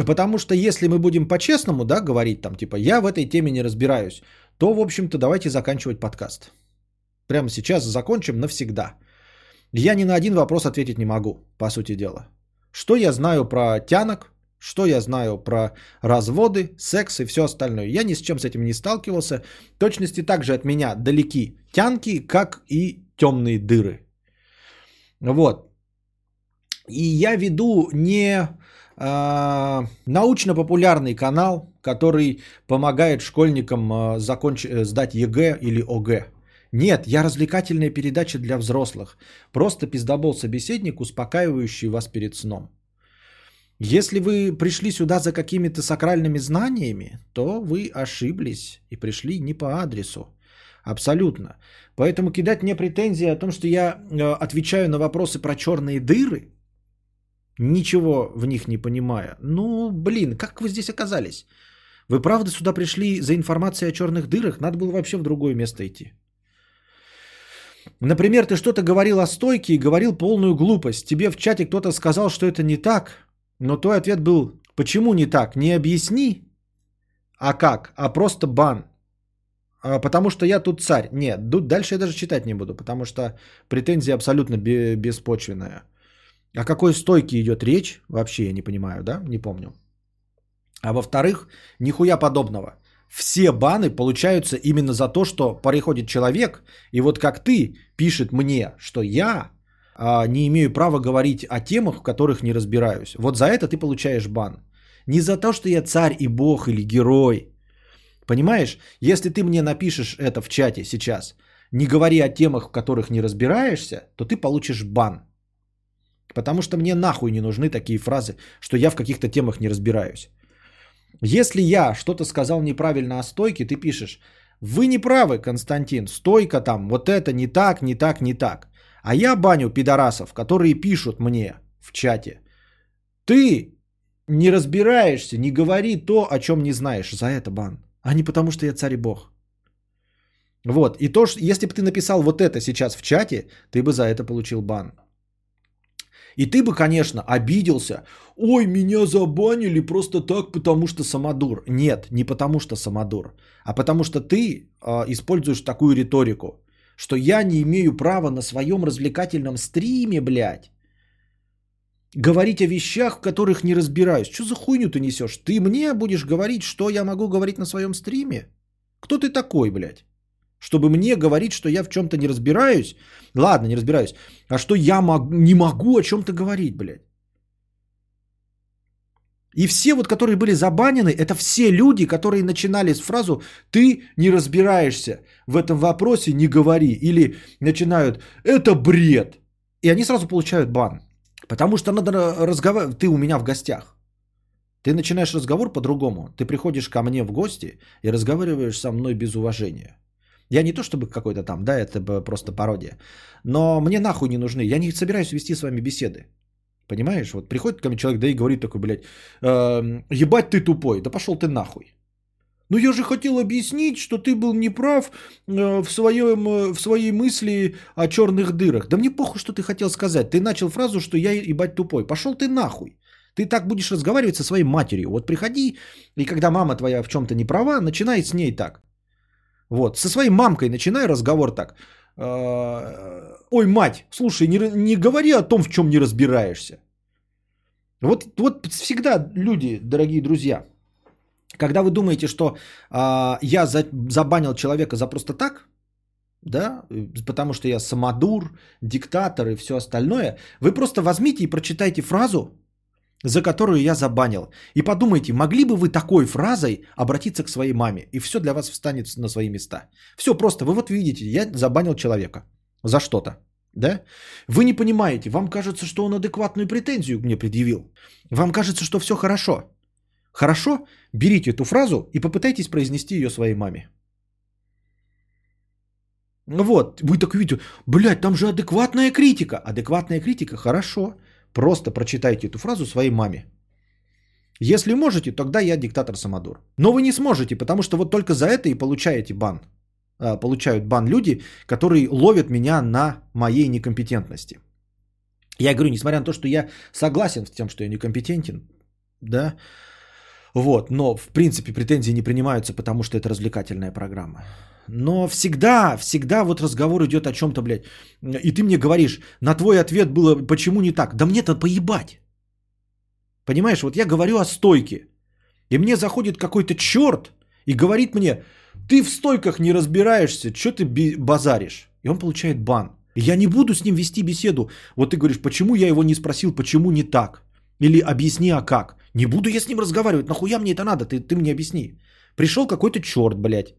потому что если мы будем по-честному да, говорить, там, типа, я в этой теме не разбираюсь, то, в общем-то, давайте заканчивать подкаст. Прямо сейчас закончим навсегда. Я ни на один вопрос ответить не могу, по сути дела. Что я знаю про тянок, что я знаю про разводы, секс и все остальное? Я ни с чем с этим не сталкивался. Точности также от меня далеки тянки, как и темные дыры. Вот. И я веду не э, научно-популярный канал, который помогает школьникам э, законч... Сдать ЕГЭ или ОГЭ. Нет, я развлекательная передача для взрослых. Просто пиздобол-собеседник, успокаивающий вас перед сном. Если вы пришли сюда за какими-то сакральными знаниями, то вы ошиблись и пришли не по адресу. Абсолютно. Поэтому кидать мне претензии о том, что я э, отвечаю на вопросы про черные дыры, ничего в них не понимая. Ну, блин, как вы здесь оказались? Вы правда сюда пришли за информацией о черных дырах? Надо было вообще в другое место идти. Например, ты что-то говорил о стойке и говорил полную глупость. Тебе в чате кто-то сказал, что это не так, но твой ответ был, почему не так? Не объясни, а как? А просто бан. А, потому что я тут царь. Нет, дальше я даже читать не буду, потому что претензия абсолютно бе- беспочвенная. О какой стойке идет речь, вообще я не понимаю, да? Не помню. А во-вторых, нихуя подобного. Все баны получаются именно за то, что приходит человек, и вот как ты пишет мне, что я не имею права говорить о темах, в которых не разбираюсь. Вот за это ты получаешь бан. Не за то, что я царь и бог или герой. Понимаешь, если ты мне напишешь это в чате сейчас, не говори о темах, в которых не разбираешься, то ты получишь бан. Потому что мне нахуй не нужны такие фразы, что я в каких-то темах не разбираюсь. Если я что-то сказал неправильно о стойке, ты пишешь, вы не правы, Константин, стойка там, вот это не так, не так, не так. А я баню пидорасов, которые пишут мне в чате. Ты не разбираешься, не говори то, о чем не знаешь. За это бан. А не потому, что я царь и бог. Вот. И то, что, если бы ты написал вот это сейчас в чате, ты бы за это получил бан. И ты бы, конечно, обиделся. Ой, меня забанили просто так, потому что самодур. Нет, не потому что самодур, а потому что ты э, используешь такую риторику, что я не имею права на своем развлекательном стриме, блядь, говорить о вещах, в которых не разбираюсь. Что за хуйню ты несешь? Ты мне будешь говорить, что я могу говорить на своем стриме? Кто ты такой, блядь? Чтобы мне говорить, что я в чем-то не разбираюсь. Ладно, не разбираюсь. А что я мог, не могу о чем-то говорить, блядь. И все вот, которые были забанены, это все люди, которые начинали с фразу «ты не разбираешься в этом вопросе, не говори». Или начинают «это бред». И они сразу получают бан. Потому что надо разговаривать. Ты у меня в гостях. Ты начинаешь разговор по-другому. Ты приходишь ко мне в гости и разговариваешь со мной без уважения. Я не то чтобы какой-то там, да, это просто пародия. Но мне нахуй не нужны. Я не собираюсь вести с вами беседы. Понимаешь? Вот приходит ко мне человек, да и говорит такой, блядь, э, ебать ты тупой, да пошел ты нахуй. Ну я же хотел объяснить, что ты был неправ э, в, своем, э, в своей мысли о черных дырах. Да мне похуй, что ты хотел сказать. Ты начал фразу, что я ебать тупой. Пошел ты нахуй. Ты так будешь разговаривать со своей матерью. Вот приходи, и когда мама твоя в чем-то не права, начинай с ней так. Вот, со своей мамкой начинай разговор так. Э, Ой, мать, слушай, не, не говори о том, в чем не разбираешься. Вот, вот всегда люди, дорогие друзья, когда вы думаете, что э, я за, забанил человека за просто так, да, потому что я самодур, диктатор и все остальное, вы просто возьмите и прочитайте фразу, за которую я забанил. И подумайте, могли бы вы такой фразой обратиться к своей маме, и все для вас встанет на свои места. Все просто, вы вот видите, я забанил человека за что-то. Да? Вы не понимаете, вам кажется, что он адекватную претензию мне предъявил. Вам кажется, что все хорошо. Хорошо? Берите эту фразу и попытайтесь произнести ее своей маме. Вот, вы так видите, блядь, там же адекватная критика. Адекватная критика, хорошо. Просто прочитайте эту фразу своей маме. Если можете, тогда я диктатор Самодур. Но вы не сможете, потому что вот только за это и получаете бан. А, получают бан люди, которые ловят меня на моей некомпетентности. Я говорю, несмотря на то, что я согласен с тем, что я некомпетентен, да, вот, но в принципе претензии не принимаются, потому что это развлекательная программа. Но всегда, всегда вот разговор идет о чем-то, блядь. И ты мне говоришь, на твой ответ было, почему не так? Да мне-то поебать. Понимаешь, вот я говорю о стойке. И мне заходит какой-то черт и говорит мне, ты в стойках не разбираешься, что ты базаришь? И он получает бан. И я не буду с ним вести беседу. Вот ты говоришь, почему я его не спросил, почему не так? Или объясни, а как? Не буду я с ним разговаривать, нахуя мне это надо, ты, ты мне объясни. Пришел какой-то черт, блядь.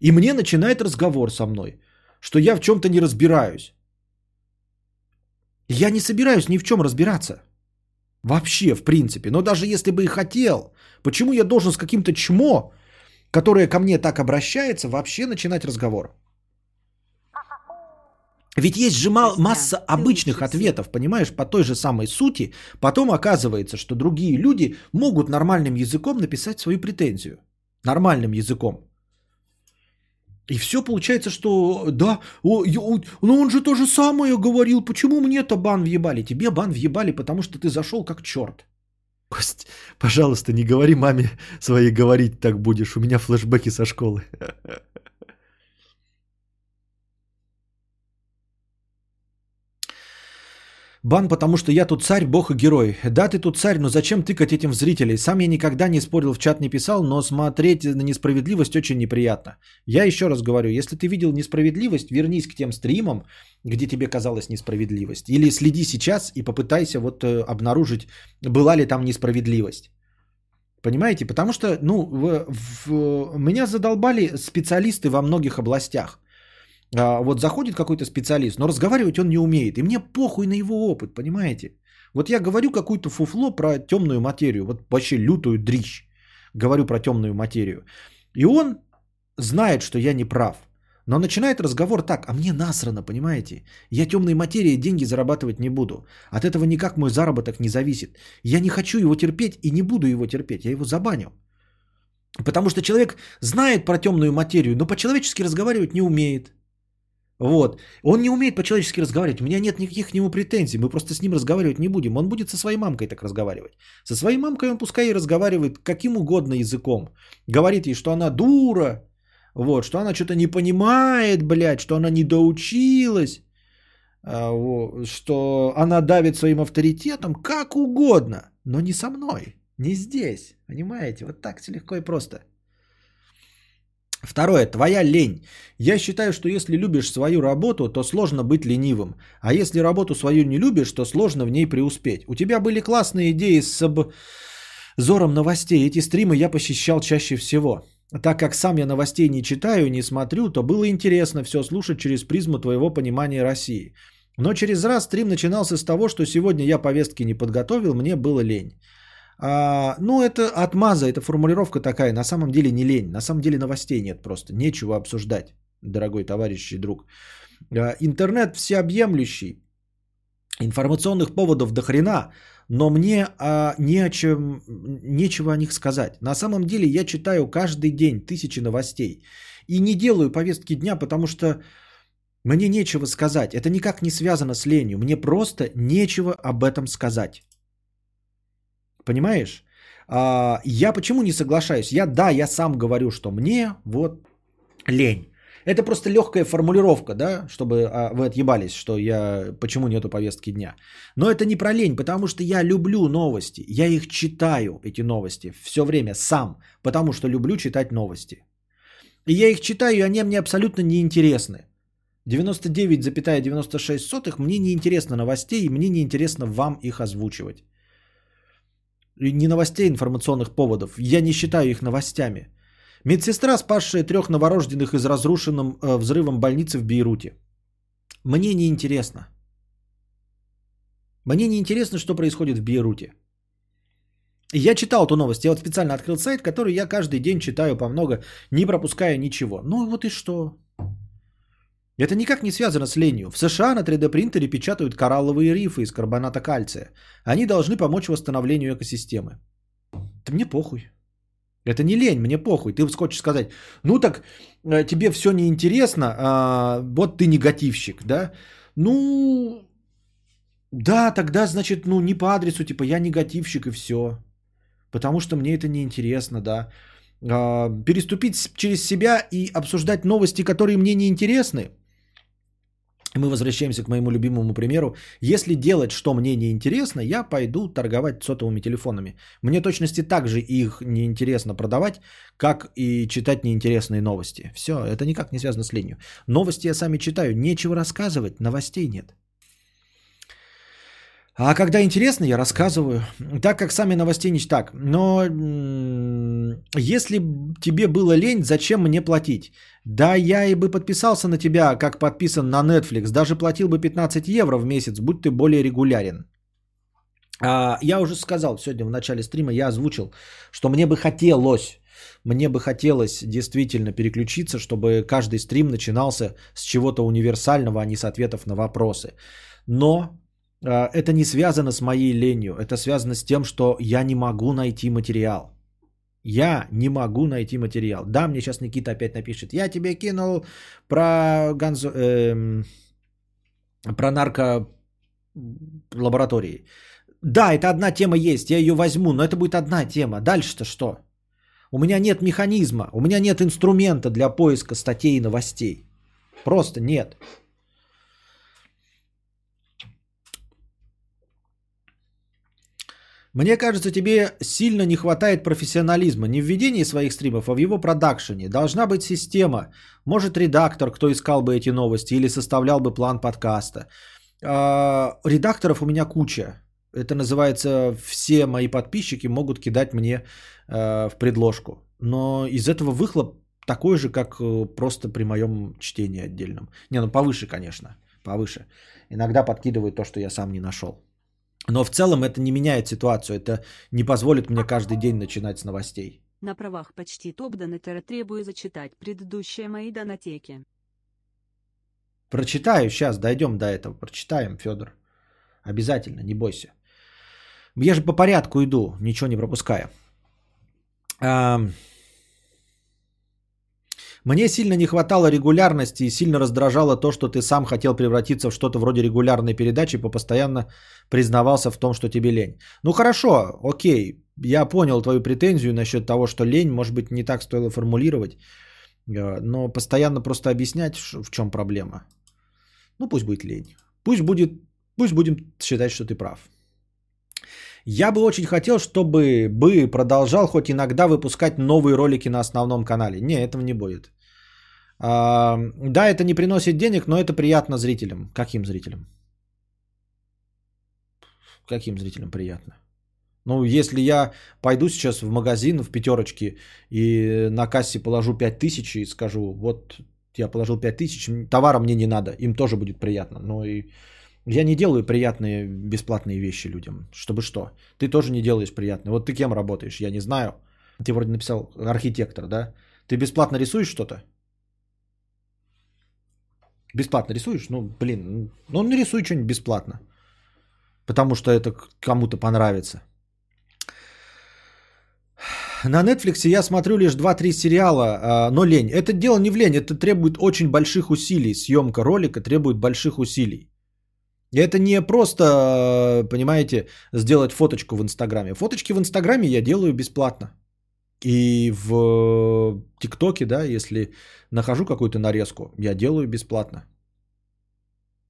И мне начинает разговор со мной, что я в чем-то не разбираюсь. Я не собираюсь ни в чем разбираться. Вообще, в принципе. Но даже если бы и хотел, почему я должен с каким-то чмо, которое ко мне так обращается, вообще начинать разговор? Ведь есть же масса обычных ответов, понимаешь, по той же самой сути. Потом оказывается, что другие люди могут нормальным языком написать свою претензию. Нормальным языком. И все получается, что да, о, о, ну он же то же самое говорил, почему мне-то бан въебали? Тебе бан въебали, потому что ты зашел как черт. Кость, пожалуйста, не говори маме своей говорить так будешь, у меня флешбеки со школы. Бан, потому что я тут царь, бог и герой. Да, ты тут царь, но зачем тыкать этим в зрителей? Сам я никогда не спорил, в чат не писал, но смотреть на несправедливость очень неприятно. Я еще раз говорю, если ты видел несправедливость, вернись к тем стримам, где тебе казалась несправедливость. Или следи сейчас и попытайся вот э, обнаружить, была ли там несправедливость. Понимаете? Потому что, ну, в- в- меня задолбали специалисты во многих областях. А, вот заходит какой-то специалист, но разговаривать он не умеет. И мне похуй на его опыт, понимаете? Вот я говорю какую-то фуфло про темную материю, вот вообще лютую дрищ. Говорю про темную материю. И он знает, что я не прав. Но начинает разговор так, а мне насрано, понимаете? Я темной материей деньги зарабатывать не буду. От этого никак мой заработок не зависит. Я не хочу его терпеть и не буду его терпеть. Я его забаню. Потому что человек знает про темную материю, но по-человечески разговаривать не умеет. Вот. Он не умеет по-человечески разговаривать. У меня нет никаких к нему претензий. Мы просто с ним разговаривать не будем. Он будет со своей мамкой так разговаривать. Со своей мамкой он пускай и разговаривает каким угодно языком. Говорит ей, что она дура. Вот, что она что-то не понимает, блядь, что она не доучилась. а, Что она давит своим авторитетом, как угодно. Но не со мной. Не здесь. Понимаете? Вот так легко и просто. Второе, твоя лень. Я считаю, что если любишь свою работу, то сложно быть ленивым. А если работу свою не любишь, то сложно в ней преуспеть. У тебя были классные идеи с обзором новостей. Эти стримы я посещал чаще всего. Так как сам я новостей не читаю, не смотрю, то было интересно все слушать через призму твоего понимания России. Но через раз стрим начинался с того, что сегодня я повестки не подготовил, мне было лень. А, ну, это отмаза, это формулировка такая. На самом деле не лень. На самом деле новостей нет просто. Нечего обсуждать, дорогой товарищ и друг. А, интернет всеобъемлющий. Информационных поводов до хрена, но мне а, не о чем, нечего о них сказать. На самом деле я читаю каждый день тысячи новостей. И не делаю повестки дня, потому что мне нечего сказать. Это никак не связано с ленью. Мне просто нечего об этом сказать. Понимаешь? А, я почему не соглашаюсь? Я, да, я сам говорю, что мне вот лень. Это просто легкая формулировка, да, чтобы а, вы отъебались, что я почему нету повестки дня. Но это не про лень, потому что я люблю новости. Я их читаю, эти новости, все время сам, потому что люблю читать новости. И я их читаю, и они мне абсолютно неинтересны. 99,96 мне неинтересно новостей, и мне неинтересно вам их озвучивать. Не новостей, информационных поводов. Я не считаю их новостями. Медсестра, спасшая трех новорожденных из разрушенным э, взрывом больницы в Бейруте. Мне не интересно. Мне не интересно, что происходит в Бейруте. Я читал эту новость. Я вот специально открыл сайт, который я каждый день читаю по много, не пропуская ничего. Ну вот и что? Это никак не связано с ленью. В США на 3D принтере печатают коралловые рифы из карбоната кальция. Они должны помочь восстановлению экосистемы. Да мне похуй. Это не лень, мне похуй. Ты хочешь сказать, ну так э, тебе все неинтересно, а, вот ты негативщик, да? Ну, да, тогда, значит, ну не по адресу, типа я негативщик и все. Потому что мне это неинтересно, да. А, переступить через себя и обсуждать новости, которые мне не интересны. Мы возвращаемся к моему любимому примеру. Если делать, что мне не интересно, я пойду торговать сотовыми телефонами. Мне точности так же их неинтересно продавать, как и читать неинтересные новости. Все, это никак не связано с ленью. Новости я сами читаю, нечего рассказывать, новостей нет. А когда интересно, я рассказываю. Так как сами новостей не так. Но если тебе было лень, зачем мне платить? Да, я и бы подписался на тебя, как подписан на Netflix. Даже платил бы 15 евро в месяц, будь ты более регулярен. А, я уже сказал сегодня в начале стрима, я озвучил, что мне бы хотелось Мне бы хотелось действительно переключиться, чтобы каждый стрим начинался с чего-то универсального, а не с ответов на вопросы. Но э, это не связано с моей ленью, это связано с тем, что я не могу найти материал. Я не могу найти материал. Да, мне сейчас Никита опять напишет. Я тебе кинул про Ганзо... эм, про нарко лаборатории. Да, это одна тема есть, я ее возьму, но это будет одна тема. Дальше-то что? У меня нет механизма, у меня нет инструмента для поиска статей и новостей. Просто нет. Мне кажется, тебе сильно не хватает профессионализма не в ведении своих стримов, а в его продакшене. Должна быть система. Может, редактор, кто искал бы эти новости или составлял бы план подкаста. А, редакторов у меня куча. Это называется, все мои подписчики могут кидать мне а, в предложку. Но из этого выхлоп такой же, как э, просто при моем чтении отдельном. Не, ну повыше, конечно, повыше. Иногда подкидывают то, что я сам не нашел. Но в целом это не меняет ситуацию. Это не позволит мне каждый день начинать с новостей. На правах почти топ-донатора требую зачитать предыдущие мои донатеки. Прочитаю сейчас, дойдем до этого. Прочитаем, Федор. Обязательно, не бойся. Я же по порядку иду, ничего не пропуская. Мне сильно не хватало регулярности и сильно раздражало то, что ты сам хотел превратиться в что-то вроде регулярной передачи и постоянно признавался в том, что тебе лень. Ну хорошо, окей, я понял твою претензию насчет того, что лень, может быть, не так стоило формулировать, э, но постоянно просто объяснять, в чем проблема. Ну пусть будет лень. Пусть, будет, пусть будем считать, что ты прав. Я бы очень хотел, чтобы бы продолжал хоть иногда выпускать новые ролики на основном канале. Не, этого не будет. А, да, это не приносит денег, но это приятно зрителям. Каким зрителям? Каким зрителям приятно? Ну, если я пойду сейчас в магазин в пятерочке и на кассе положу 5000 и скажу, вот я положил 5000, товара мне не надо, им тоже будет приятно. Но и я не делаю приятные бесплатные вещи людям. Чтобы что? Ты тоже не делаешь приятные. Вот ты кем работаешь? Я не знаю. Ты вроде написал архитектор, да? Ты бесплатно рисуешь что-то? Бесплатно рисуешь? Ну, блин, ну нарисуй что-нибудь бесплатно. Потому что это кому-то понравится. На Netflix я смотрю лишь 2-3 сериала, а, но лень. Это дело не в лень, это требует очень больших усилий. Съемка ролика требует больших усилий. И это не просто, понимаете, сделать фоточку в Инстаграме. Фоточки в Инстаграме я делаю бесплатно. И в ТикТоке, да, если нахожу какую-то нарезку, я делаю бесплатно.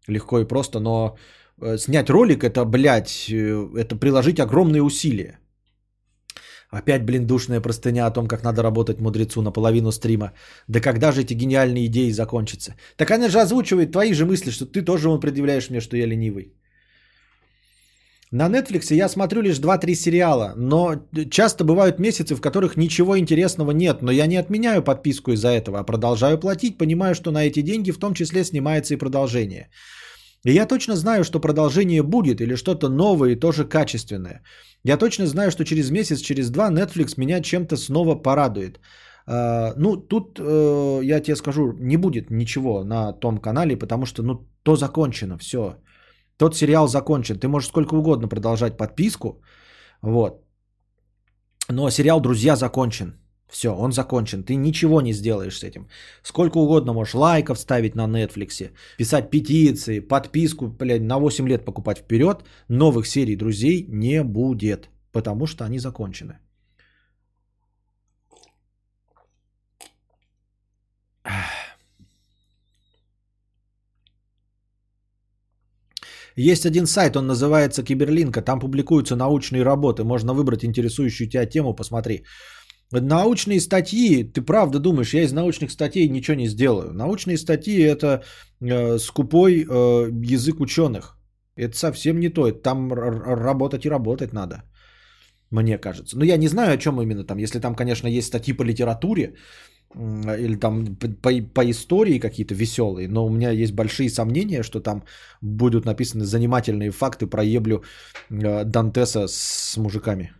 Легко и просто, но э, снять ролик это, блядь, э, это приложить огромные усилия. Опять, блин, душная простыня о том, как надо работать мудрецу на половину стрима. Да когда же эти гениальные идеи закончатся? Так она же озвучивает твои же мысли, что ты тоже он предъявляешь мне, что я ленивый. На Netflix я смотрю лишь 2-3 сериала, но часто бывают месяцы, в которых ничего интересного нет, но я не отменяю подписку из-за этого, а продолжаю платить, понимаю, что на эти деньги в том числе снимается и продолжение. И я точно знаю, что продолжение будет или что-то новое и тоже качественное. Я точно знаю, что через месяц, через два Netflix меня чем-то снова порадует. Uh, ну, тут uh, я тебе скажу, не будет ничего на том канале, потому что, ну, то закончено, все. Тот сериал закончен. Ты можешь сколько угодно продолжать подписку, вот. Но сериал «Друзья» закончен. Все, он закончен. Ты ничего не сделаешь с этим. Сколько угодно можешь лайков ставить на Netflix, писать петиции, подписку, блядь, на 8 лет покупать вперед. Новых серий друзей не будет, потому что они закончены. Есть один сайт, он называется Киберлинка, там публикуются научные работы, можно выбрать интересующую тебя тему, посмотри. Научные статьи, ты правда думаешь, я из научных статей ничего не сделаю. Научные статьи это э, скупой э, язык ученых. Это совсем не то. Там работать и работать надо. Мне кажется. Но я не знаю, о чем именно там. Если там, конечно, есть статьи по литературе или там по, по истории какие-то веселые, но у меня есть большие сомнения, что там будут написаны занимательные факты про еблю э, Дантеса с мужиками.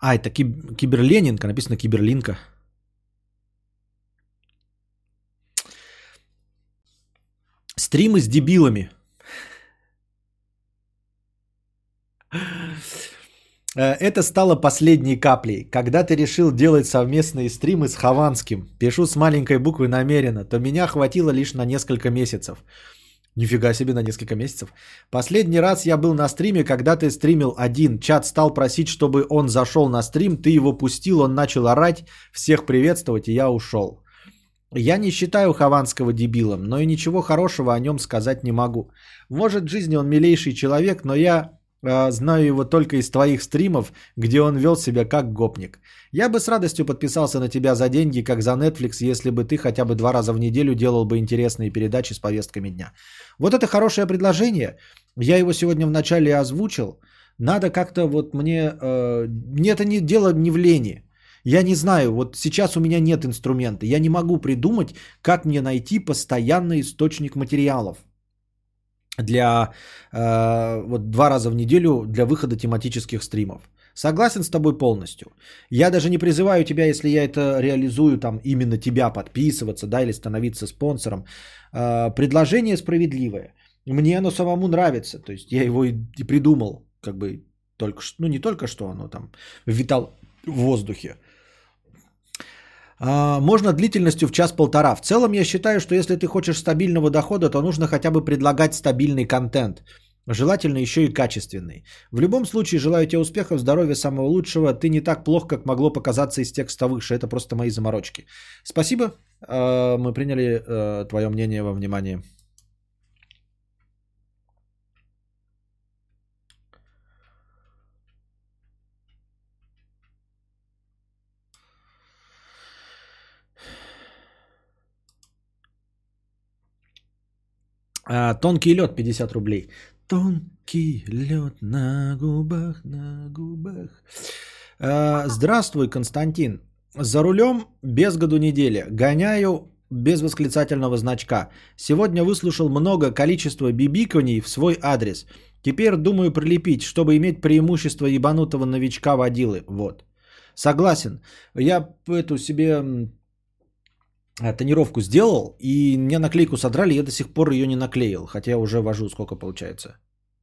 А, это киб- Киберленинка, написано Киберлинка. Стримы с дебилами. Это стало последней каплей. Когда ты решил делать совместные стримы с Хованским, пишу с маленькой буквы намеренно, то меня хватило лишь на несколько месяцев. Нифига себе на несколько месяцев. Последний раз я был на стриме, когда ты стримил один. Чат стал просить, чтобы он зашел на стрим, ты его пустил, он начал орать, всех приветствовать, и я ушел. Я не считаю Хованского дебилом, но и ничего хорошего о нем сказать не могу. Может, в жизни он милейший человек, но я э, знаю его только из твоих стримов, где он вел себя как гопник. Я бы с радостью подписался на тебя за деньги, как за Netflix, если бы ты хотя бы два раза в неделю делал бы интересные передачи с повестками дня. Вот это хорошее предложение. Я его сегодня вначале озвучил. Надо как-то вот мне... Э, мне это не дело не в лени. Я не знаю, вот сейчас у меня нет инструмента. Я не могу придумать, как мне найти постоянный источник материалов для э, вот два раза в неделю для выхода тематических стримов. Согласен с тобой полностью. Я даже не призываю тебя, если я это реализую, там именно тебя подписываться, да, или становиться спонсором. Э, предложение справедливое. Мне оно самому нравится. То есть я его и, и придумал, как бы только что, ну не только что оно там витал в воздухе. А, можно длительностью в час-полтора. В целом я считаю, что если ты хочешь стабильного дохода, то нужно хотя бы предлагать стабильный контент. Желательно еще и качественный. В любом случае, желаю тебе успехов, здоровья, самого лучшего. Ты не так плох, как могло показаться из текста выше. Это просто мои заморочки. Спасибо. А, Мы приняли э, твое мнение во внимание. А, Тонкий лед 50 рублей. Тонкий лед на губах, на губах. А, Здравствуй, Константин. За рулем без году неделя. Гоняю без восклицательного значка. Сегодня выслушал много количества бибиканий в свой адрес. Теперь думаю прилепить, чтобы иметь преимущество ебанутого новичка водилы. Вот. Согласен. Я эту себе тонировку сделал, и мне наклейку содрали, я до сих пор ее не наклеил, хотя я уже вожу, сколько получается,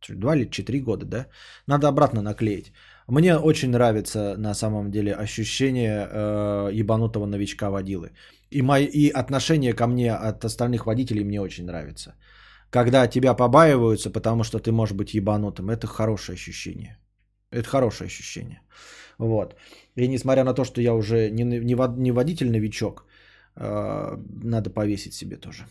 два или четыре года, да? Надо обратно наклеить. Мне очень нравится на самом деле ощущение э, ебанутого новичка водилы. И, мои, и отношение ко мне от остальных водителей мне очень нравится. Когда тебя побаиваются, потому что ты можешь быть ебанутым, это хорошее ощущение. Это хорошее ощущение. Вот. И несмотря на то, что я уже не, не, не водитель-новичок, э, надо повесить себе тоже.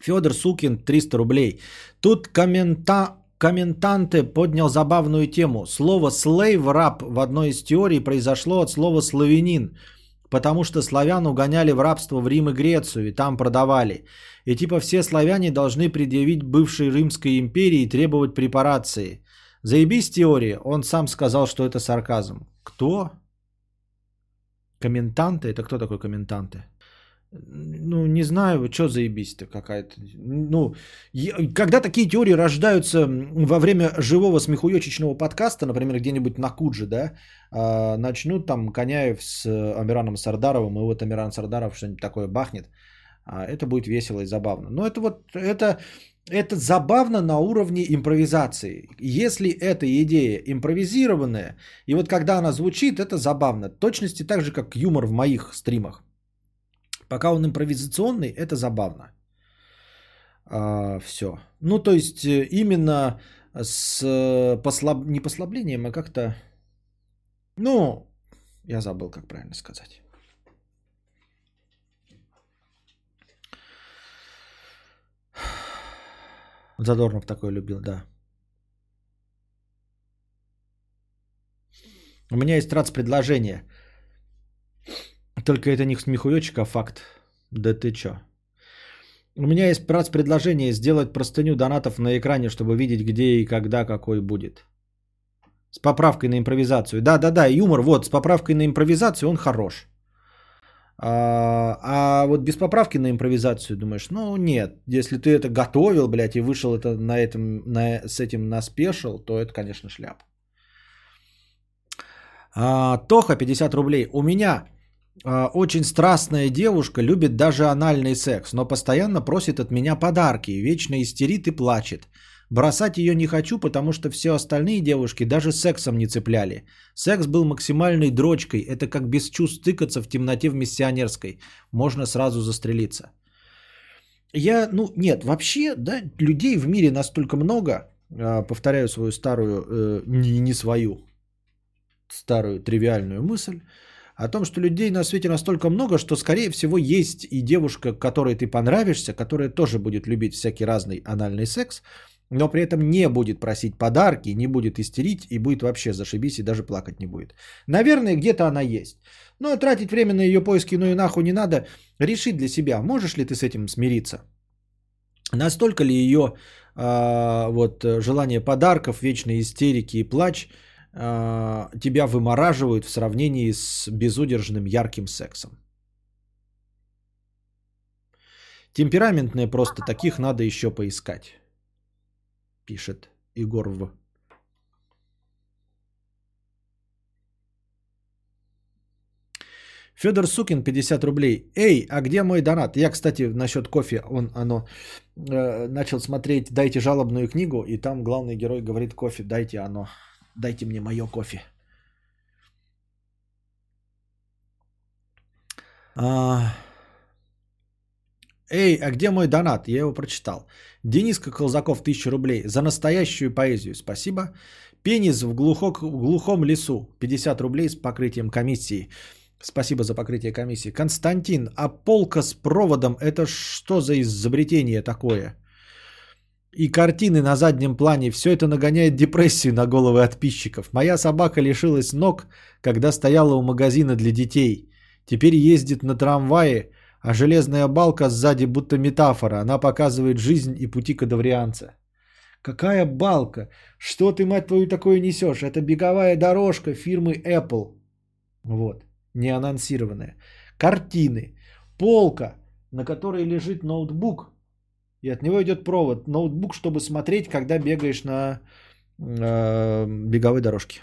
Федор Сукин, 300 рублей. Тут коммента... комментанты поднял забавную тему. Слово «слейв» раб в одной из теорий произошло от слова «славянин», потому что славян угоняли в рабство в Рим и Грецию, и там продавали. И типа все славяне должны предъявить бывшей Римской империи и требовать препарации. Заебись теория, он сам сказал, что это сарказм. Кто? Комментанты? Это кто такой комментанты? Ну, не знаю, что заебись-то какая-то. Ну, когда такие теории рождаются во время живого смехуёчечного подкаста, например, где-нибудь на Кудже, да, а, начнут там Коняев с Амираном Сардаровым, и вот Амиран Сардаров что-нибудь такое бахнет, а, это будет весело и забавно. Но это вот, это, это забавно на уровне импровизации. Если эта идея импровизированная, и вот когда она звучит, это забавно. Точности так же, как юмор в моих стримах. Пока он импровизационный, это забавно. все. Ну, то есть, э, именно с э, послаб... не послаблением, а как-то... Ну, я забыл, как правильно сказать. Задорнов такой любил, да. У меня есть трац предложение. Только это не смехуёчек, а факт. Да ты чё? У меня есть прац предложение сделать простыню донатов на экране, чтобы видеть, где и когда какой будет. С поправкой на импровизацию. Да-да-да, юмор, вот, с поправкой на импровизацию он хорош. А, а вот без поправки на импровизацию думаешь, ну нет, если ты это готовил, блядь, и вышел это на этом, на, с этим на спешл, то это, конечно, шляп. А, Тоха, 50 рублей. У меня а, очень страстная девушка, любит даже анальный секс, но постоянно просит от меня подарки, вечно истерит и плачет. Бросать ее не хочу, потому что все остальные девушки даже сексом не цепляли. Секс был максимальной дрочкой. Это как без чувств тыкаться в темноте в миссионерской. Можно сразу застрелиться. Я, ну, нет, вообще, да, людей в мире настолько много, а, повторяю свою старую, э, не, не свою, старую тривиальную мысль, о том, что людей на свете настолько много, что, скорее всего, есть и девушка, которой ты понравишься, которая тоже будет любить всякий разный анальный секс, но при этом не будет просить подарки, не будет истерить и будет вообще зашибись и даже плакать не будет. Наверное, где-то она есть. Но тратить время на ее поиски ну и нахуй не надо. Реши для себя, можешь ли ты с этим смириться. Настолько ли ее э, вот, желание подарков, вечные истерики и плач э, тебя вымораживают в сравнении с безудержным ярким сексом? Темпераментные просто таких надо еще поискать пишет Егор В. Федор Сукин, 50 рублей. Эй, а где мой донат? Я, кстати, насчет кофе, он, оно, э, начал смотреть «Дайте жалобную книгу», и там главный герой говорит «Кофе, дайте оно, дайте мне мое кофе». А... Эй, а где мой донат? Я его прочитал. Дениска Колзаков, 1000 рублей. За настоящую поэзию. Спасибо. Пенис в, глухо, в глухом лесу. 50 рублей с покрытием комиссии. Спасибо за покрытие комиссии. Константин, а полка с проводом это что за изобретение такое? И картины на заднем плане. Все это нагоняет депрессию на головы подписчиков. Моя собака лишилась ног, когда стояла у магазина для детей. Теперь ездит на трамвае, а железная балка сзади будто метафора. Она показывает жизнь и пути кадаврианца. Какая балка? Что ты, мать твою, такое несешь? Это беговая дорожка фирмы Apple. Вот, не анонсированная. Картины. Полка, на которой лежит ноутбук. И от него идет провод. Ноутбук, чтобы смотреть, когда бегаешь на э, беговой дорожке.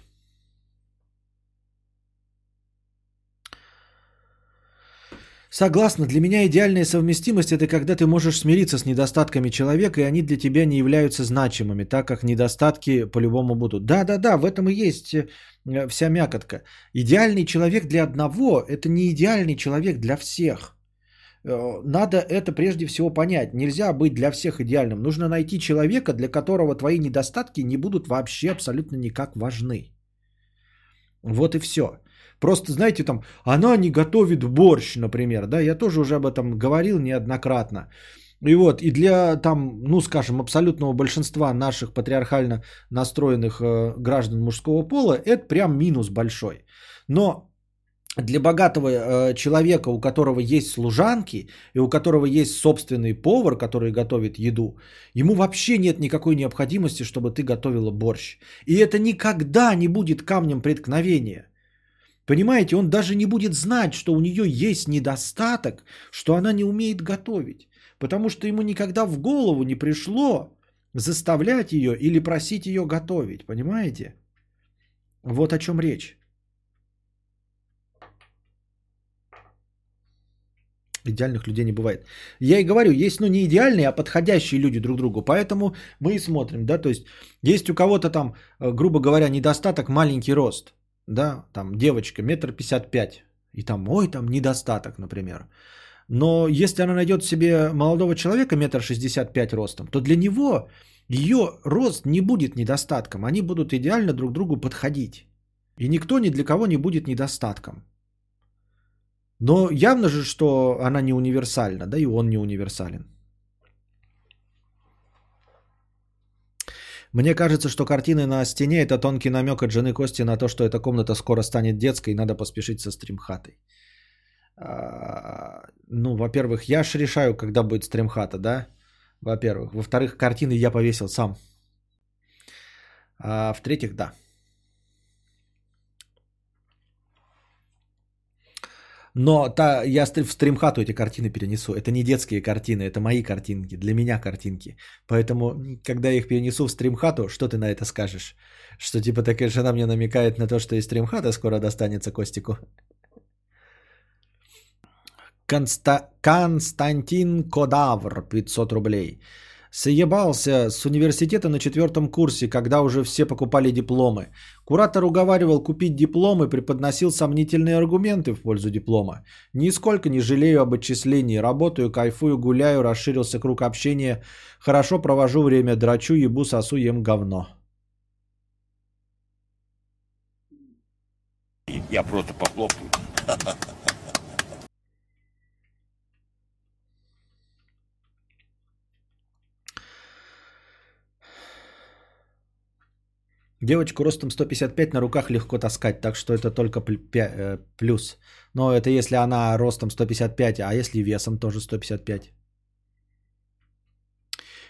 Согласна, для меня идеальная совместимость это когда ты можешь смириться с недостатками человека, и они для тебя не являются значимыми, так как недостатки по-любому будут. Да, да, да, в этом и есть э, вся мякотка. Идеальный человек для одного это не идеальный человек для всех. Э, надо это прежде всего понять. Нельзя быть для всех идеальным. Нужно найти человека, для которого твои недостатки не будут вообще абсолютно никак важны. Вот и все. Просто, знаете, там, она не готовит борщ, например, да, я тоже уже об этом говорил неоднократно. И вот, и для там, ну, скажем, абсолютного большинства наших патриархально настроенных э, граждан мужского пола, это прям минус большой. Но для богатого э, человека, у которого есть служанки и у которого есть собственный повар, который готовит еду, ему вообще нет никакой необходимости, чтобы ты готовила борщ. И это никогда не будет камнем преткновения. Понимаете, он даже не будет знать, что у нее есть недостаток, что она не умеет готовить. Потому что ему никогда в голову не пришло заставлять ее или просить ее готовить. Понимаете? Вот о чем речь. Идеальных людей не бывает. Я и говорю, есть ну не идеальные, а подходящие люди друг другу. Поэтому мы и смотрим, да, то есть есть у кого-то там, э, грубо говоря, недостаток маленький рост да, там девочка метр пятьдесят пять, и там, ой, там недостаток, например. Но если она найдет себе молодого человека метр шестьдесят пять ростом, то для него ее рост не будет недостатком. Они будут идеально друг другу подходить. И никто ни для кого не будет недостатком. Но явно же, что она не универсальна, да и он не универсален. Мне кажется, что картины на стене это тонкий намек от жены Кости на то, что эта комната скоро станет детской и надо поспешить со стримхатой. А, ну, во-первых, я ж решаю, когда будет стримхата, да? Во-первых. Во-вторых, картины я повесил сам. А в-третьих, да. Но та, я в стримхату эти картины перенесу. Это не детские картины, это мои картинки, для меня картинки. Поэтому, когда я их перенесу в стримхату, что ты на это скажешь? Что типа такая жена мне намекает на то, что и стримхата скоро достанется Костику. Конста- Константин Кодавр, 500 рублей. Съебался с университета на четвертом курсе, когда уже все покупали дипломы. Куратор уговаривал купить дипломы, преподносил сомнительные аргументы в пользу диплома. Нисколько не жалею об отчислении. Работаю, кайфую, гуляю, расширился круг общения. Хорошо провожу время, драчу, ебу, сосу, ем говно. Я просто похлопаю. Девочку ростом 155 на руках легко таскать, так что это только э, плюс. Но это если она ростом 155, а если весом тоже 155.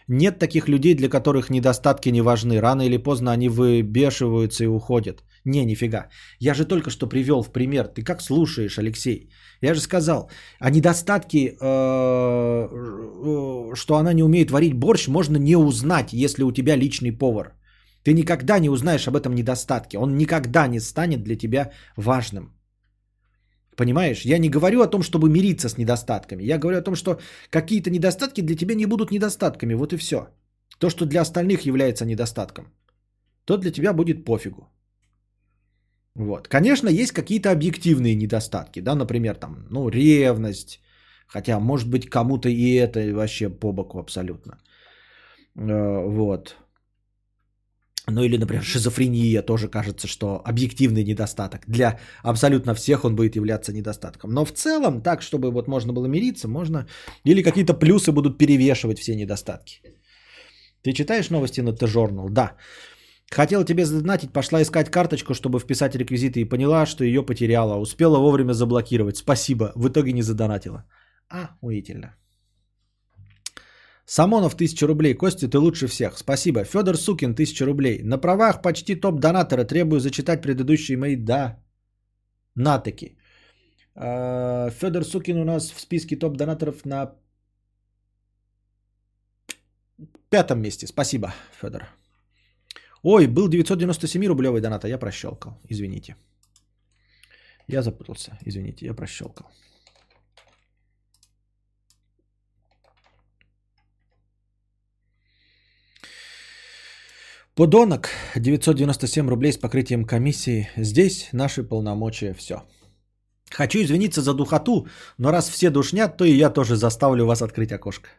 Нет таких людей, для которых недостатки не важны. Рано или поздно они выбешиваются и уходят. Не, нифига. Я же только что привел в пример. Ты как слушаешь, Алексей? Я же сказал, а недостатки, э, э, что она не умеет варить борщ, можно не узнать, если у тебя личный повар. Ты никогда не узнаешь об этом недостатке. Он никогда не станет для тебя важным. Понимаешь? Я не говорю о том, чтобы мириться с недостатками. Я говорю о том, что какие-то недостатки для тебя не будут недостатками. Вот и все. То, что для остальных является недостатком, то для тебя будет пофигу. Вот. Конечно, есть какие-то объективные недостатки, да, например, там, ну, ревность, хотя, может быть, кому-то и это вообще по боку абсолютно. Э, Вот. Ну или, например, шизофрения тоже кажется, что объективный недостаток. Для абсолютно всех он будет являться недостатком. Но в целом, так, чтобы вот можно было мириться, можно... Или какие-то плюсы будут перевешивать все недостатки. Ты читаешь новости на T-Journal? Да. Хотела тебе задонатить, пошла искать карточку, чтобы вписать реквизиты и поняла, что ее потеряла. Успела вовремя заблокировать. Спасибо. В итоге не задонатила. А, уительно. Самонов 1000 рублей. Костя, ты лучше всех. Спасибо. Федор Сукин 1000 рублей. На правах почти топ-донатора требую зачитать предыдущие мои да. Натаки. Федор Сукин у нас в списке топ-донаторов на пятом месте. Спасибо, Федор. Ой, был 997 рублевый донат, а я прощелкал. Извините. Я запутался. Извините, я прощелкал. Подонок 997 рублей с покрытием комиссии. Здесь наши полномочия все. Хочу извиниться за духоту, но раз все душнят, то и я тоже заставлю вас открыть окошко.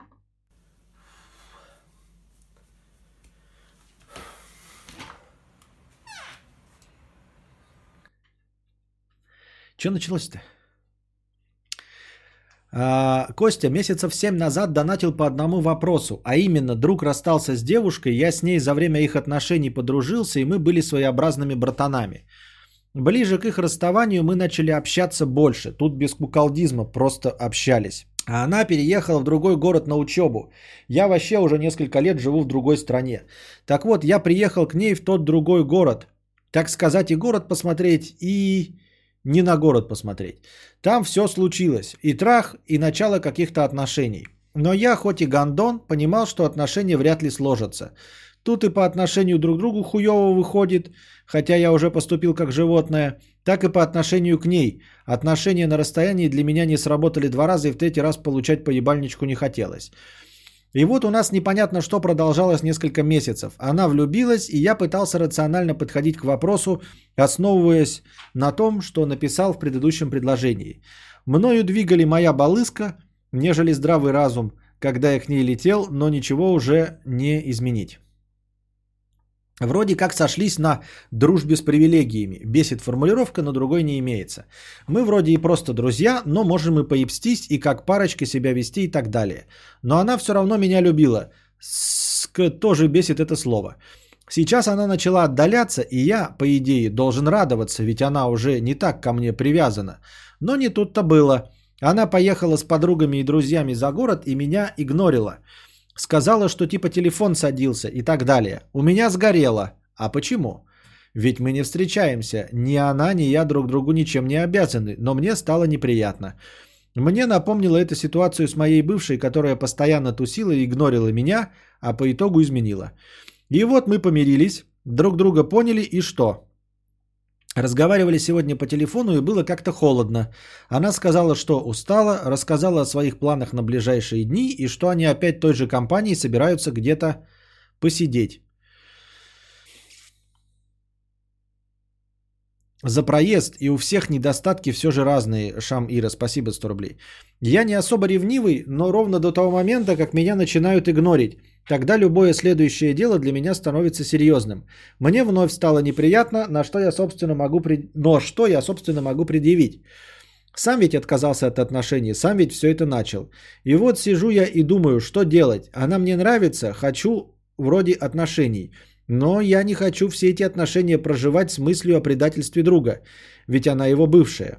Что началось-то? А, Костя месяцев 7 назад донатил по одному вопросу, а именно друг расстался с девушкой, я с ней за время их отношений подружился, и мы были своеобразными братанами. Ближе к их расставанию мы начали общаться больше, тут без куколдизма, просто общались. А она переехала в другой город на учебу. Я вообще уже несколько лет живу в другой стране. Так вот, я приехал к ней в тот другой город. Так сказать, и город посмотреть, и не на город посмотреть. Там все случилось. И трах, и начало каких-то отношений. Но я, хоть и гондон, понимал, что отношения вряд ли сложатся. Тут и по отношению друг к другу хуево выходит, хотя я уже поступил как животное, так и по отношению к ней. Отношения на расстоянии для меня не сработали два раза, и в третий раз получать по ебальничку не хотелось. И вот у нас непонятно что продолжалось несколько месяцев. Она влюбилась, и я пытался рационально подходить к вопросу, основываясь на том, что написал в предыдущем предложении. Мною двигали моя балыска, нежели здравый разум, когда я к ней летел, но ничего уже не изменить. Вроде как сошлись на дружбе с привилегиями. Бесит формулировка, но другой не имеется. Мы вроде и просто друзья, но можем и поебстись, и как парочка себя вести и так далее. Но она все равно меня любила. Ск тоже бесит это слово. Сейчас она начала отдаляться, и я, по идее, должен радоваться, ведь она уже не так ко мне привязана. Но не тут-то было. Она поехала с подругами и друзьями за город и меня игнорила. Сказала, что типа телефон садился и так далее. У меня сгорело. А почему? Ведь мы не встречаемся. Ни она, ни я друг другу ничем не обязаны. Но мне стало неприятно. Мне напомнило эту ситуацию с моей бывшей, которая постоянно тусила и игнорила меня, а по итогу изменила. И вот мы помирились, друг друга поняли и что? Разговаривали сегодня по телефону и было как-то холодно. Она сказала, что устала, рассказала о своих планах на ближайшие дни и что они опять той же компанией собираются где-то посидеть. За проезд и у всех недостатки все же разные. Шам Ира, спасибо 100 рублей. Я не особо ревнивый, но ровно до того момента, как меня начинают игнорить. Тогда любое следующее дело для меня становится серьезным. Мне вновь стало неприятно, на что я, собственно, могу пред... но что я, собственно, могу предъявить. Сам ведь отказался от отношений, сам ведь все это начал. И вот сижу я и думаю, что делать. Она мне нравится, хочу вроде отношений. Но я не хочу все эти отношения проживать с мыслью о предательстве друга, ведь она его бывшая.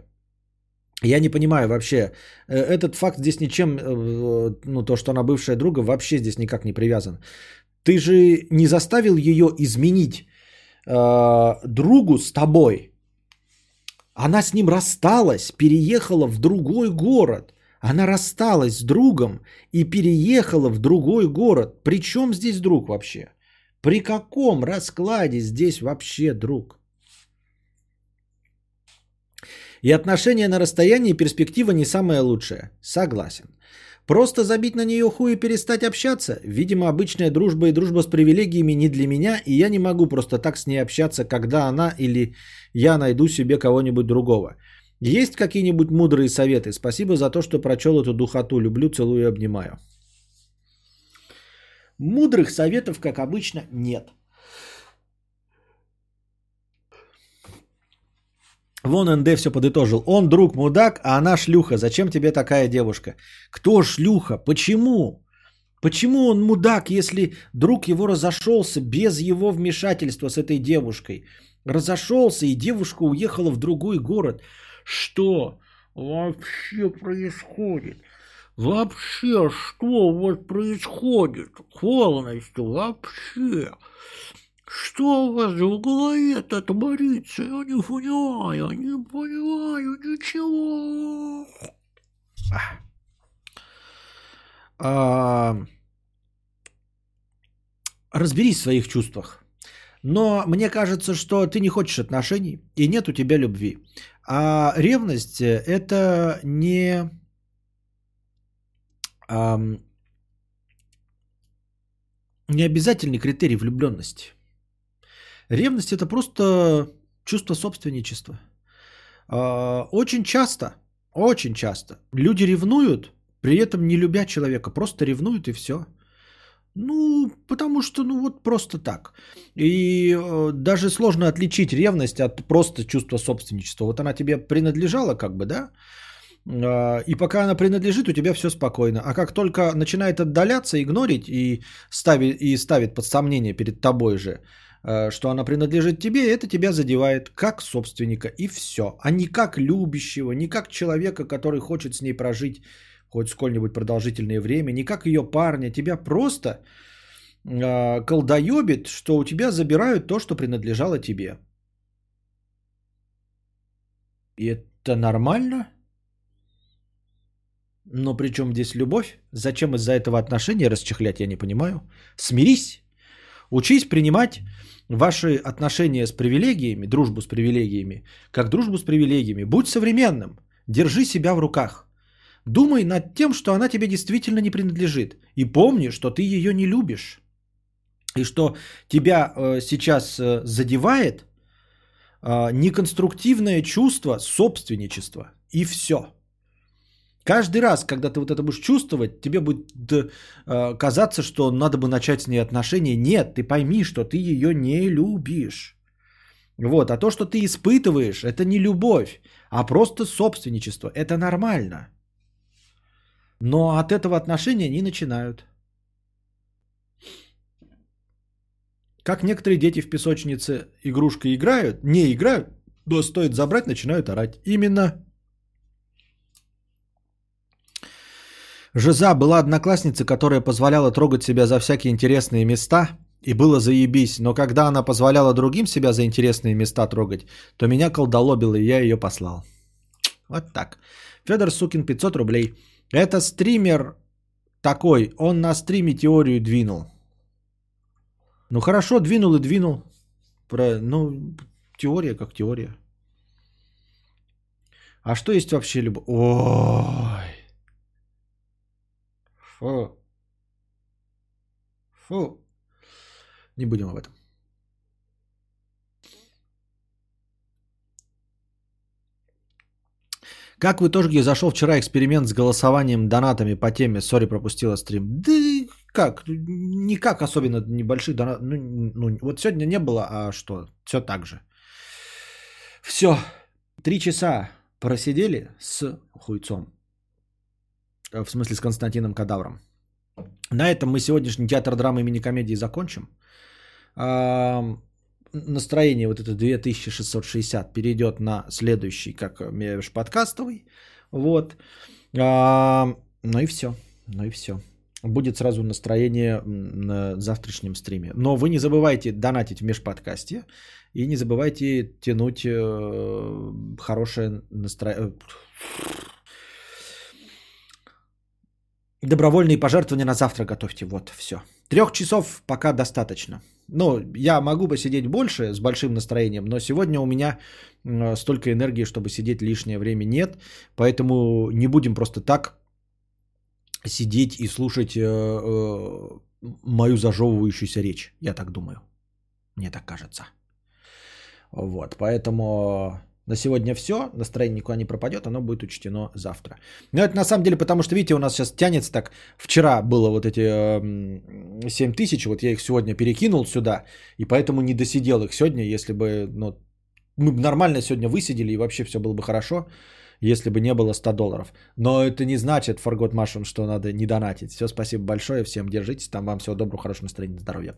Я не понимаю вообще, э, этот факт здесь ничем, э, ну то, что она бывшая друга, вообще здесь никак не привязан. Ты же не заставил ее изменить э, другу с тобой. Она с ним рассталась, переехала в другой город. Она рассталась с другом и переехала в другой город. Причем здесь друг вообще? При каком раскладе здесь вообще друг? И отношения на расстоянии перспектива не самая лучшая. Согласен. Просто забить на нее хуй и перестать общаться? Видимо, обычная дружба и дружба с привилегиями не для меня, и я не могу просто так с ней общаться, когда она или я найду себе кого-нибудь другого. Есть какие-нибудь мудрые советы? Спасибо за то, что прочел эту духоту. Люблю, целую и обнимаю. Мудрых советов, как обычно, нет. Вон НД все подытожил. Он друг мудак, а она шлюха. Зачем тебе такая девушка? Кто шлюха? Почему? Почему он мудак, если друг его разошелся без его вмешательства с этой девушкой? Разошелся, и девушка уехала в другой город. Что вообще происходит? Вообще, что вас происходит? Полностью, вообще. Что у вас в голове-то творится? Я не понимаю, не понимаю ничего. А, разберись в своих чувствах. Но мне кажется, что ты не хочешь отношений и нет у тебя любви. А ревность это не не обязательный критерий влюбленности. Ревность это просто чувство собственничества. А, очень часто, очень часто люди ревнуют, при этом не любя человека, просто ревнуют и все. Ну, потому что, ну вот просто так. И э, даже сложно отличить ревность от просто чувства собственничества. Вот она тебе принадлежала, как бы, да? А, и пока она принадлежит, у тебя все спокойно. А как только начинает отдаляться, игнорить и ставит, и ставит под сомнение перед тобой же, что она принадлежит тебе, это тебя задевает как собственника и все. А не как любящего, не как человека, который хочет с ней прожить хоть сколь-нибудь продолжительное время, не как ее парня. Тебя просто э, колдоебит, что у тебя забирают то, что принадлежало тебе. И это нормально? Но при чем здесь любовь? Зачем из-за этого отношения расчехлять, я не понимаю. Смирись. Учись принимать ваши отношения с привилегиями, дружбу с привилегиями, как дружбу с привилегиями. Будь современным. Держи себя в руках. Думай над тем, что она тебе действительно не принадлежит. И помни, что ты ее не любишь. И что тебя э, сейчас э, задевает э, неконструктивное чувство собственничества. И все. Каждый раз, когда ты вот это будешь чувствовать, тебе будет э, казаться, что надо бы начать с ней отношения. Нет, ты пойми, что ты ее не любишь. Вот, а то, что ты испытываешь, это не любовь, а просто собственничество. Это нормально. Но от этого отношения не начинают. Как некоторые дети в песочнице игрушкой играют, не играют, но стоит забрать, начинают орать. Именно Жиза была одноклассница, которая позволяла трогать себя за всякие интересные места И было заебись, но когда она позволяла другим себя за интересные места трогать, то меня колдолобило, и я ее послал. Вот так. Федор Сукин, 500 рублей. Это стример такой, он на стриме теорию двинул. Ну хорошо, двинул и двинул. Про, ну, теория как теория. А что есть вообще любовь? Ой. Фу. Фу. Не будем об этом. Как в итоге зашел вчера эксперимент с голосованием донатами по теме «Сори, пропустила стрим»? Да как? Никак особенно небольших донатов. Ну, ну, вот сегодня не было, а что? Все так же. Все. Три часа просидели с хуйцом. В смысле с Константином Кадавром. На этом мы сегодняшний театр драмы и мини-комедии закончим. А, настроение вот это 2660 перейдет на следующий, как межподкастовый. Вот. А, ну и все. Ну и все. Будет сразу настроение на завтрашнем стриме. Но вы не забывайте донатить в межподкасте. И не забывайте тянуть э, хорошее настроение. Добровольные пожертвования на завтра готовьте. Вот, все. Трех часов пока достаточно. Ну, я могу посидеть больше с большим настроением, но сегодня у меня столько энергии, чтобы сидеть лишнее время нет. Поэтому не будем просто так сидеть и слушать э, э, мою зажевывающуюся речь. Я так думаю. Мне так кажется. Вот, поэтому на сегодня все, настроение никуда не пропадет, оно будет учтено завтра. Но это на самом деле потому, что, видите, у нас сейчас тянется так. Вчера было вот эти э, 7 тысяч, вот я их сегодня перекинул сюда, и поэтому не досидел их сегодня, если бы, ну, мы бы нормально сегодня высидели, и вообще все было бы хорошо, если бы не было 100 долларов. Но это не значит, Фаргот Машин, что надо не донатить. Все, спасибо большое, всем держитесь, там вам всего доброго, хорошего настроения, здоровья.